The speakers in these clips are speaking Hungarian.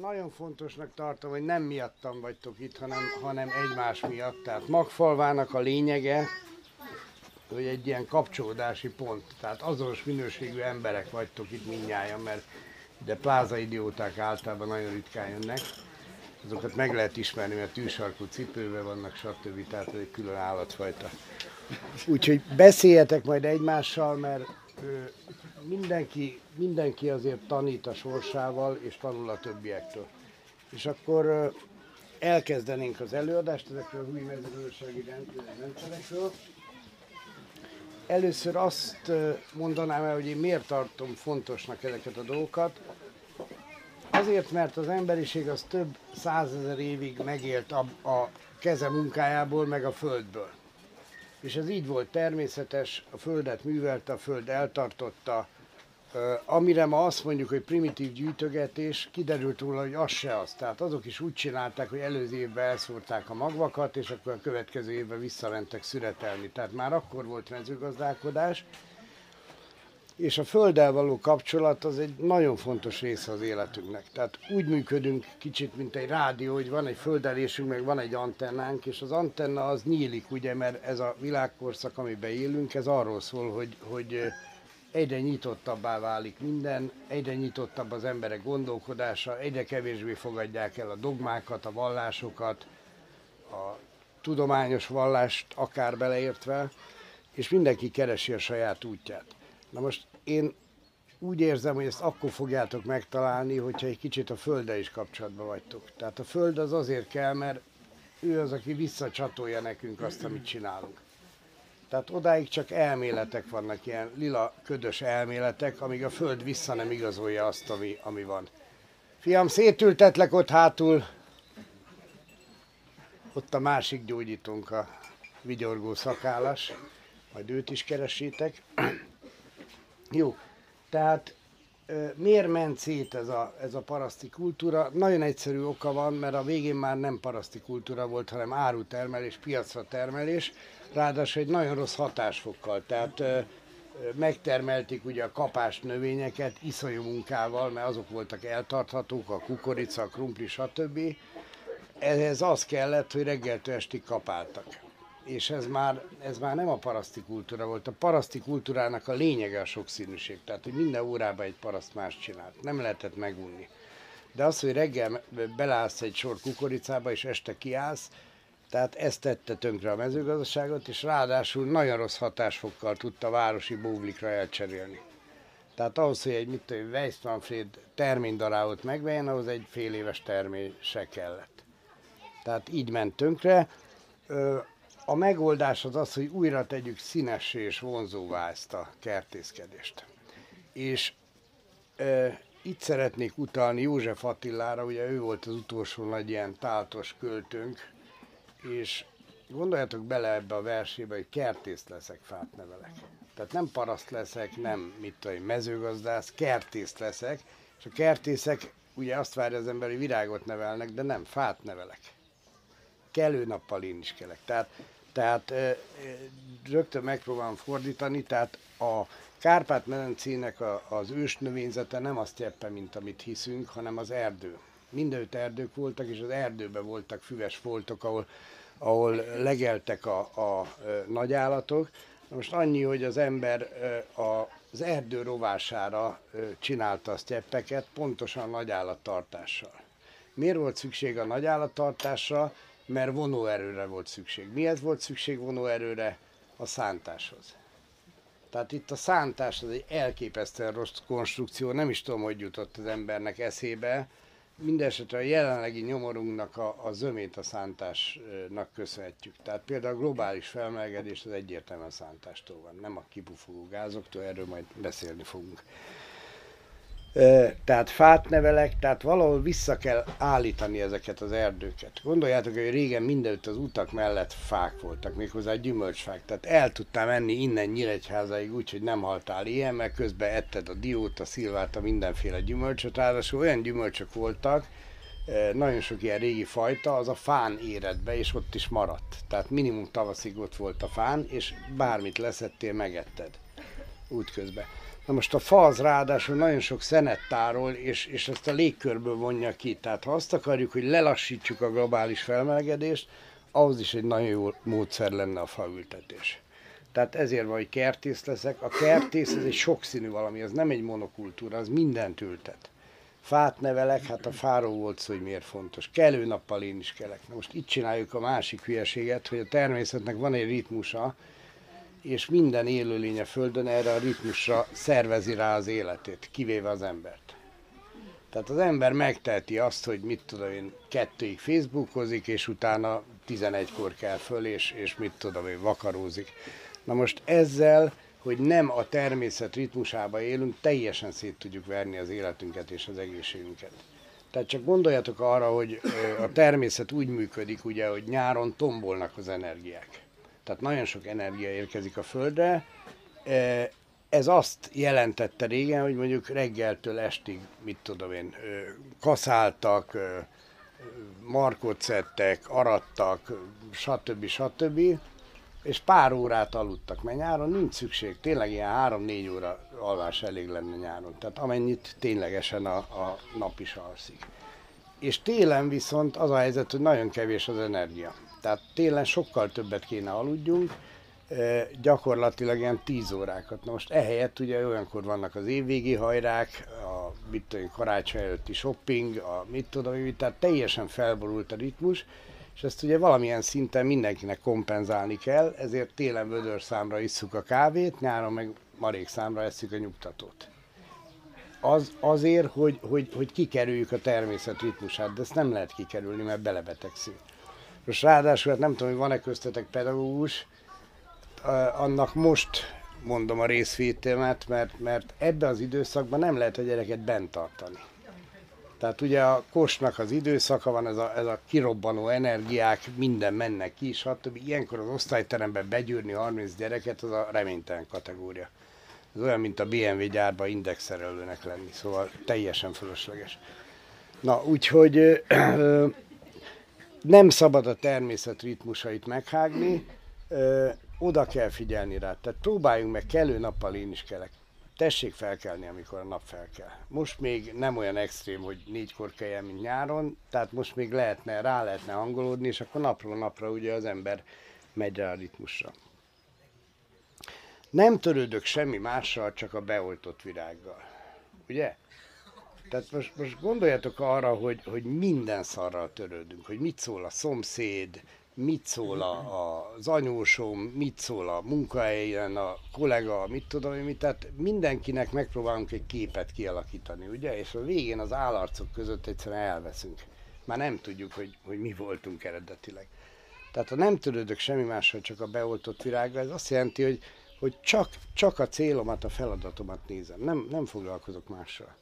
Nagyon fontosnak tartom, hogy nem miattam vagytok itt, hanem, hanem egymás miatt. Tehát Magfalvának a lényege, hogy egy ilyen kapcsolódási pont. Tehát azonos minőségű emberek vagytok itt mindnyájan, mert de pláza idióták általában nagyon ritkán jönnek. Azokat meg lehet ismerni, mert tűsarkú cipővel vannak, stb. Tehát egy külön állatfajta. Úgyhogy beszéljetek majd egymással, mert mindenki, mindenki azért tanít a sorsával, és tanul a többiektől. És akkor elkezdenénk az előadást ezekről a új mezőgazdasági rendszerekről. Először azt mondanám el, hogy én miért tartom fontosnak ezeket a dolgokat. Azért, mert az emberiség az több százezer évig megélt a, a keze munkájából, meg a földből. És ez így volt természetes, a földet művelte, a föld eltartotta, amire ma azt mondjuk, hogy primitív gyűjtögetés, kiderült róla, hogy az se az. Tehát azok is úgy csinálták, hogy előző évben elszórták a magvakat, és akkor a következő évben visszamentek szüretelni. Tehát már akkor volt mezőgazdálkodás, és a földdel való kapcsolat az egy nagyon fontos része az életünknek. Tehát úgy működünk kicsit, mint egy rádió, hogy van egy földelésünk, meg van egy antennánk, és az antenna az nyílik, ugye, mert ez a világkorszak, amiben élünk, ez arról szól, hogy, hogy egyre nyitottabbá válik minden, egyre nyitottabb az emberek gondolkodása, egyre kevésbé fogadják el a dogmákat, a vallásokat, a tudományos vallást akár beleértve, és mindenki keresi a saját útját. Na most én úgy érzem, hogy ezt akkor fogjátok megtalálni, hogyha egy kicsit a Földdel is kapcsolatban vagytok. Tehát a Föld az azért kell, mert ő az, aki visszacsatolja nekünk azt, amit csinálunk. Tehát odáig csak elméletek vannak, ilyen lila ködös elméletek, amíg a Föld vissza nem igazolja azt, ami, ami van. Fiam, szétültetlek ott hátul. Ott a másik gyógyítónk, a vigyorgó szakállas. Majd őt is keresétek. Jó, tehát miért ment szét ez a, ez a paraszti kultúra? Nagyon egyszerű oka van, mert a végén már nem paraszti kultúra volt, hanem árutermelés, piacra termelés, ráadásul egy nagyon rossz hatásfokkal. Tehát megtermelték ugye a kapás növényeket iszonyú munkával, mert azok voltak eltarthatók, a kukorica, a krumpli, stb. Ehhez az kellett, hogy reggeltől estig kapáltak és ez már, ez már nem a paraszti kultúra volt. A paraszti kultúrának a lényege a sokszínűség. Tehát, hogy minden órában egy paraszt más csinált. Nem lehetett megunni. De az, hogy reggel belállsz egy sor kukoricába, és este kiállsz, tehát ezt tette tönkre a mezőgazdaságot, és ráadásul nagyon rossz hatásfokkal tudta a városi bóvlikra elcserélni. Tehát ahhoz, hogy egy mit tudom, Weissmanfried terménydaráot megvegyen, ahhoz egy fél éves termése kellett. Tehát így ment tönkre a megoldás az az, hogy újra tegyük színessé és vonzóvá ezt a kertészkedést. És e, itt szeretnék utalni József Attilára, ugye ő volt az utolsó nagy ilyen táltos költőnk, és gondoljatok bele ebbe a versébe, hogy kertész leszek, fát nevelek. Tehát nem paraszt leszek, nem mit tudom, mezőgazdász, kertész leszek, és a kertészek ugye azt várja az ember, virágot nevelnek, de nem, fát nevelek. Kellő nappal én is kelek. Tehát tehát rögtön megpróbálom fordítani, tehát a Kárpát-medencének az ősnövényzete nem azt jeppe, mint amit hiszünk, hanem az erdő. Mindenütt erdők voltak, és az erdőben voltak füves foltok, ahol, ahol legeltek a, a nagyállatok. Most annyi, hogy az ember az erdő rovására csinálta a sztyeppeket, pontosan nagyállattartással. Miért volt szükség a nagyállattartásra? Mert vonóerőre volt szükség. Mihez volt szükség vonóerőre? A szántáshoz. Tehát itt a szántás az egy elképesztően rossz konstrukció, nem is tudom, hogy jutott az embernek eszébe. Mindenesetre a jelenlegi nyomorunknak a, a zömét a szántásnak köszönhetjük. Tehát például a globális felmelegedés az egyértelműen szántástól van, nem a kipufogó gázoktól, erről majd beszélni fogunk tehát fát nevelek, tehát valahol vissza kell állítani ezeket az erdőket. Gondoljátok, hogy régen mindenütt az utak mellett fák voltak, méghozzá gyümölcsfák, tehát el tudtál menni innen Nyíregyházáig úgy, hogy nem haltál ilyen, mert közben etted a diót, a szilvát, a mindenféle gyümölcsöt, ráadásul olyan gyümölcsök voltak, nagyon sok ilyen régi fajta, az a fán éred be, és ott is maradt. Tehát minimum tavaszig ott volt a fán, és bármit leszettél, megetted útközben. Na most a fa az ráadásul nagyon sok szenet tárol, és, és ezt a légkörből vonja ki. Tehát ha azt akarjuk, hogy lelassítsuk a globális felmelegedést, ahhoz is egy nagyon jó módszer lenne a faültetés. Tehát ezért van, hogy kertész leszek. A kertész ez egy sokszínű valami, az nem egy monokultúra, az mindent ültet. Fát nevelek, hát a fáról volt szó, hogy miért fontos. Kellő nappal én is kelek. Na most itt csináljuk a másik hülyeséget, hogy a természetnek van egy ritmusa, és minden élőlény a Földön erre a ritmusra szervezi rá az életét, kivéve az embert. Tehát az ember megteheti azt, hogy mit tudom én, kettőig Facebookozik, és utána 11-kor kell föl, és, és mit tudom én, vakarózik. Na most ezzel, hogy nem a természet ritmusába élünk, teljesen szét tudjuk verni az életünket és az egészségünket. Tehát csak gondoljatok arra, hogy a természet úgy működik, ugye, hogy nyáron tombolnak az energiák. Tehát nagyon sok energia érkezik a Földre. Ez azt jelentette régen, hogy mondjuk reggeltől estig, mit tudom én, kaszáltak, markot szedtek, arattak, stb. stb és pár órát aludtak, mert nyáron nincs szükség, tényleg ilyen 3-4 óra alvás elég lenne nyáron, tehát amennyit ténylegesen a, a nap is alszik. És télen viszont az a helyzet, hogy nagyon kevés az energia. Tehát télen sokkal többet kéne aludjunk, gyakorlatilag ilyen 10 órákat. Na most ehelyett ugye olyankor vannak az évvégi hajrák, a mit tudom, karácsony előtti shopping, a mit tudom, tehát teljesen felborult a ritmus, és ezt ugye valamilyen szinten mindenkinek kompenzálni kell, ezért télen vödör számra isszuk a kávét, nyáron meg marék számra eszük a nyugtatót. Az, azért, hogy, hogy, hogy kikerüljük a természet ritmusát, de ezt nem lehet kikerülni, mert belebetegszünk. Most ráadásul, hát nem tudom, hogy van-e köztetek pedagógus, annak most mondom a részvételmet, mert, mert ebbe az időszakban nem lehet a gyereket bent tartani. Tehát ugye a kosnak az időszaka van, ez a, ez a kirobbanó energiák, minden mennek ki, stb. Ilyenkor az osztályteremben begyűrni 30 gyereket, az a reménytelen kategória. Ez olyan, mint a BMW gyárba indexerelőnek lenni, szóval teljesen fölösleges. Na, úgyhogy nem szabad a természet ritmusait meghágni, oda kell figyelni rá. Tehát próbáljunk meg kellő nappal én is kelek tessék felkelni, amikor a nap felkel. Most még nem olyan extrém, hogy négykor keljen, mint nyáron, tehát most még lehetne, rá lehetne hangolódni, és akkor napról napra ugye az ember megy rá a ritmusra. Nem törődök semmi mással, csak a beoltott virággal. Ugye? Tehát most, most gondoljatok arra, hogy, hogy minden szarral törődünk, hogy mit szól a szomszéd, mit szól a, az anyósom, mit szól a munkahelyen, a kollega, mit tudom én, mit, tehát mindenkinek megpróbálunk egy képet kialakítani, ugye, és a végén az állarcok között egyszerűen elveszünk. Már nem tudjuk, hogy, hogy mi voltunk eredetileg. Tehát ha nem törődök semmi mással, csak a beoltott virággal, ez azt jelenti, hogy, hogy csak, csak a célomat, a feladatomat nézem, nem, nem foglalkozok mással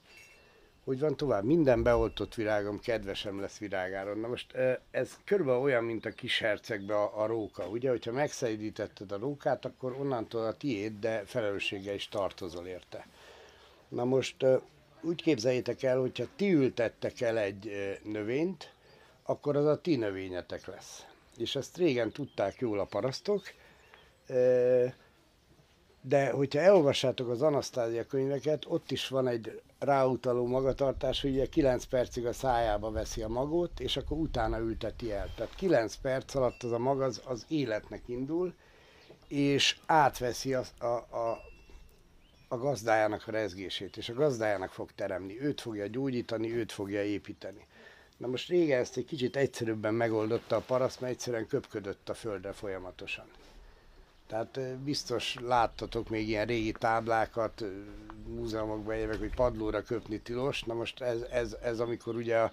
hogy van tovább. Minden beoltott virágom kedvesem lesz virágáron. Na most ez körülbelül olyan, mint a kis hercegbe a, a róka. Ugye, hogyha megszedítetted a rókát, akkor onnantól a tiéd, de felelőssége is tartozol érte. Na most úgy képzeljétek el, hogyha ti ültettek el egy növényt, akkor az a ti növényetek lesz. És ezt régen tudták jól a parasztok, de hogyha elolvassátok az Anasztázia könyveket, ott is van egy ráutaló magatartás, hogy ugye 9 percig a szájába veszi a magot, és akkor utána ülteti el. Tehát 9 perc alatt az a mag az, az életnek indul, és átveszi a, a, a, a gazdájának a rezgését, és a gazdájának fog teremni, őt fogja gyógyítani, őt fogja építeni. Na most régen ezt egy kicsit egyszerűbben megoldotta a paraszt, mert egyszerűen köpködött a földre folyamatosan. Tehát biztos láttatok még ilyen régi táblákat, múzeumokban évek, hogy padlóra köpni tilos. Na most ez, ez, ez amikor ugye a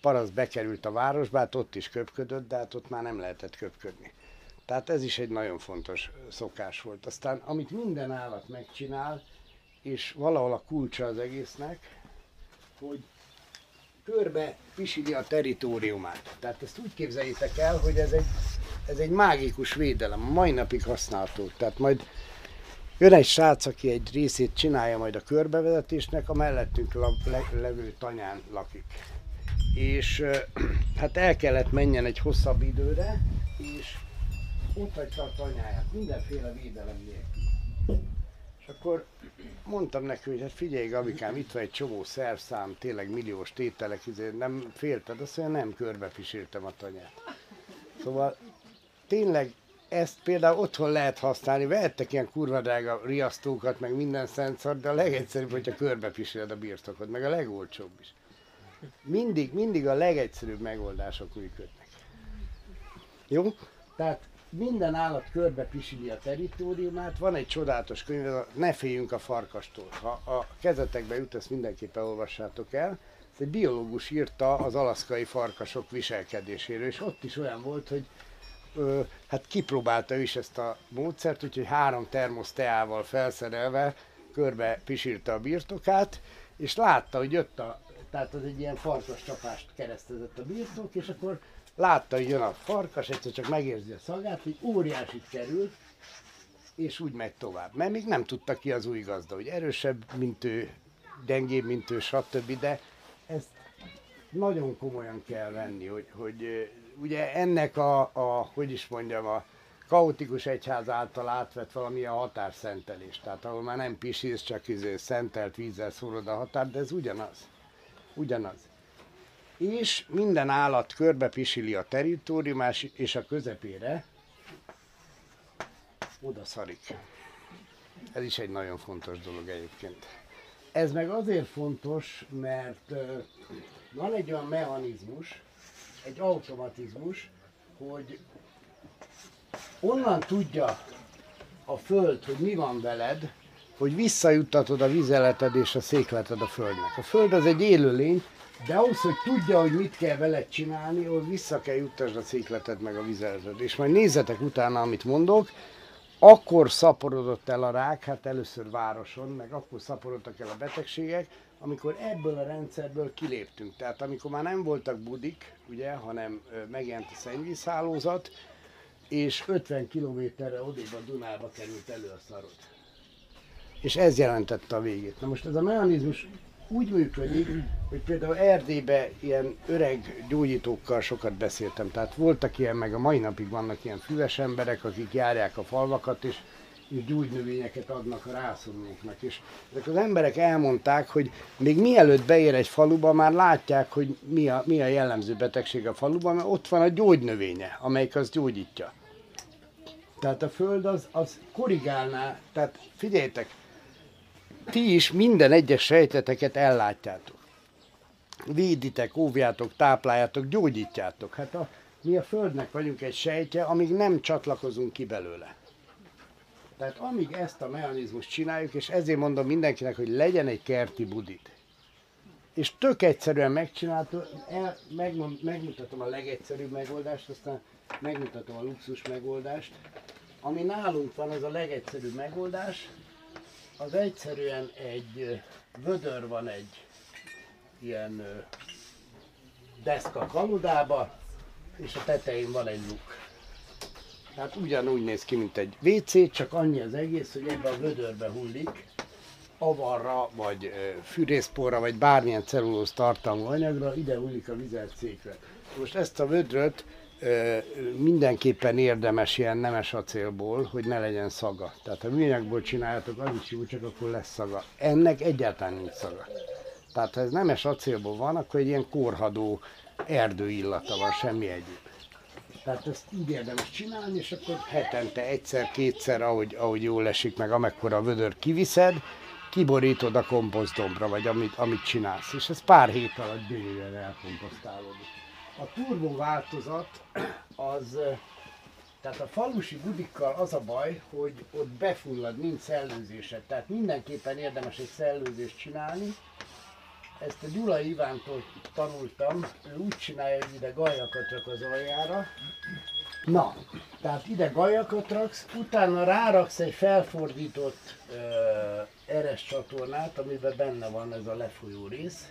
parasz bekerült a városba, hát ott is köpködött, de hát ott már nem lehetett köpködni. Tehát ez is egy nagyon fontos szokás volt. Aztán amit minden állat megcsinál, és valahol a kulcsa az egésznek, hogy körbe pisili a teritoriumát. Tehát ezt úgy képzeljétek el, hogy ez egy, ez egy mágikus védelem, mai napig használható. Tehát majd jön egy srác, aki egy részét csinálja majd a körbevezetésnek, a mellettünk levő tanyán lakik. És hát el kellett menjen egy hosszabb időre, és ott hagyta a tanyáját, mindenféle védelem nélkül. És akkor mondtam neki, hogy hát figyelj Gabikám, itt van egy csomó szerszám, tényleg milliós tételek, ezért nem félted, azt mondja, nem körbepisírtem a tanyát. Szóval tényleg ezt például otthon lehet használni, vehettek ilyen kurva drága riasztókat, meg minden szentszor, de a legegyszerűbb, hogyha körbepisíred a birtokot, meg a legolcsóbb is. Mindig, mindig a legegyszerűbb megoldások működnek. Jó? Tehát minden állat körbe pisili a teritoriumát, van egy csodálatos könyv, ez a Ne féljünk a farkastól. Ha a kezetekbe jut, ezt mindenképpen olvassátok el. Ez egy biológus írta az alaszkai farkasok viselkedéséről, és ott is olyan volt, hogy hát kipróbálta is ezt a módszert, úgyhogy három termosz teával felszerelve körbe pisírta a birtokát, és látta, hogy jött a, tehát az egy ilyen farkas csapást keresztezett a birtok, és akkor látta, hogy jön a farkas, egyszer csak megérzi a szagát, hogy óriásit kerül, és úgy megy tovább. Mert még nem tudta ki az új gazda, hogy erősebb, mint ő, gyengébb, mint ő, stb. De ezt nagyon komolyan kell venni, hogy, hogy ugye ennek a, a, hogy is mondjam, a kaotikus egyház által átvett a határszentelés. Tehát ahol már nem pisísz, csak izé szentelt vízzel szórod a határ, de ez ugyanaz. Ugyanaz és minden állat körbe pisili a teritoriumás, és a közepére oda szarik. Ez is egy nagyon fontos dolog egyébként. Ez meg azért fontos, mert van egy olyan mechanizmus, egy automatizmus, hogy onnan tudja a Föld, hogy mi van veled, hogy visszajuttatod a vizeleted és a székleted a Földnek. A Föld az egy élőlény, de ahhoz, hogy tudja, hogy mit kell veled csinálni, ahhoz vissza kell juttasd a cikletet meg a vizeletet. És majd nézzetek utána, amit mondok, akkor szaporodott el a rák, hát először városon, meg akkor szaporodtak el a betegségek, amikor ebből a rendszerből kiléptünk. Tehát amikor már nem voltak budik, ugye, hanem megjelent a szennyvízhálózat, és 50 kilométerre odébb a Dunába került elő a szarod. És ez jelentette a végét. Na most ez a mechanizmus úgy működik, hogy például Erdélybe ilyen öreg gyógyítókkal sokat beszéltem. Tehát voltak ilyen, meg a mai napig vannak ilyen füves emberek, akik járják a falvakat, és, gyógynövényeket adnak a rászorulóknak. És ezek az emberek elmondták, hogy még mielőtt beér egy faluba, már látják, hogy mi a, mi a jellemző betegség a faluban, mert ott van a gyógynövénye, amelyik azt gyógyítja. Tehát a föld az, az korrigálná, tehát figyeljetek, ti is minden egyes sejteteket ellátjátok. Véditek, óvjátok, tápláljátok, gyógyítjátok. Hát a, mi a Földnek vagyunk egy sejtje, amíg nem csatlakozunk ki belőle. Tehát amíg ezt a mechanizmust csináljuk, és ezért mondom mindenkinek, hogy legyen egy kerti budit. És tök egyszerűen megcsináltuk, el, megmond, megmutatom a legegyszerűbb megoldást, aztán megmutatom a luxus megoldást. Ami nálunk van, az a legegyszerűbb megoldás, az egyszerűen egy vödör van egy ilyen deszka kaludába, és a tetején van egy luk. Tehát ugyanúgy néz ki, mint egy WC, csak annyi az egész, hogy ebbe a vödörbe hullik, avarra, vagy fűrészporra, vagy bármilyen cellulóz tartalmú anyagra, ide hullik a vizelt székre. Most ezt a vödröt mindenképpen érdemes ilyen nemes acélból, hogy ne legyen szaga. Tehát ha műanyagból csináljátok, az is jó, csak akkor lesz szaga. Ennek egyáltalán nincs szaga. Tehát ha ez nemes acélból van, akkor egy ilyen korhadó erdő illata van, semmi egyéb. Tehát ezt így érdemes csinálni, és akkor hetente egyszer, kétszer, ahogy, ahogy jól esik, meg amekkora a vödör kiviszed, kiborítod a komposztdombra, vagy amit, amit csinálsz. És ez pár hét alatt gyönyörűen elkomposztálódik. A turbo változat az, tehát a falusi budikkal az a baj, hogy ott befullad, nincs szellőzése. Tehát mindenképpen érdemes egy szellőzést csinálni. Ezt a Gyula Ivántól tanultam, ő úgy csinálja, hogy ide gajakat rak az aljára. Na, tehát ide gajakat raksz, utána ráraksz egy felfordított uh, eres csatornát, amiben benne van ez a lefolyó rész,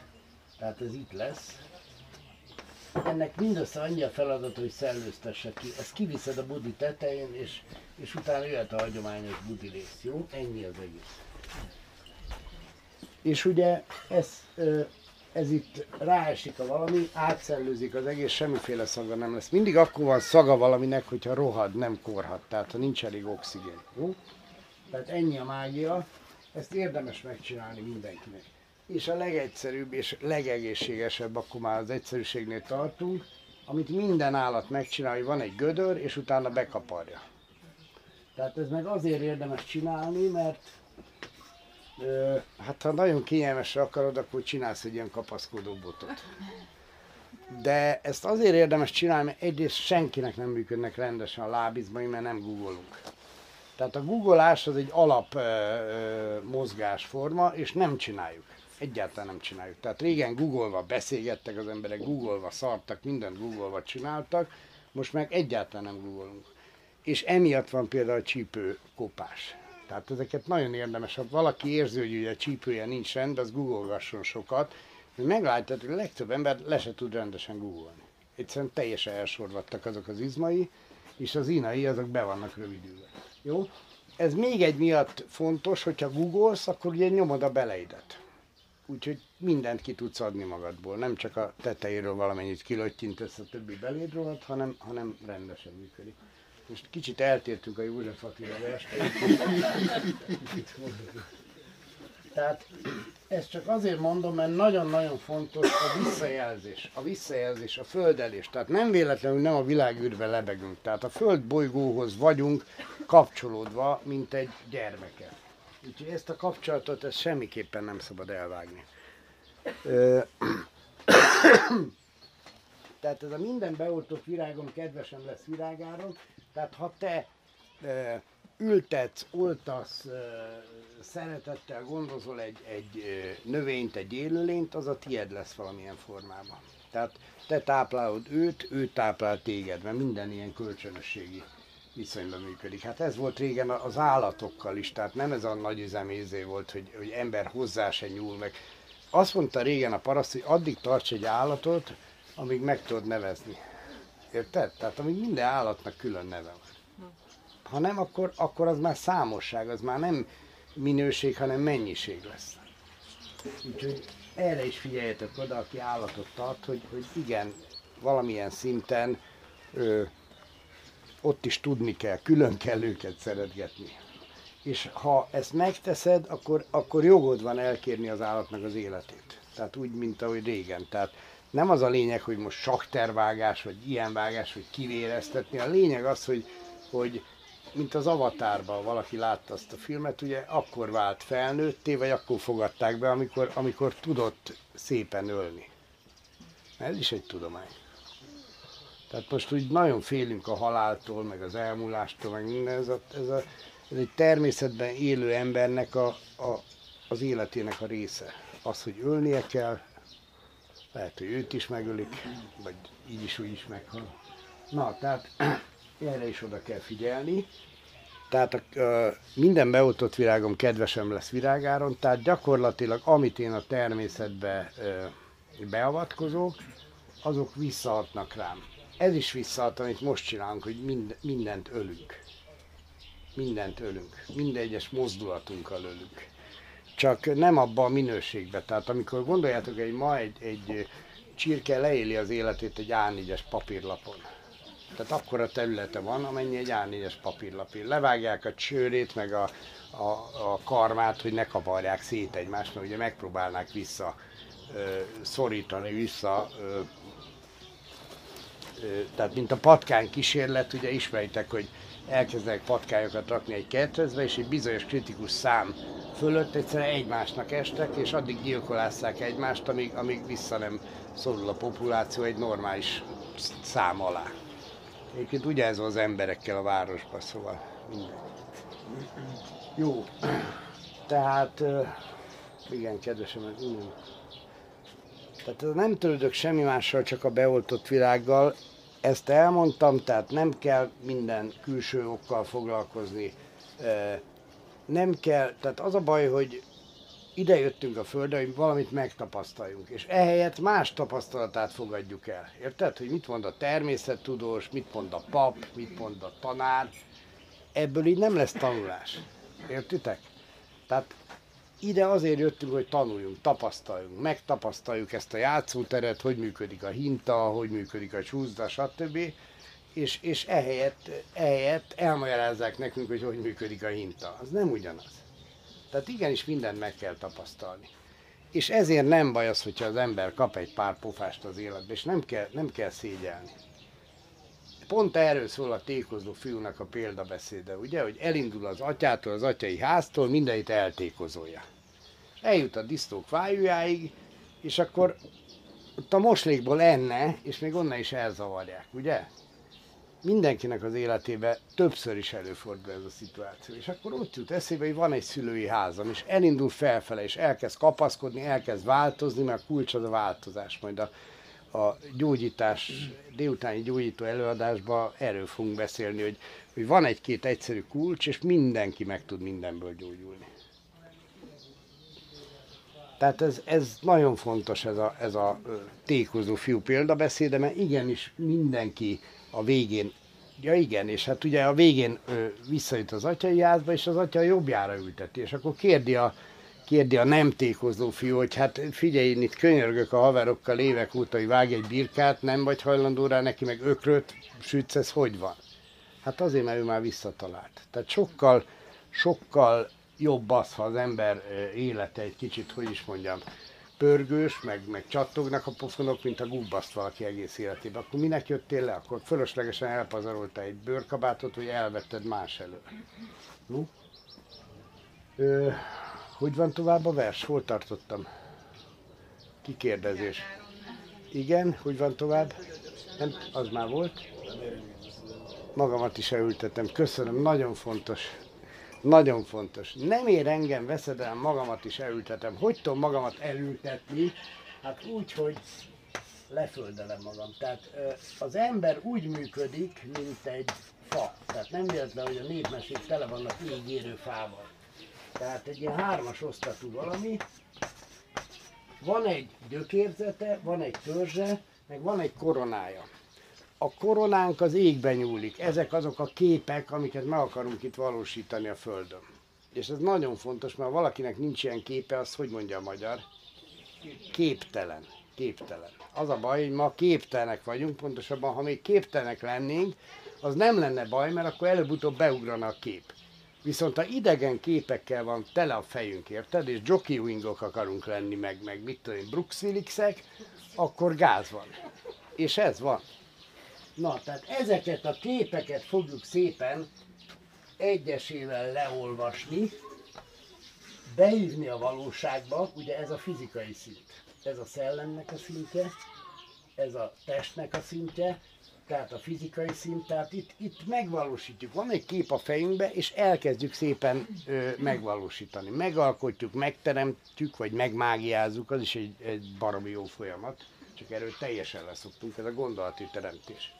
tehát ez itt lesz, ennek mindössze annyi a feladat, hogy szellőztesse ki. Ezt kiviszed a budi tetején, és, és utána jöhet a hagyományos budi rész, jó? Ennyi az egész. És ugye ez, ez itt ráesik a valami, átszellőzik az egész, semmiféle szaga nem lesz. Mindig akkor van szaga valaminek, hogyha rohad, nem korhat, tehát ha nincs elég oxigén. Jó? Tehát ennyi a mágia. ezt érdemes megcsinálni mindenkinek. És a legegyszerűbb és legegészségesebb, akkor már az egyszerűségnél tartunk, amit minden állat megcsinál, hogy van egy gödör, és utána bekaparja. Tehát ez meg azért érdemes csinálni, mert hát ha nagyon kényelmesre akarod, akkor csinálsz egy ilyen kapaszkodó botot. De ezt azért érdemes csinálni, mert egyrészt senkinek nem működnek rendesen a lábizmai, mert nem googolunk. Tehát a googolás az egy alap mozgásforma, és nem csináljuk. Egyáltalán nem csináljuk. Tehát régen googolva beszélgettek az emberek, googolva szartak, mindent googolva csináltak, most meg egyáltalán nem googolunk. És emiatt van például a csípő kopás. Tehát ezeket nagyon érdemes, ha valaki érzi, hogy a csípője nincs rendben, az googolgasson sokat, hogy meglátod, hogy a legtöbb ember le se tud rendesen googolni. Egyszerűen teljesen elsorvadtak azok az izmai, és az inai azok be vannak rövidülve. Jó? Ez még egy miatt fontos, hogyha googolsz, akkor ugye nyomod a beleidet. Úgyhogy mindent ki tudsz adni magadból, nem csak a tetejéről valamennyit kilöttyintesz a többi belédről, hanem, hanem rendesen működik. Most kicsit eltértünk a József Attila. Tehát ezt csak azért mondom, mert nagyon-nagyon fontos a visszajelzés. A visszajelzés, a földelés. Tehát nem véletlenül nem a világűrbe lebegünk. Tehát a földbolygóhoz vagyunk kapcsolódva, mint egy gyermeke. Úgyhogy ezt a kapcsolatot ezt semmiképpen nem szabad elvágni. Tehát ez a minden beoltott virágom kedvesem lesz virágáron. Tehát ha te e, ültetsz, oltasz, szeretettel gondozol egy, egy növényt, egy élőlényt, az a tied lesz valamilyen formában. Tehát te táplálod őt, ő táplál téged, mert minden ilyen kölcsönösségi viszonyban működik. Hát ez volt régen az állatokkal is, tehát nem ez a nagy üzemézé volt, hogy, hogy ember hozzá se nyúl meg. Azt mondta régen a paraszt, hogy addig tarts egy állatot, amíg meg tudod nevezni. Érted? Tehát amíg minden állatnak külön neve van. Ha nem, akkor, akkor az már számosság, az már nem minőség, hanem mennyiség lesz. Úgyhogy erre is figyeljetek oda, aki állatot tart, hogy, hogy igen, valamilyen szinten ö, ott is tudni kell, külön kell őket szeretgetni. És ha ezt megteszed, akkor, akkor jogod van elkérni az állatnak az életét. Tehát úgy, mint ahogy régen. Tehát nem az a lényeg, hogy most saktervágás, vagy ilyen vágás, vagy kivéreztetni. A lényeg az, hogy, hogy mint az Avatárban valaki látta azt a filmet, ugye akkor vált felnőtté, vagy akkor fogadták be, amikor, amikor tudott szépen ölni. Ez is egy tudomány. Tehát most úgy nagyon félünk a haláltól, meg az elmúlástól, meg minden. Ez, a, ez, a, ez egy természetben élő embernek a, a, az életének a része. Az, hogy ölnie kell, lehet, hogy őt is megölik, vagy így is úgy is meghal. Na, tehát erre is oda kell figyelni. Tehát a, minden beoltott virágom kedvesem lesz virágáron, tehát gyakorlatilag amit én a természetbe beavatkozok, azok visszaadnak rám. Ez is visszaad, amit most csinálunk, hogy mind, mindent ölünk. Mindent ölünk. Minden egyes mozdulatunkkal ölünk csak nem abban a minőségben. Tehát amikor gondoljátok, hogy ma egy, egy csirke leéli az életét egy A4-es papírlapon. Tehát akkora területe van, amennyi egy A4-es papírlapír. Levágják a csőrét, meg a, a, a karmát, hogy ne kavarják szét egymást, mert ugye megpróbálnák vissza ö, szorítani, vissza ö, ö, tehát mint a patkány kísérlet, ugye ismeritek, hogy elkezdenek patkányokat rakni egy kertrezbe, és egy bizonyos kritikus szám fölött egyszerűen egymásnak estek, és addig gyilkolásszák egymást, amíg, amíg vissza nem szorul a populáció egy normális szám alá. Egyébként ez az emberekkel a városban, szóval minden. Jó. Tehát, igen, kedvesem, igen. Tehát nem törődök semmi mással, csak a beoltott világgal. Ezt elmondtam, tehát nem kell minden külső okkal foglalkozni nem kell, tehát az a baj, hogy ide jöttünk a Földre, hogy valamit megtapasztaljunk, és ehelyett más tapasztalatát fogadjuk el. Érted? Hogy mit mond a természettudós, mit mond a pap, mit mond a tanár. Ebből így nem lesz tanulás. Értitek? Tehát ide azért jöttünk, hogy tanuljunk, tapasztaljunk, megtapasztaljuk ezt a játszóteret, hogy működik a hinta, hogy működik a csúszda, stb és, és ehelyett, ehelyett elmagyarázzák nekünk, hogy hogy működik a hinta. Az nem ugyanaz. Tehát igenis mindent meg kell tapasztalni. És ezért nem baj az, hogyha az ember kap egy pár pofást az életbe, és nem kell, nem kell szégyelni. Pont erről szól a tékozó fiúnak a példabeszéde, ugye, hogy elindul az atyától, az atyai háztól, mindenit eltékozolja. Eljut a disztók vájújáig, és akkor ott a moslékból enne, és még onnan is elzavarják, ugye? Mindenkinek az életében többször is előfordul ez a szituáció. És akkor ott jut eszébe, hogy van egy szülői házam, és elindul felfele, és elkezd kapaszkodni, elkezd változni, mert a kulcs az a változás. Majd a, a gyógyítás, délutáni gyógyító előadásban erről fogunk beszélni, hogy, hogy van egy-két egyszerű kulcs, és mindenki meg tud mindenből gyógyulni. Tehát ez, ez nagyon fontos ez a, ez a tékozó fiú példabeszéde, mert igenis mindenki a végén, ja igen, és hát ugye a végén ö, visszajut az atyai házba, és az atya jobbjára ülteti, és akkor kérdi a, kérdi a nem tékozó fiú, hogy hát figyelj, én itt könyörgök a haverokkal évek óta, hogy vágj egy birkát, nem vagy hajlandó rá neki, meg ökröt sütsz, ez hogy van? Hát azért, mert ő már visszatalált. Tehát sokkal, sokkal jobb az, ha az ember élete egy kicsit, hogy is mondjam, pörgős, meg, meg csattognak a pofonok, mint a gubbaszt valaki egész életében. Akkor minek jöttél le? Akkor fölöslegesen elpazarolta egy bőrkabátot, hogy elvetted más elő. No? Ö, hogy van tovább a vers? Hol tartottam? Kikérdezés. Igen, hogy van tovább? Nem, az már volt. Magamat is elültetem. Köszönöm, nagyon fontos. Nagyon fontos. Nem ér engem veszedelem, magamat is elültetem. Hogy tudom magamat elültetni? Hát úgy, hogy leföldelem magam. Tehát az ember úgy működik, mint egy fa. Tehát nem véletlen, hogy a népmesék tele vannak ígérő fával. Tehát egy ilyen hármas osztatú valami. Van egy gyökérzete, van egy törzse, meg van egy koronája a koronánk az égben nyúlik. Ezek azok a képek, amiket meg akarunk itt valósítani a Földön. És ez nagyon fontos, mert ha valakinek nincs ilyen képe, az hogy mondja a magyar? Képtelen. Képtelen. Az a baj, hogy ma képtelenek vagyunk, pontosabban, ha még képtelenek lennénk, az nem lenne baj, mert akkor előbb-utóbb beugrana a kép. Viszont ha idegen képekkel van tele a fejünk, érted? És jockey wingok akarunk lenni, meg, meg mit tudom én, Brooks Willisek, akkor gáz van. És ez van. Na, tehát ezeket a képeket fogjuk szépen egyesével leolvasni, beívni a valóságba, ugye ez a fizikai szint. Ez a szellemnek a szintje, ez a testnek a szintje, tehát a fizikai szint, tehát itt, itt megvalósítjuk. Van egy kép a fejünkbe, és elkezdjük szépen ö, megvalósítani. Megalkotjuk, megteremtjük, vagy megmágiázzuk, az is egy, egy baromi jó folyamat, csak erről teljesen leszoktunk, ez a gondolati teremtés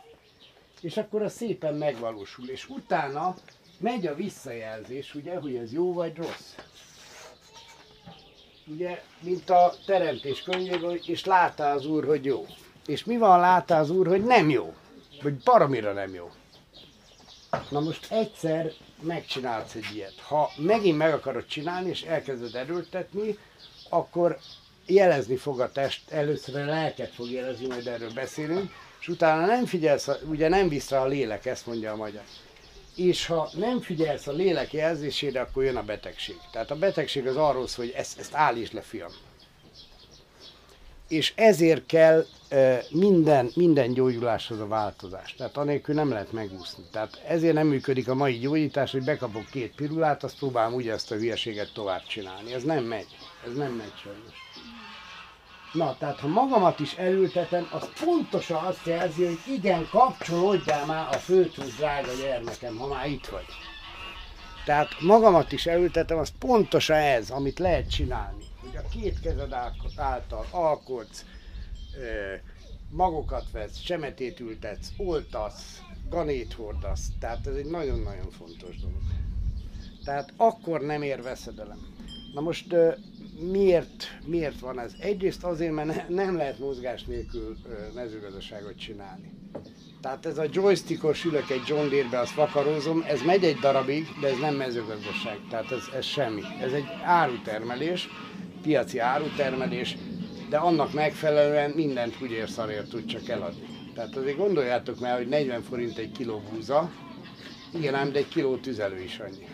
és akkor az szépen megvalósul. És utána megy a visszajelzés, ugye, hogy ez jó vagy rossz. Ugye, mint a teremtés könyvében, és látta az Úr, hogy jó. És mi van, látta az Úr, hogy nem jó. Vagy baromira nem jó. Na most egyszer megcsinálsz egy ilyet. Ha megint meg akarod csinálni, és elkezded erőltetni, akkor jelezni fog a test, először a lelket fog jelezni, majd erről beszélünk, és utána nem figyelsz, ugye nem visz rá a lélek, ezt mondja a magyar. És ha nem figyelsz a lélek jelzésére, akkor jön a betegség. Tehát a betegség az arról szól, hogy ezt, ezt állíts le, fiam. És ezért kell minden, minden gyógyuláshoz a változás. Tehát anélkül nem lehet megúszni. Tehát ezért nem működik a mai gyógyítás, hogy bekapok két pirulát, azt próbálom ugye ezt a hülyeséget tovább csinálni. Ez nem megy. Ez nem megy sajnos. Na, tehát ha magamat is elültetem, az pontosan azt jelzi, hogy igen, kapcsolódjál már a főtúr, drága gyermekem, ha már itt vagy. Tehát magamat is elültetem, az pontosan ez, amit lehet csinálni. A két kezed által alkotsz, magokat vesz, semetét ültetsz, oltasz, ganét hordasz. Tehát ez egy nagyon-nagyon fontos dolog. Tehát akkor nem ér veszedelem. Na most miért, miért van ez? Egyrészt azért, mert ne, nem lehet mozgás nélkül mezőgazdaságot csinálni. Tehát ez a joystickos ülök egy John Deere-be, azt vakarózom, ez megy egy darabig, de ez nem mezőgazdaság, tehát ez, ez semmi. Ez egy árutermelés, piaci árutermelés, de annak megfelelően mindent úgy érszarért tud csak eladni. Tehát azért gondoljátok már, hogy 40 forint egy kiló búza, igen ám, de egy kiló tüzelő is annyi.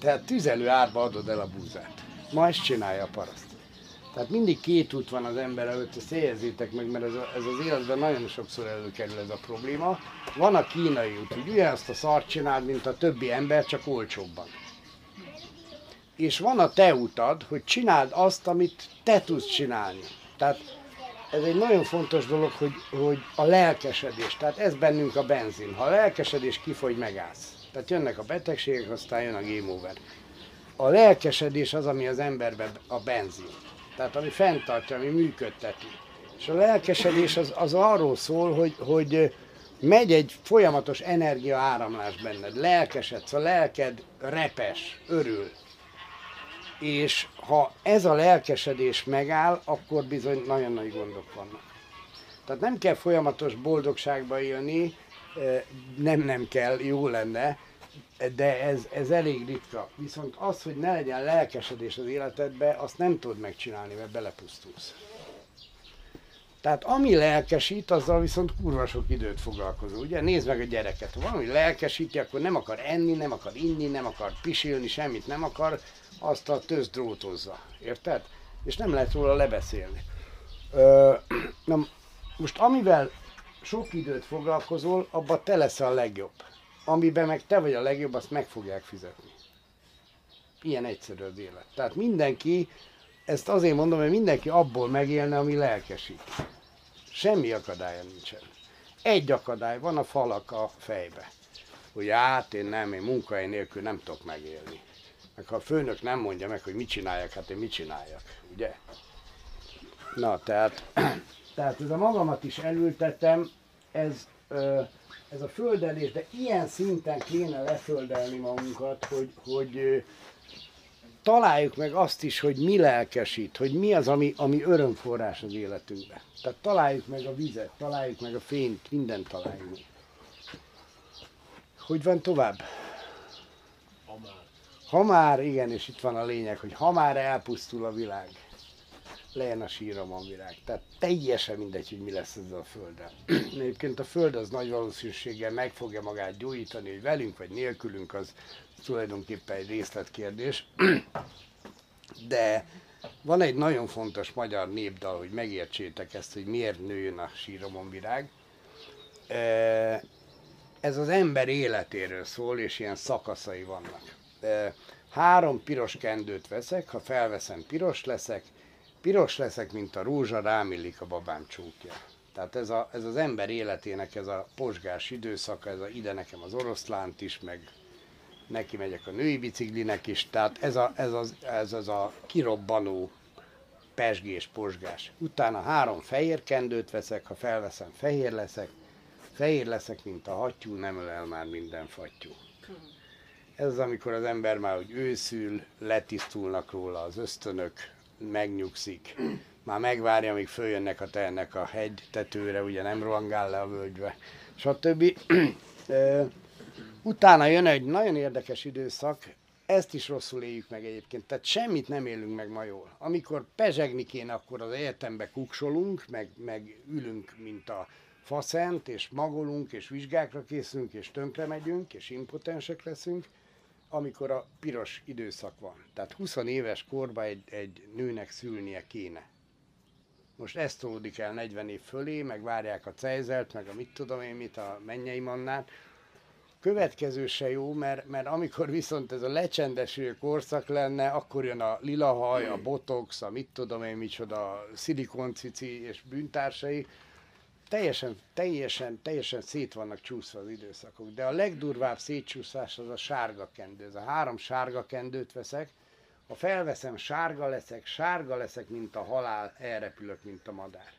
Tehát tüzelő árba adod el a búzát. Ma ezt csinálja a paraszt. Tehát mindig két út van az ember előtt, ezt helyezzétek meg, mert ez, a, ez az életben nagyon sokszor előkerül ez a probléma. Van a kínai út, hogy ugyanazt a szart csináld, mint a többi ember, csak olcsóbban. És van a te utad, hogy csináld azt, amit te tudsz csinálni. Tehát ez egy nagyon fontos dolog, hogy, hogy a lelkesedés, tehát ez bennünk a benzin. Ha a lelkesedés kifogy, megállsz. Tehát jönnek a betegségek, aztán jön a game over. A lelkesedés az, ami az emberben a benzin. Tehát ami fenntartja, ami működteti. És a lelkesedés az, az arról szól, hogy, hogy megy egy folyamatos energia áramlás benned. Lelkesedsz, a lelked repes, örül. És ha ez a lelkesedés megáll, akkor bizony nagyon nagy gondok vannak. Tehát nem kell folyamatos boldogságba élni, nem, nem kell, jó lenne, de ez, ez elég ritka. Viszont az, hogy ne legyen lelkesedés az életedbe, azt nem tudod megcsinálni, mert belepusztulsz. Tehát ami lelkesít, azzal viszont kurva sok időt foglalkozol. Ugye nézd meg a gyereket, ha valami lelkesíti, akkor nem akar enni, nem akar inni, nem akar pisilni, semmit nem akar, azt a töz drótozza. Érted? És nem lehet róla lebeszélni. Ö, na, most amivel sok időt foglalkozol, abban te leszel a legjobb. Amiben meg te vagy a legjobb, azt meg fogják fizetni. Ilyen egyszerű az élet. Tehát mindenki, ezt azért mondom, mert mindenki abból megélne, ami lelkesít. Semmi akadálya nincsen. Egy akadály van a falak a fejbe. Hogy hát én nem, én munkahely nélkül nem tudok megélni. Meg ha a főnök nem mondja meg, hogy mit csináljak, hát én mit csináljak, ugye? Na, tehát, tehát ez a magamat is elültetem, ez, ez a földelés, de ilyen szinten kéne leföldelni magunkat, hogy, hogy találjuk meg azt is, hogy mi lelkesít, hogy mi az, ami, ami örömforrás az életünkben. Tehát találjuk meg a vizet, találjuk meg a fényt, mindent találjuk. Hogy van tovább? Ha már, igen, és itt van a lényeg, hogy ha már elpusztul a világ, legyen a síromon virág. Tehát teljesen mindegy, hogy mi lesz ezzel a földdel. Egyébként a föld az nagy valószínűséggel meg fogja magát gyújtani, hogy velünk vagy nélkülünk, az tulajdonképpen egy részletkérdés. De van egy nagyon fontos magyar népdal, hogy megértsétek ezt, hogy miért nőjön a síromon virág. Ez az ember életéről szól, és ilyen szakaszai vannak három piros kendőt veszek, ha felveszem piros leszek, piros leszek, mint a rózsa, rámillik a babám csúkja. Tehát ez, a, ez az ember életének ez a posgás időszaka, ez a ide nekem az oroszlánt is, meg neki megyek a női biciklinek is, tehát ez, a, ez, az, ez az a kirobbanó pesgés, posgás. Utána három fehér kendőt veszek, ha felveszem, fehér leszek, fehér leszek, mint a hattyú, nem ölel már minden fattyú. Ez az, amikor az ember már úgy őszül, letisztulnak róla az ösztönök, megnyugszik, már megvárja, amíg följönnek a tehennek a hegy tetőre, ugye nem rohangál le a völgybe, stb. Utána jön egy nagyon érdekes időszak, ezt is rosszul éljük meg egyébként, tehát semmit nem élünk meg ma jól. Amikor pezsegni kéne, akkor az egyetembe kuksolunk, meg, meg ülünk, mint a faszent, és magolunk, és vizsgákra készülünk, és tönkre megyünk, és impotensek leszünk amikor a piros időszak van. Tehát 20 éves korban egy, egy nőnek szülnie kéne. Most ezt tolódik el 40 év fölé, meg várják a cejzelt, meg a mit tudom én mit, a mennyei mannát. Következő se jó, mert, mert amikor viszont ez a lecsendesülő korszak lenne, akkor jön a lila haj, a botox, a mit tudom én micsoda, a szilikoncici és bűntársai, teljesen, teljesen, teljesen szét vannak csúszva az időszakok. De a legdurvább szétcsúszás az a sárga kendő. Ez a három sárga kendőt veszek, ha felveszem, sárga leszek, sárga leszek, mint a halál, elrepülök, mint a madár.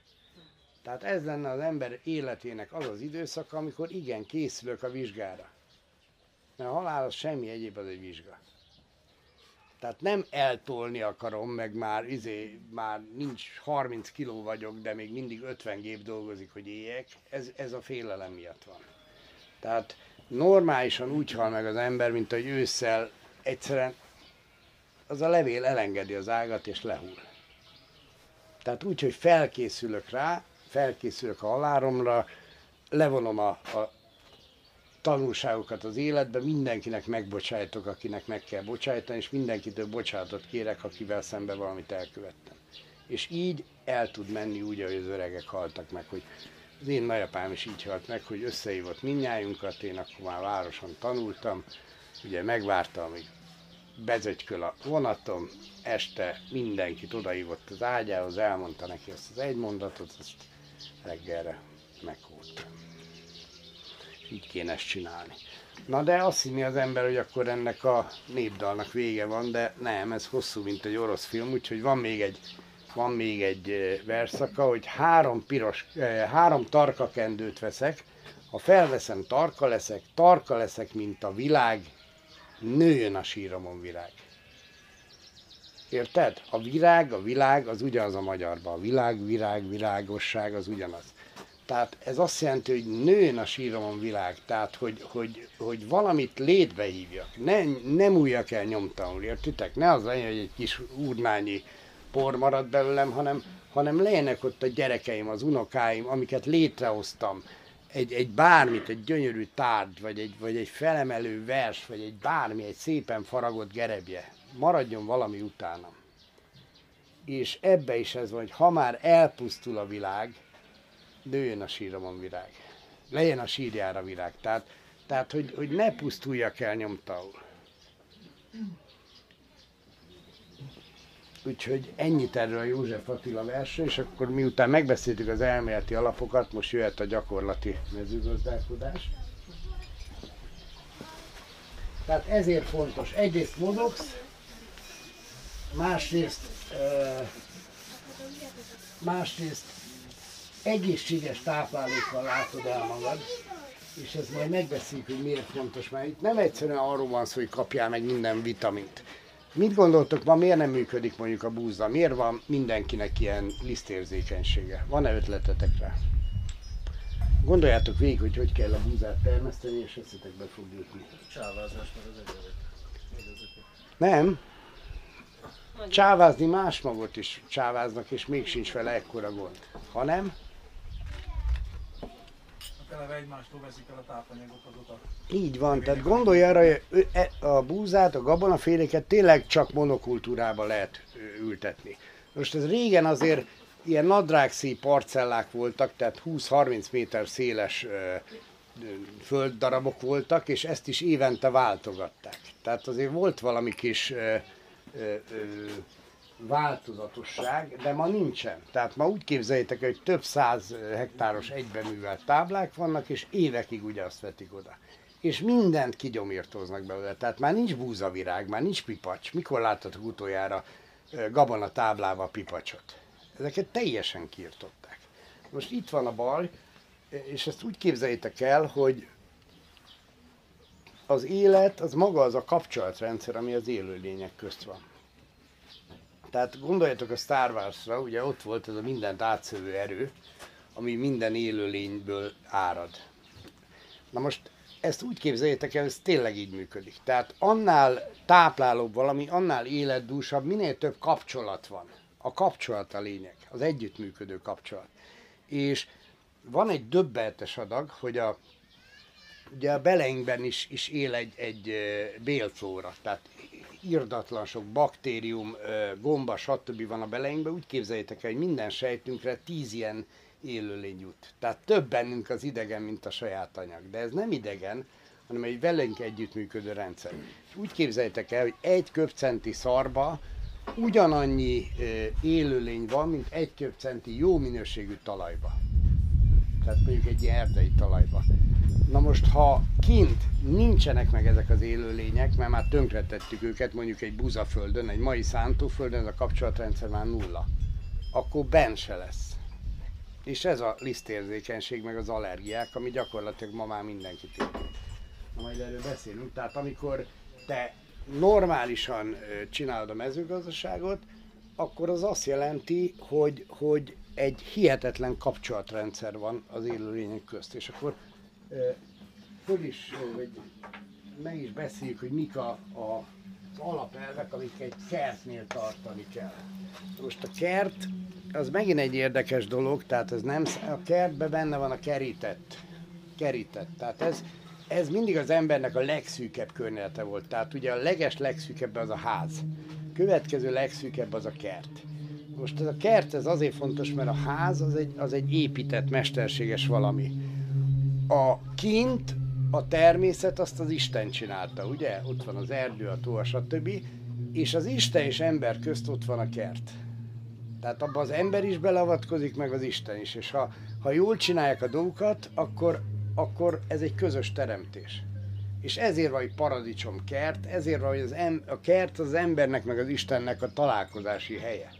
Tehát ez lenne az ember életének az az időszak, amikor igen, készülök a vizsgára. Mert a halál az semmi egyéb, az egy vizsga. Tehát nem eltolni akarom, meg már, izé, már nincs 30 kiló vagyok, de még mindig 50 gép dolgozik, hogy éljek. Ez, ez a félelem miatt van. Tehát normálisan úgy hal meg az ember, mint hogy ősszel egyszerűen az a levél elengedi az ágat és lehull. Tehát úgy, hogy felkészülök rá, felkészülök a halálomra, levonom a, a tanulságokat az életben, mindenkinek megbocsájtok, akinek meg kell bocsájtani, és mindenkitől bocsánatot kérek, akivel szemben valamit elkövettem. És így el tud menni úgy, ahogy az öregek haltak meg, hogy az én nagyapám is így halt meg, hogy összehívott minnyájunkat, én akkor már városon tanultam, ugye megvárta, amíg bezögyköl a vonatom, este mindenkit odaívott az ágyához, elmondta neki ezt az egy mondatot, azt reggelre meghúlt. Így kéne ezt csinálni. Na de azt hinni az ember, hogy akkor ennek a népdalnak vége van, de nem, ez hosszú, mint egy orosz film, úgyhogy van még egy, van még egy verszaka, hogy három, piros, három tarkakendőt veszek, ha felveszem, tarka leszek, tarka leszek, mint a világ, nőjön a síromon virág. Érted? A virág, a világ az ugyanaz a magyarban. A világ, virág, virágosság az ugyanaz. Tehát ez azt jelenti, hogy nőjön a síromon világ, tehát hogy, hogy, hogy valamit létbe hívjak, ne, nem újjak el nyomtalanul, értitek? Ne az legyen, hogy egy kis úrnányi por marad belőlem, hanem, hanem legyenek ott a gyerekeim, az unokáim, amiket létrehoztam, egy, egy bármit, egy gyönyörű tárgy, vagy egy, vagy egy felemelő vers, vagy egy bármi, egy szépen faragott gerebje, maradjon valami utána. És ebbe is ez van, hogy ha már elpusztul a világ, nőjön a síromon virág. Legyen a sírjára virág. Tehát, tehát hogy, hogy ne pusztuljak el nyomtaul. Úgyhogy ennyit erről a József Attila versről, és akkor miután megbeszéltük az elméleti alapokat, most jöhet a gyakorlati mezőgazdálkodás. Tehát ezért fontos, egyrészt mozogsz, másrészt, másrészt egészséges táplálékkal látod el magad, és ez majd megbeszéljük, hogy miért fontos, mert itt nem egyszerűen arról van szó, hogy kapjál meg minden vitamint. Mit gondoltok, ma miért nem működik mondjuk a búzda? Miért van mindenkinek ilyen lisztérzékenysége? Van-e ötletetek rá? Gondoljátok végig, hogy hogy kell a búzát termeszteni, és összetekbe fog jutni. Csávázás meg az egyedet. Nem. Csávázni más magot is csáváznak, és még sincs vele ekkora gond. Hanem eleve egymástól veszik el a tápanyagot azóta. Így van, tehát gondolj arra, hogy e- a búzát, a gabonaféléket tényleg csak monokultúrába lehet ültetni. Most ez régen azért ilyen nadrágszí parcellák voltak, tehát 20-30 méter széles földdarabok voltak, és ezt is évente váltogatták. Tehát azért volt valami kis ö, ö, ö, változatosság, de ma nincsen. Tehát ma úgy képzeljétek, el, hogy több száz hektáros egyben művelt táblák vannak, és évekig ugyanazt vetik oda. És mindent kigyomírtóznak belőle. Tehát már nincs búzavirág, már nincs pipacs. Mikor láttatok utoljára gabona táblába pipacsot? Ezeket teljesen kiirtották. Most itt van a baj, és ezt úgy képzeljétek el, hogy az élet, az maga az a kapcsolatrendszer, ami az élőlények közt van. Tehát gondoljatok a Star Wars-ra, ugye ott volt ez a mindent átszövő erő, ami minden élőlényből árad. Na most ezt úgy képzeljétek el, ez tényleg így működik. Tehát annál táplálóbb valami, annál életdúsabb, minél több kapcsolat van. A kapcsolat a lényeg, az együttműködő kapcsolat. És van egy döbbenetes adag, hogy a, ugye a beleinkben is, is él egy, egy bélflóra, tehát irdatlan sok baktérium, gomba, stb. van a beleinkben. Úgy képzeljétek el, hogy minden sejtünkre tíz ilyen élőlény jut. Tehát több bennünk az idegen, mint a saját anyag. De ez nem idegen, hanem egy velünk együttműködő rendszer. És úgy képzeljétek el, hogy egy köpcenti szarba ugyanannyi élőlény van, mint egy köpcenti jó minőségű talajba. Tehát mondjuk egy ilyen erdei talajba. Na most, ha kint nincsenek meg ezek az élőlények, mert már tönkretettük őket, mondjuk egy buzaföldön, egy mai szántóföldön, ez a kapcsolatrendszer már nulla, akkor benn se lesz. És ez a lisztérzékenység, meg az allergiák, ami gyakorlatilag ma már mindenkit érint. Na majd erről beszélünk. Tehát amikor te normálisan csinálod a mezőgazdaságot, akkor az azt jelenti, hogy, hogy egy hihetetlen kapcsolatrendszer van az élőlények közt. És akkor föl is, vagy meg is beszéljük, hogy mik a, a, az alapelvek, amik egy kertnél tartani kell. Most a kert, az megint egy érdekes dolog, tehát ez nem, a kertben benne van a kerített. Kerített. Tehát ez, ez mindig az embernek a legszűkebb környezete volt. Tehát ugye a leges legszűkebb az a ház. Következő legszűkebb az a kert. Most ez a kert ez azért fontos, mert a ház az egy, az egy épített, mesterséges valami. A kint a természet azt az Isten csinálta, ugye? Ott van az erdő, a tó, stb. És az Isten és ember közt ott van a kert. Tehát abban az ember is beleavatkozik, meg az Isten is. És ha, ha jól csinálják a dolgokat, akkor, akkor ez egy közös teremtés. És ezért van egy paradicsom kert, ezért van, hogy az em, a kert az embernek, meg az Istennek a találkozási helye.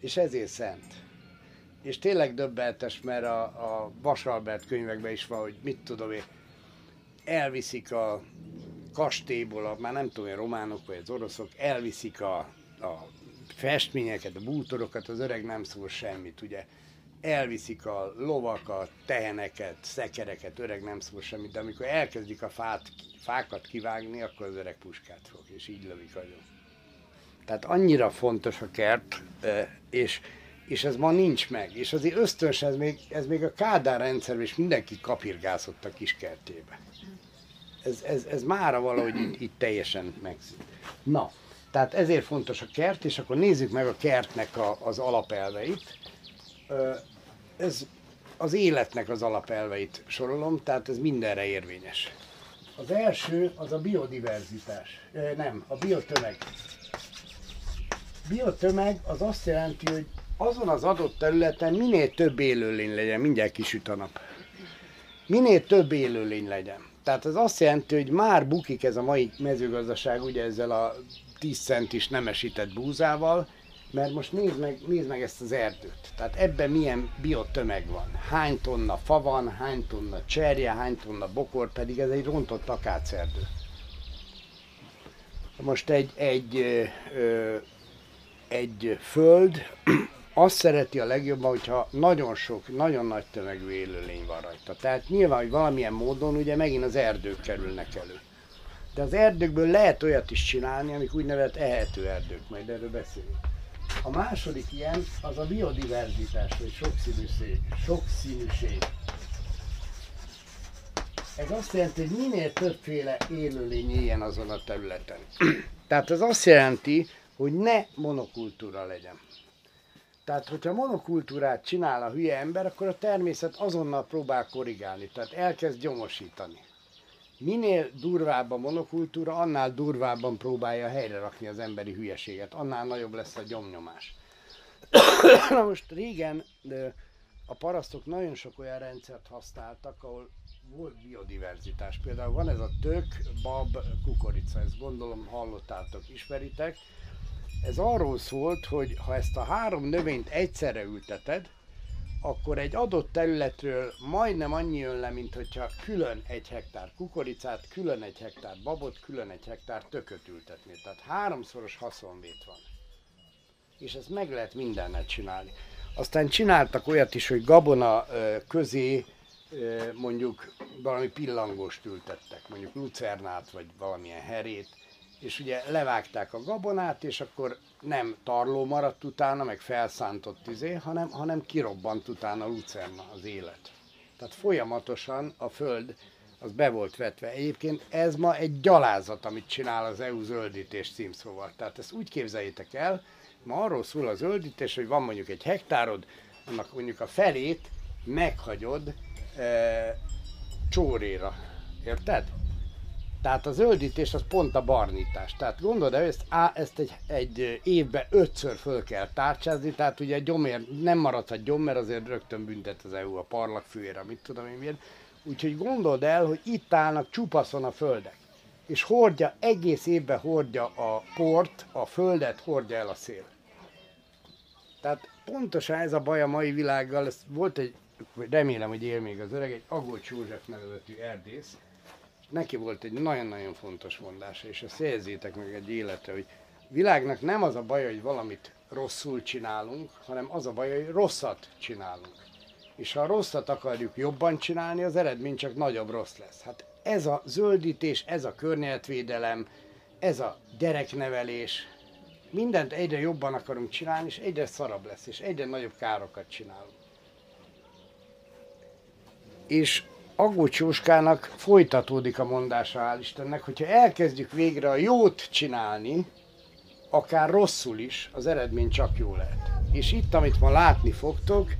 És ezért szent. És tényleg döbbentes, mert a, a Vasalbert könyvekben is van, hogy mit tudom én, elviszik a kastélyból, a, már nem tudom, a románok vagy az oroszok, elviszik a, a festményeket, a bútorokat, az öreg nem szól semmit, ugye. Elviszik a lovakat, teheneket, szekereket, öreg nem szól semmit, de amikor elkezdik a fát, fákat kivágni, akkor az öreg puskát fog, és így lövik agyon. Tehát annyira fontos a kert, és, és ez ma nincs meg. És azért ösztönös, ez még, ez még a Kádár rendszerben is mindenki kapirgászott a kis kertjébe. Ez, ez, ez mára valahogy itt, itt teljesen megszűnt. Na, tehát ezért fontos a kert, és akkor nézzük meg a kertnek a, az alapelveit. Ez az életnek az alapelveit sorolom, tehát ez mindenre érvényes. Az első az a biodiverzitás, nem, a biotömeg. Biotömeg az azt jelenti, hogy azon az adott területen minél több élőlény legyen, mindjárt kisüt a nap. Minél több élőlény legyen. Tehát ez azt jelenti, hogy már bukik ez a mai mezőgazdaság ugye ezzel a 10 centis nemesített búzával, mert most nézd meg, nézd meg ezt az erdőt. Tehát ebben milyen biotömeg van. Hány tonna fa van, hány tonna cserje, hány tonna bokor, pedig ez egy rontott akácerdő. Most egy, egy, ö, egy föld azt szereti a legjobban, hogyha nagyon sok, nagyon nagy tömegű élőlény van rajta. Tehát nyilván, hogy valamilyen módon ugye megint az erdők kerülnek elő. De az erdőkből lehet olyat is csinálni, amik úgynevezett ehető erdők, majd erről beszélünk. A második ilyen az a biodiverzitás, vagy sokszínűség. sokszínűség. Ez azt jelenti, hogy minél többféle élőlény éljen azon a területen. Tehát ez azt jelenti, hogy ne monokultúra legyen. Tehát, hogyha monokultúrát csinál a hülye ember, akkor a természet azonnal próbál korrigálni, tehát elkezd gyomosítani minél durvább a monokultúra, annál durvábban próbálja helyre rakni az emberi hülyeséget, annál nagyobb lesz a gyomnyomás. Na most régen a parasztok nagyon sok olyan rendszert használtak, ahol volt biodiverzitás. Például van ez a tök, bab, kukorica, ezt gondolom hallottátok, ismeritek. Ez arról szólt, hogy ha ezt a három növényt egyszerre ülteted, akkor egy adott területről majdnem annyi jön le, mint hogyha külön egy hektár kukoricát, külön egy hektár babot, külön egy hektár tököt ültetni. Tehát háromszoros haszonvét van. És ezt meg lehet mindennel csinálni. Aztán csináltak olyat is, hogy gabona közé mondjuk valami pillangost ültettek, mondjuk lucernát, vagy valamilyen herét, és ugye levágták a gabonát, és akkor nem tarló maradt utána, meg felszántott izé, hanem, hanem kirobbant utána lucerna az élet. Tehát folyamatosan a föld az be volt vetve. Egyébként ez ma egy gyalázat, amit csinál az EU zöldítés címszóval. Tehát ezt úgy képzeljétek el, ma arról szól a zöldítés, hogy van mondjuk egy hektárod, annak mondjuk a felét meghagyod e, csóréra. Érted? Tehát a zöldítés az pont a barnítás. Tehát gondolod, hogy ezt, á, ezt egy, egy évben ötször föl kell tárcsázni, tehát ugye gyomér, nem maradhat gyom, mert azért rögtön büntet az EU a parlagfűére, mit tudom én miért. Úgyhogy gondold el, hogy itt állnak csupaszon a földek. És hordja, egész évben hordja a port, a földet hordja el a szél. Tehát pontosan ez a baj a mai világgal, ez volt egy, remélem, hogy él még az öreg, egy Agolcs József nevezetű erdész, neki volt egy nagyon-nagyon fontos mondása, és ezt jelzétek meg egy életre, hogy világnak nem az a baj, hogy valamit rosszul csinálunk, hanem az a baj, hogy rosszat csinálunk. És ha a rosszat akarjuk jobban csinálni, az eredmény csak nagyobb rossz lesz. Hát ez a zöldítés, ez a környezetvédelem, ez a gyereknevelés, mindent egyre jobban akarunk csinálni, és egyre szarabb lesz, és egyre nagyobb károkat csinálunk. És Aggócsóskának folytatódik a mondása, hál' Istennek, hogyha elkezdjük végre a jót csinálni, akár rosszul is, az eredmény csak jó lehet. És itt, amit ma látni fogtok,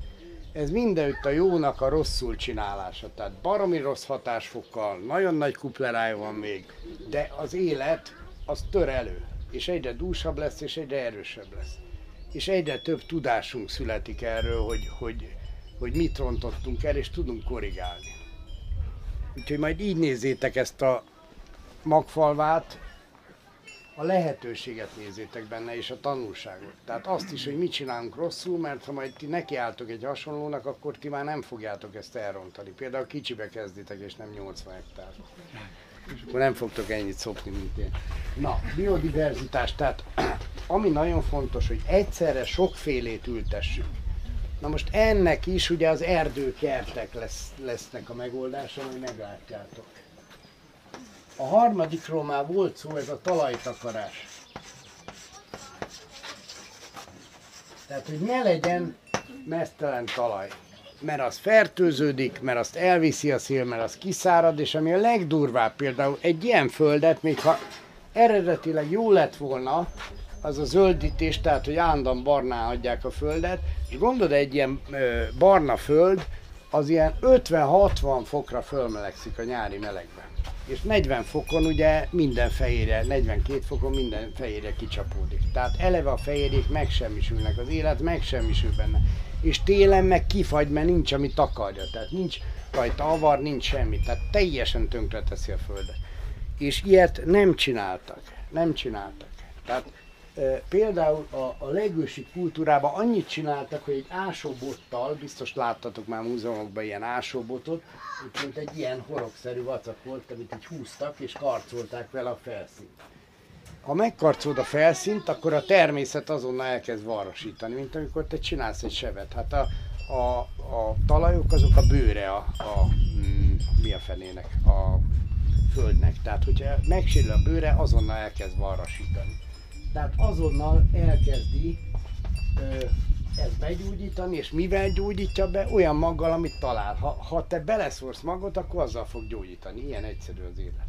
ez mindenütt a jónak a rosszul csinálása. Tehát baromi rossz hatásfokkal, nagyon nagy kuplerája van még, de az élet az tör elő, és egyre dúsabb lesz, és egyre erősebb lesz. És egyre több tudásunk születik erről, hogy, hogy, hogy mit rontottunk el, és tudunk korrigálni. Úgyhogy majd így nézzétek ezt a magfalvát, a lehetőséget nézzétek benne, és a tanulságot. Tehát azt is, hogy mit csinálunk rosszul, mert ha majd ti nekiálltok egy hasonlónak, akkor ti már nem fogjátok ezt elrontani. Például kicsibe kezditek, és nem 80 hektár. És akkor nem fogtok ennyit szopni, mint én. Na, biodiverzitás, tehát ami nagyon fontos, hogy egyszerre sokfélét ültessük. Na most ennek is ugye az erdőkertek lesz, lesznek a megoldása, majd meglátjátok. A harmadikról már volt szó, ez a talajtakarás. Tehát, hogy ne legyen mesztelen talaj. Mert az fertőződik, mert azt elviszi a szél, mert az kiszárad, és ami a legdurvább például egy ilyen földet, még ha eredetileg jó lett volna, az a zöldítés, tehát hogy állandóan barná adják a földet, és gondolod egy ilyen ö, barna föld, az ilyen 50-60 fokra fölmelegszik a nyári melegben. És 40 fokon ugye minden fehérje, 42 fokon minden fehérje kicsapódik. Tehát eleve a fehérjék megsemmisülnek, az élet megsemmisül benne. És télen meg kifagy, mert nincs, ami takarja. Tehát nincs rajta avar, nincs semmi. Tehát teljesen tönkreteszi a földet. És ilyet nem csináltak. Nem csináltak. Tehát Például a, a legősi kultúrában annyit csináltak, hogy egy ásóbottal, biztos láttatok már múzeumokban ilyen ásóbotot, mint egy ilyen horogszerű vacak volt, amit így húztak és karcolták vele a felszínt. Ha megkarcolod a felszínt, akkor a természet azonnal elkezd varrasítani, mint amikor te csinálsz egy sevet. Hát a, a, a talajok azok a bőre a, a mm, mi a fenének, a földnek. Tehát, hogyha megsérül a bőre, azonnal elkezd varrasítani. Tehát azonnal elkezdi ö, ezt begyógyítani, és mivel gyógyítja be? Olyan maggal, amit talál. Ha, ha te beleszórsz magot, akkor azzal fog gyógyítani. Ilyen egyszerű az élet.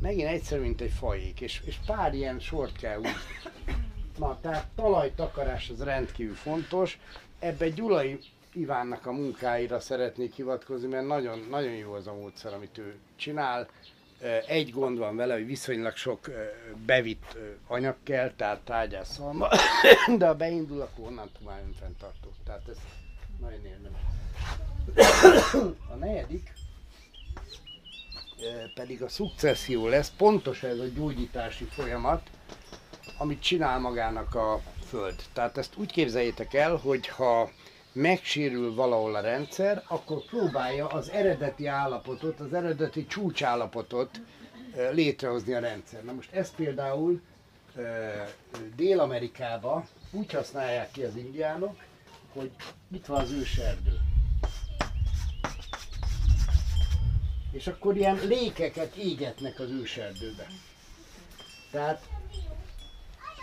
Megint egyszerű, mint egy fajék, és, és pár ilyen sort kell úgy. Na, tehát talajtakarás az rendkívül fontos. Ebbe Gyulai Ivánnak a munkáira szeretnék hivatkozni, mert nagyon, nagyon jó az a módszer, amit ő csinál egy gond van vele, hogy viszonylag sok bevitt anyag kell, tehát tárgyás de ha beindul, akkor onnantól már önfenntartó. Tehát ez nagyon érdemes. A negyedik pedig a szukcesszió lesz, pontos ez a gyógyítási folyamat, amit csinál magának a Föld. Tehát ezt úgy képzeljétek el, hogy ha megsérül valahol a rendszer, akkor próbálja az eredeti állapotot, az eredeti csúcsállapotot létrehozni a rendszer. Na most ezt például Dél-Amerikában úgy használják ki az indiánok, hogy itt van az őserdő. És akkor ilyen lékeket égetnek az őserdőbe. Tehát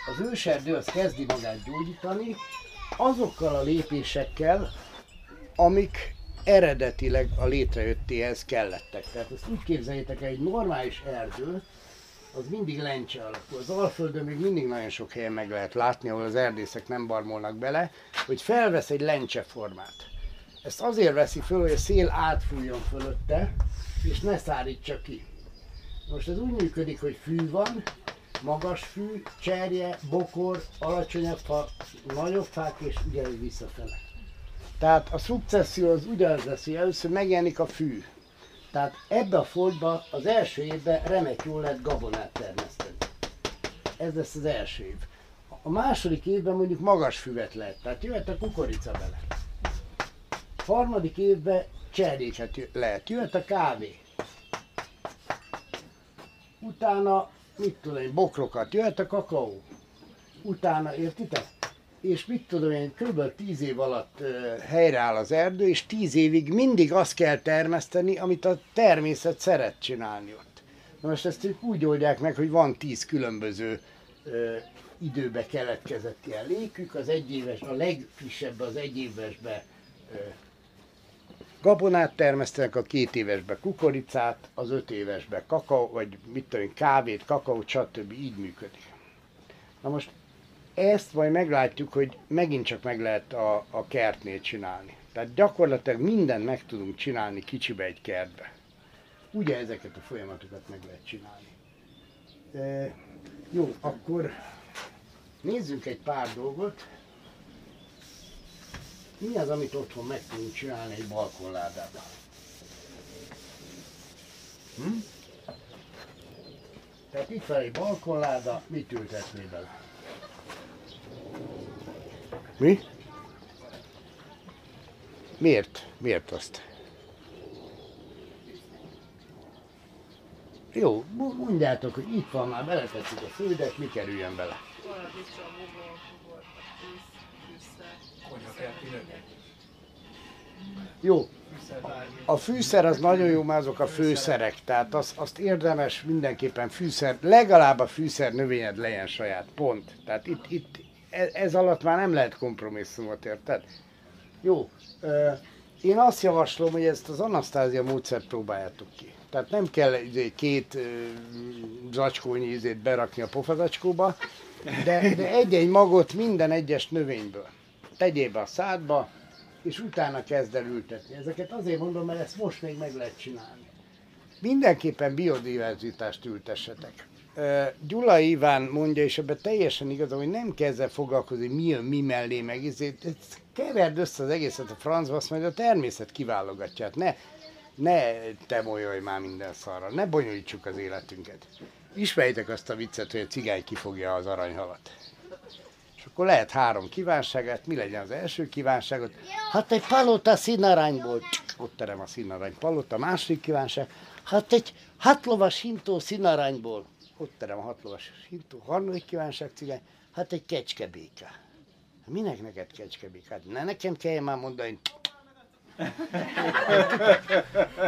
az őserdő az kezdi magát gyógyítani, azokkal a lépésekkel, amik eredetileg a létrejöttéhez kellettek. Tehát ezt úgy képzeljétek el, egy normális erdő, az mindig lencse alakú. Az Alföldön még mindig nagyon sok helyen meg lehet látni, ahol az erdészek nem barmolnak bele, hogy felvesz egy lencse formát. Ezt azért veszi föl, hogy a szél átfújjon fölötte, és ne szárítsa ki. Most ez úgy működik, hogy fű van, magas fű, cserje, bokor, alacsonyabb fa, nagyobb fák és ugyanúgy visszafele. Tehát a szukcesszió az ugyanaz lesz, hogy először megjelenik a fű. Tehát ebbe a foldba az első évben remek jól lehet gabonát termeszteni. Ez lesz az első év. A második évben mondjuk magas füvet lehet, tehát jöhet a kukorica bele. A harmadik évben cserjéket lehet, jöhet a kávé. Utána mit tudom én, bokrokat, jöhet a kakaó. Utána, értitek? És mit tudom én, kb. 10 év alatt uh, helyreáll az erdő, és 10 évig mindig azt kell termeszteni, amit a természet szeret csinálni ott. Na most ezt úgy oldják meg, hogy van 10 különböző uh, időbe keletkezett ilyen lékük, az egyéves, a legfrissebb az egyévesbe uh, gabonát termesztenek, a két évesbe kukoricát, az öt évesbe kakaó, vagy mit tudom, kávét, kakaót, stb. így működik. Na most ezt majd meglátjuk, hogy megint csak meg lehet a, a kertnél csinálni. Tehát gyakorlatilag mindent meg tudunk csinálni kicsibe egy kertbe. Ugye ezeket a folyamatokat meg lehet csinálni. E, jó, akkor nézzünk egy pár dolgot. Mi az, amit otthon meg tudunk csinálni egy balkonládában? Hm? Tehát itt van egy balkonláda, mit ültetnél bele? Mi? Miért? Miért azt? Jó, mondjátok, hogy itt van már, beletettük a földet, mi kerüljön bele? Paradicsom, Jó, a fűszer az nagyon jó, már azok a főszerek, tehát az, azt érdemes mindenképpen fűszer, legalább a fűszer növényed legyen saját, pont. Tehát itt, itt ez, alatt már nem lehet kompromisszumot, érted? Jó, én azt javaslom, hogy ezt az Anasztázia módszert próbáljátok ki. Tehát nem kell izé, két zacskónyi ízét berakni a pofazacskóba, de, de egy-egy magot minden egyes növényből. Tegyél be a szádba, és utána kezd el ültetni. Ezeket azért mondom, mert ezt most még meg lehet csinálni. Mindenképpen biodiverzitást ültessetek. Gyula Iván mondja, és ebben teljesen igaza, hogy nem kell ezzel foglalkozni, mi jön mi mellé, meg ezért keverd össze az egészet a francba, azt majd a természet kiválogatja. Hát ne, ne te molyolj már minden szarra, ne bonyolítsuk az életünket. Ismerjétek azt a viccet, hogy a cigány kifogja az aranyhalat. Akkor lehet három kívánságát, mi legyen az első kívánságot? Hát egy palota színarányból, ott terem a színarany palota, második kívánság, hát egy hatlovas hintó színarányból, ott terem a hatlovas hintó, harmadik kívánság cigány, hát egy kecskebéka. Minek neked kecskebéka? Hát ne nekem kelljen már mondani,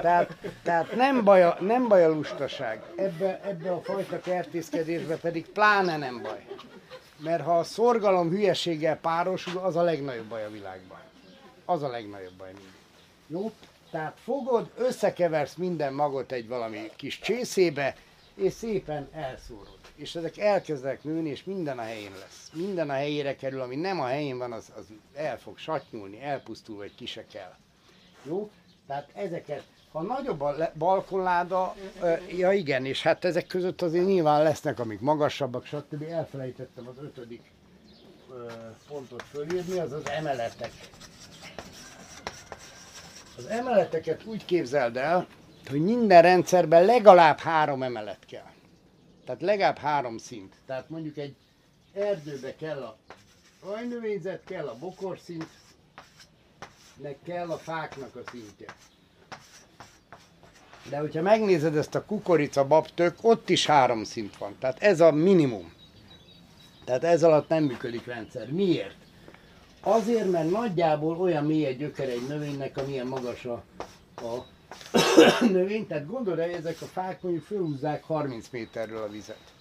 tehát, tehát nem, baj a, nem baj a lustaság. Ebbe, ebbe a fajta kertészkedésbe pedig pláne nem baj. Mert ha a szorgalom hülyeséggel párosul, az a legnagyobb baj a világban. Az a legnagyobb baj mindig. Jó? Tehát fogod, összekeversz minden magot egy valami kis csészébe, és szépen elszórod. És ezek elkezdenek nőni, és minden a helyén lesz. Minden a helyére kerül, ami nem a helyén van, az, az el fog satnyulni, elpusztul, vagy ki se kell. Jó? Tehát ezeket, ha nagyobb a le- balkonláda, ja igen, és hát ezek között azért nyilván lesznek, amik magasabbak, stb. Elfelejtettem az ötödik pontot fölírni, az az emeletek. Az emeleteket úgy képzeld el, hogy minden rendszerben legalább három emelet kell. Tehát legalább három szint. Tehát mondjuk egy erdőbe kell a rajnövényzet, kell a bokorszint, meg kell a fáknak a szintje. De hogyha megnézed ezt a kukorica babtök, ott is három szint van. Tehát ez a minimum. Tehát ez alatt nem működik rendszer. Miért? Azért, mert nagyjából olyan mély a gyökere egy növénynek, amilyen magas a, a növény. Tehát gondold el, hogy ezek a fák mondjuk fölhúzzák 30 méterről a vizet.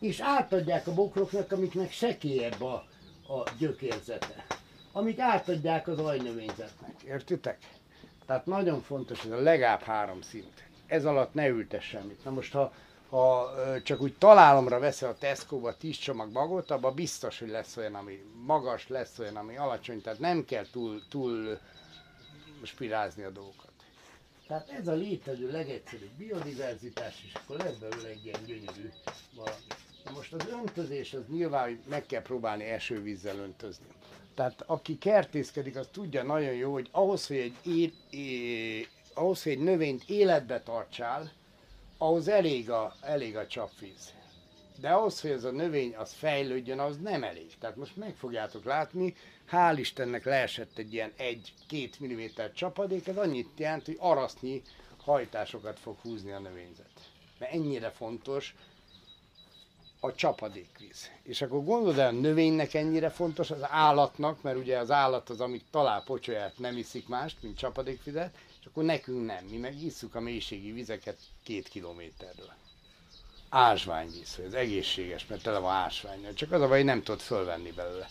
És átadják a bokroknak, amiknek sekélyebb a, a gyökérzete. Amik átadják az ajnövényzetnek. Értitek? Tehát nagyon fontos, ez a legalább három szint. Ez alatt ne ültes semmit. Na most, ha, ha csak úgy találomra veszel a Tesco-ba 10 csomag magot, abban biztos, hogy lesz olyan, ami magas, lesz olyan, ami alacsony, tehát nem kell túl, túl spirázni a dolgokat. Tehát ez a létező legegyszerűbb biodiverzitás, és akkor lesz belőle egy ilyen gyönyörű valami. Na most az öntözés, az nyilván, meg kell próbálni esővízzel öntözni. Tehát aki kertészkedik, az tudja nagyon jó, hogy ahhoz, hogy egy, é, é, ahhoz, hogy egy növényt életbe tartsál, ahhoz elég a, elég a csapvíz. De ahhoz, hogy ez a növény az fejlődjön, az nem elég. Tehát most meg fogjátok látni, hál' Istennek leesett egy ilyen 1-2 mm csapadék, ez annyit jelent, hogy arasznyi hajtásokat fog húzni a növényzet. Mert ennyire fontos a csapadékvíz. És akkor gondolod el, a növénynek ennyire fontos, az állatnak, mert ugye az állat az, amit talál pocsolyát, nem iszik mást, mint csapadékvizet, és akkor nekünk nem. Mi meg isszuk a mélységi vizeket két kilométerről. Ásványvíz, hogy ez egészséges, mert tele van ásvány. Csak az a baj, nem tudod fölvenni belőle.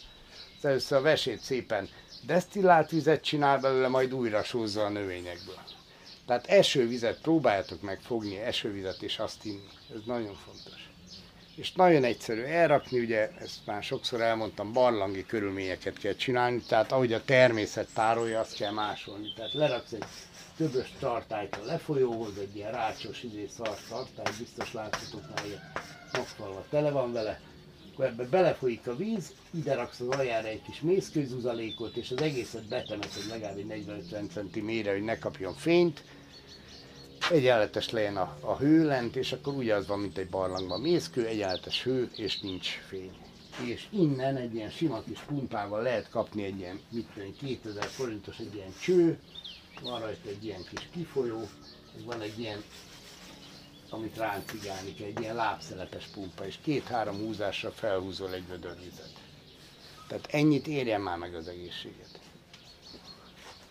Az először a vesét szépen desztillált vizet csinál belőle, majd újra sózza a növényekből. Tehát esővizet próbáljátok meg fogni, esővizet és azt inni. Ez nagyon fontos. És nagyon egyszerű elrakni, ugye ezt már sokszor elmondtam, barlangi körülményeket kell csinálni, tehát ahogy a természet tárolja, azt kell másolni. Tehát leraksz egy többös tartályt a lefolyóhoz, egy ilyen rácsos izé szar tartály, biztos látszatok már ilyen napfalva tele van vele, akkor ebbe belefolyik a víz, ide raksz az aljára egy kis mészkőzuzalékot, és az egészet betemeted legalább egy 40-50 cm mélyre, hogy ne kapjon fényt, egyenletes legyen a, a hő lent, és akkor úgy az van, mint egy barlangban mészkő, egyenletes hő, és nincs fény. És innen egy ilyen sima kis pumpával lehet kapni egy ilyen, mit tudom, 2000 forintos egy ilyen cső, van rajta egy ilyen kis kifolyó, van egy ilyen, amit ráncigálni kell, egy ilyen lábszeletes pumpa, és két-három húzásra felhúzol egy vödör vizet. Tehát ennyit érjen már meg az egészséget.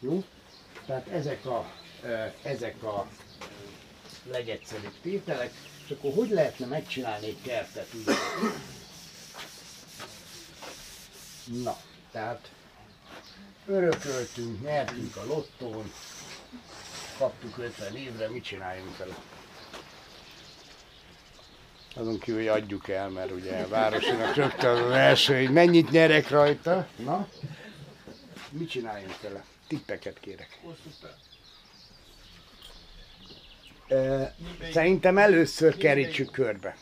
Jó? Tehát ezek a, ezek a legegyszerűbb tételek, és akkor hogy lehetne megcsinálni egy kertet úgy? Na, tehát örököltünk, nyertünk a lottón, kaptuk 50 évre, mit csináljunk vele? Azon kívül, hogy adjuk el, mert ugye a városinak rögtön az első, hogy mennyit nyerek rajta. Na, mit csináljunk vele? Tippeket kérek. Ö, Szerintem először kerítsük körbe.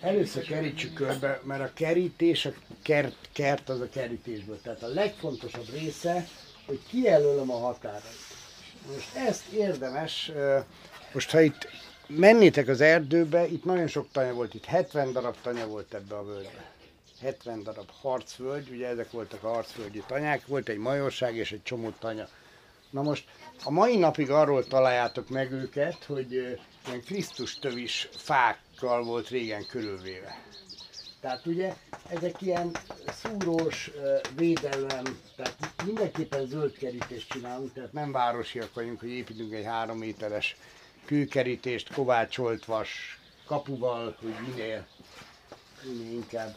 Először kerítsük körbe, mert a kerítés, a kert, kert az a kerítésből. Tehát a legfontosabb része, hogy kijelölöm a határait. Most ezt érdemes, most ha itt mennétek az erdőbe, itt nagyon sok tanya volt, itt 70 darab tanya volt ebbe a völgybe. 70 darab harcvölgy, ugye ezek voltak a harcvölgyi tanyák, volt egy majorság és egy csomó tanya. Na most a mai napig arról találjátok meg őket, hogy ilyen Krisztus tövis fákkal volt régen körülvéve. Tehát ugye ezek ilyen szúrós védelem, tehát mindenképpen zöld kerítést csinálunk, tehát nem városiak vagyunk, hogy építünk egy három méteres kőkerítést, kovácsolt vas kapuval, hogy minél, minél inkább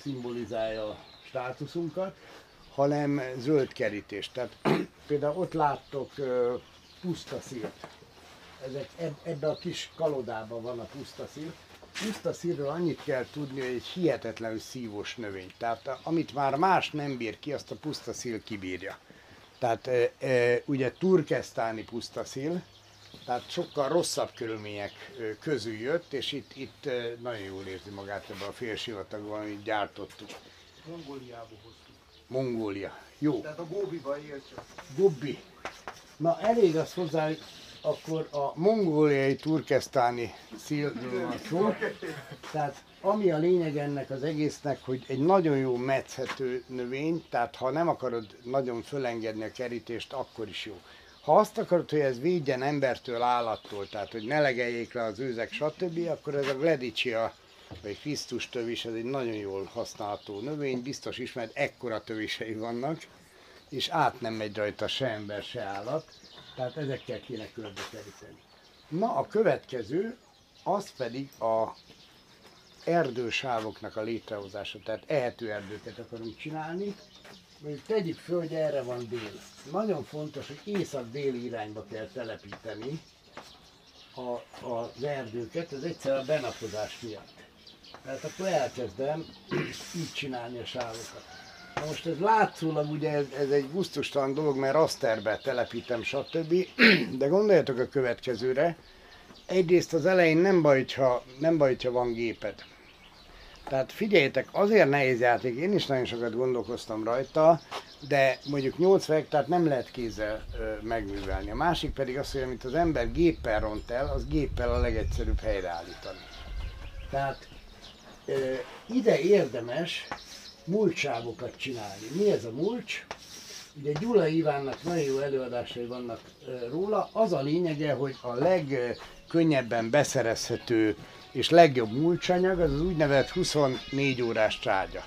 szimbolizálja a státuszunkat, hanem zöld kerítés. Tehát például ott láttok puszta szírt. Ezek eb- ebbe a kis kalodában van a puszta szír. Puszta szírről annyit kell tudni, hogy egy hihetetlenül szívós növény. Tehát amit már más nem bír ki, azt a puszta szíl kibírja. Tehát e, e, ugye turkesztáni puszta szíl, tehát sokkal rosszabb körülmények közül jött, és itt, itt nagyon jól érzi magát ebben a félsivatagban, amit gyártottuk. Mongóliába hoztuk. Mongólia. Jó. Tehát a Góbiba él csak. Gobbi. Na elég az hozzá, hogy akkor a mongóliai turkesztáni szílről van szó. Tehát ami a lényeg ennek az egésznek, hogy egy nagyon jó metszhető növény, tehát ha nem akarod nagyon fölengedni a kerítést, akkor is jó. Ha azt akarod, hogy ez védjen embertől, állattól, tehát hogy ne legeljék le az őzek, stb., akkor ez a Gledicia, vagy Krisztus tövis, ez egy nagyon jól használható növény, biztos ismert, ekkora tövisei vannak, és át nem megy rajta se ember, se állat, tehát ezekkel kéne körbe keríteni. Na, a következő, az pedig a erdősávoknak a létrehozása, tehát ehető erdőket akarunk csinálni, Mondjuk tegyük föl, hogy erre van dél. Nagyon fontos, hogy észak-déli irányba kell telepíteni a, az erdőket, ez egyszer a benapozás miatt. Tehát akkor elkezdem így csinálni a sávokat. Na most ez látszólag ugye ez, ez egy gusztustalan dolog, mert rasterbe telepítem, stb. De gondoljatok a következőre. Egyrészt az elején nem baj, ha, nem baj, ha van géped. Tehát figyeljetek, azért nehéz játék, én is nagyon sokat gondolkoztam rajta, de mondjuk 80 hektárt nem lehet kézzel ö, megművelni. A másik pedig az, hogy amit az ember géppel ront el, az géppel a legegyszerűbb helyreállítani. Tehát ide érdemes mulcsávokat csinálni. Mi ez a mulcs? Ugye Gyula Ivánnak nagyon jó előadásai vannak róla. Az a lényege, hogy a legkönnyebben beszerezhető és legjobb mulcsanyag az az úgynevezett 24 órás trágya.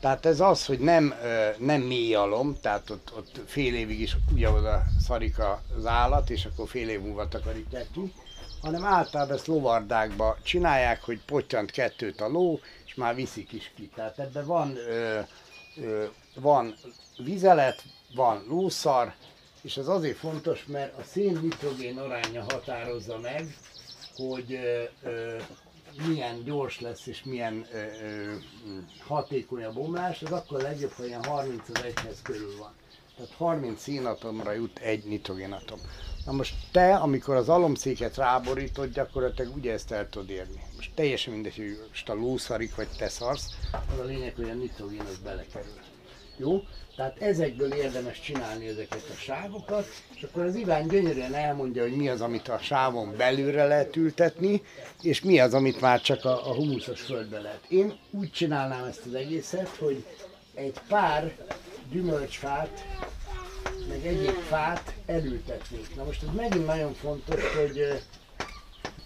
Tehát ez az, hogy nem, nem mély alom, tehát ott, ott fél évig is ugyanoda szarik az állat, és akkor fél év múlva takarítják ki, hanem általában ezt lovardákba csinálják, hogy pottyant kettőt a ló, és már viszik is ki. Tehát ebben van ö, ö, van vizelet, van lószar, és ez azért fontos, mert a szén-nitrogén aránya határozza meg, hogy ö, ö, milyen gyors lesz és milyen ö, ö, hatékony a bomlás, az akkor legjobb, ha ilyen 30 az egyhez körül van. Tehát 30 szénatomra jut egy nitrogénatom. Na most te, amikor az alomszéket ráborítod, gyakorlatilag ugye ezt el tudod érni. Most teljesen mindegy, hogy most a lószarik vagy te szarsz, az a lényeg, hogy a nitrogén az belekerül. Jó? Tehát ezekből érdemes csinálni ezeket a sávokat, és akkor az Iván gyönyörűen elmondja, hogy mi az, amit a sávon belülre lehet ültetni, és mi az, amit már csak a, a humuszos földbe lehet. Én úgy csinálnám ezt az egészet, hogy egy pár gyümölcsfát, meg egyéb fát elültetnék. Na most ez megint nagyon fontos, hogy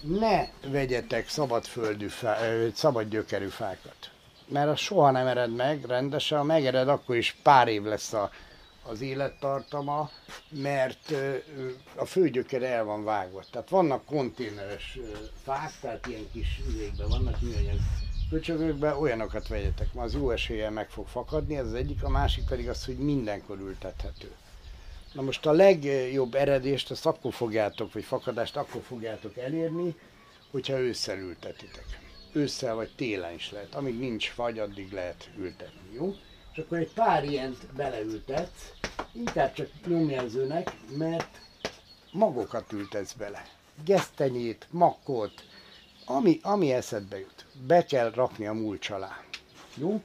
ne vegyetek szabadföldű, fá, szabad gyökerű fákat. Mert az soha nem ered meg rendesen, ha megered, akkor is pár év lesz a, az élettartama, mert a főgyökere el van vágva. Tehát vannak konténeres fák, tehát ilyen kis üvegben vannak műanyag köcsögökben, olyanokat vegyetek, mert az jó eséllyel meg fog fakadni, ez az egyik, a másik pedig az, hogy mindenkor ültethető. Na most a legjobb eredést azt akkor fogjátok, vagy fakadást akkor fogjátok elérni, hogyha ősszel ültetitek. Ősszel vagy télen is lehet. Amíg nincs fagy, addig lehet ültetni, jó? És akkor egy pár ilyent beleültetsz, inkább csak nyomjelzőnek, mert magokat ültetsz bele. Gesztenyét, makkot, ami, ami eszedbe jut. Be kell rakni a mulcs alá. Jó?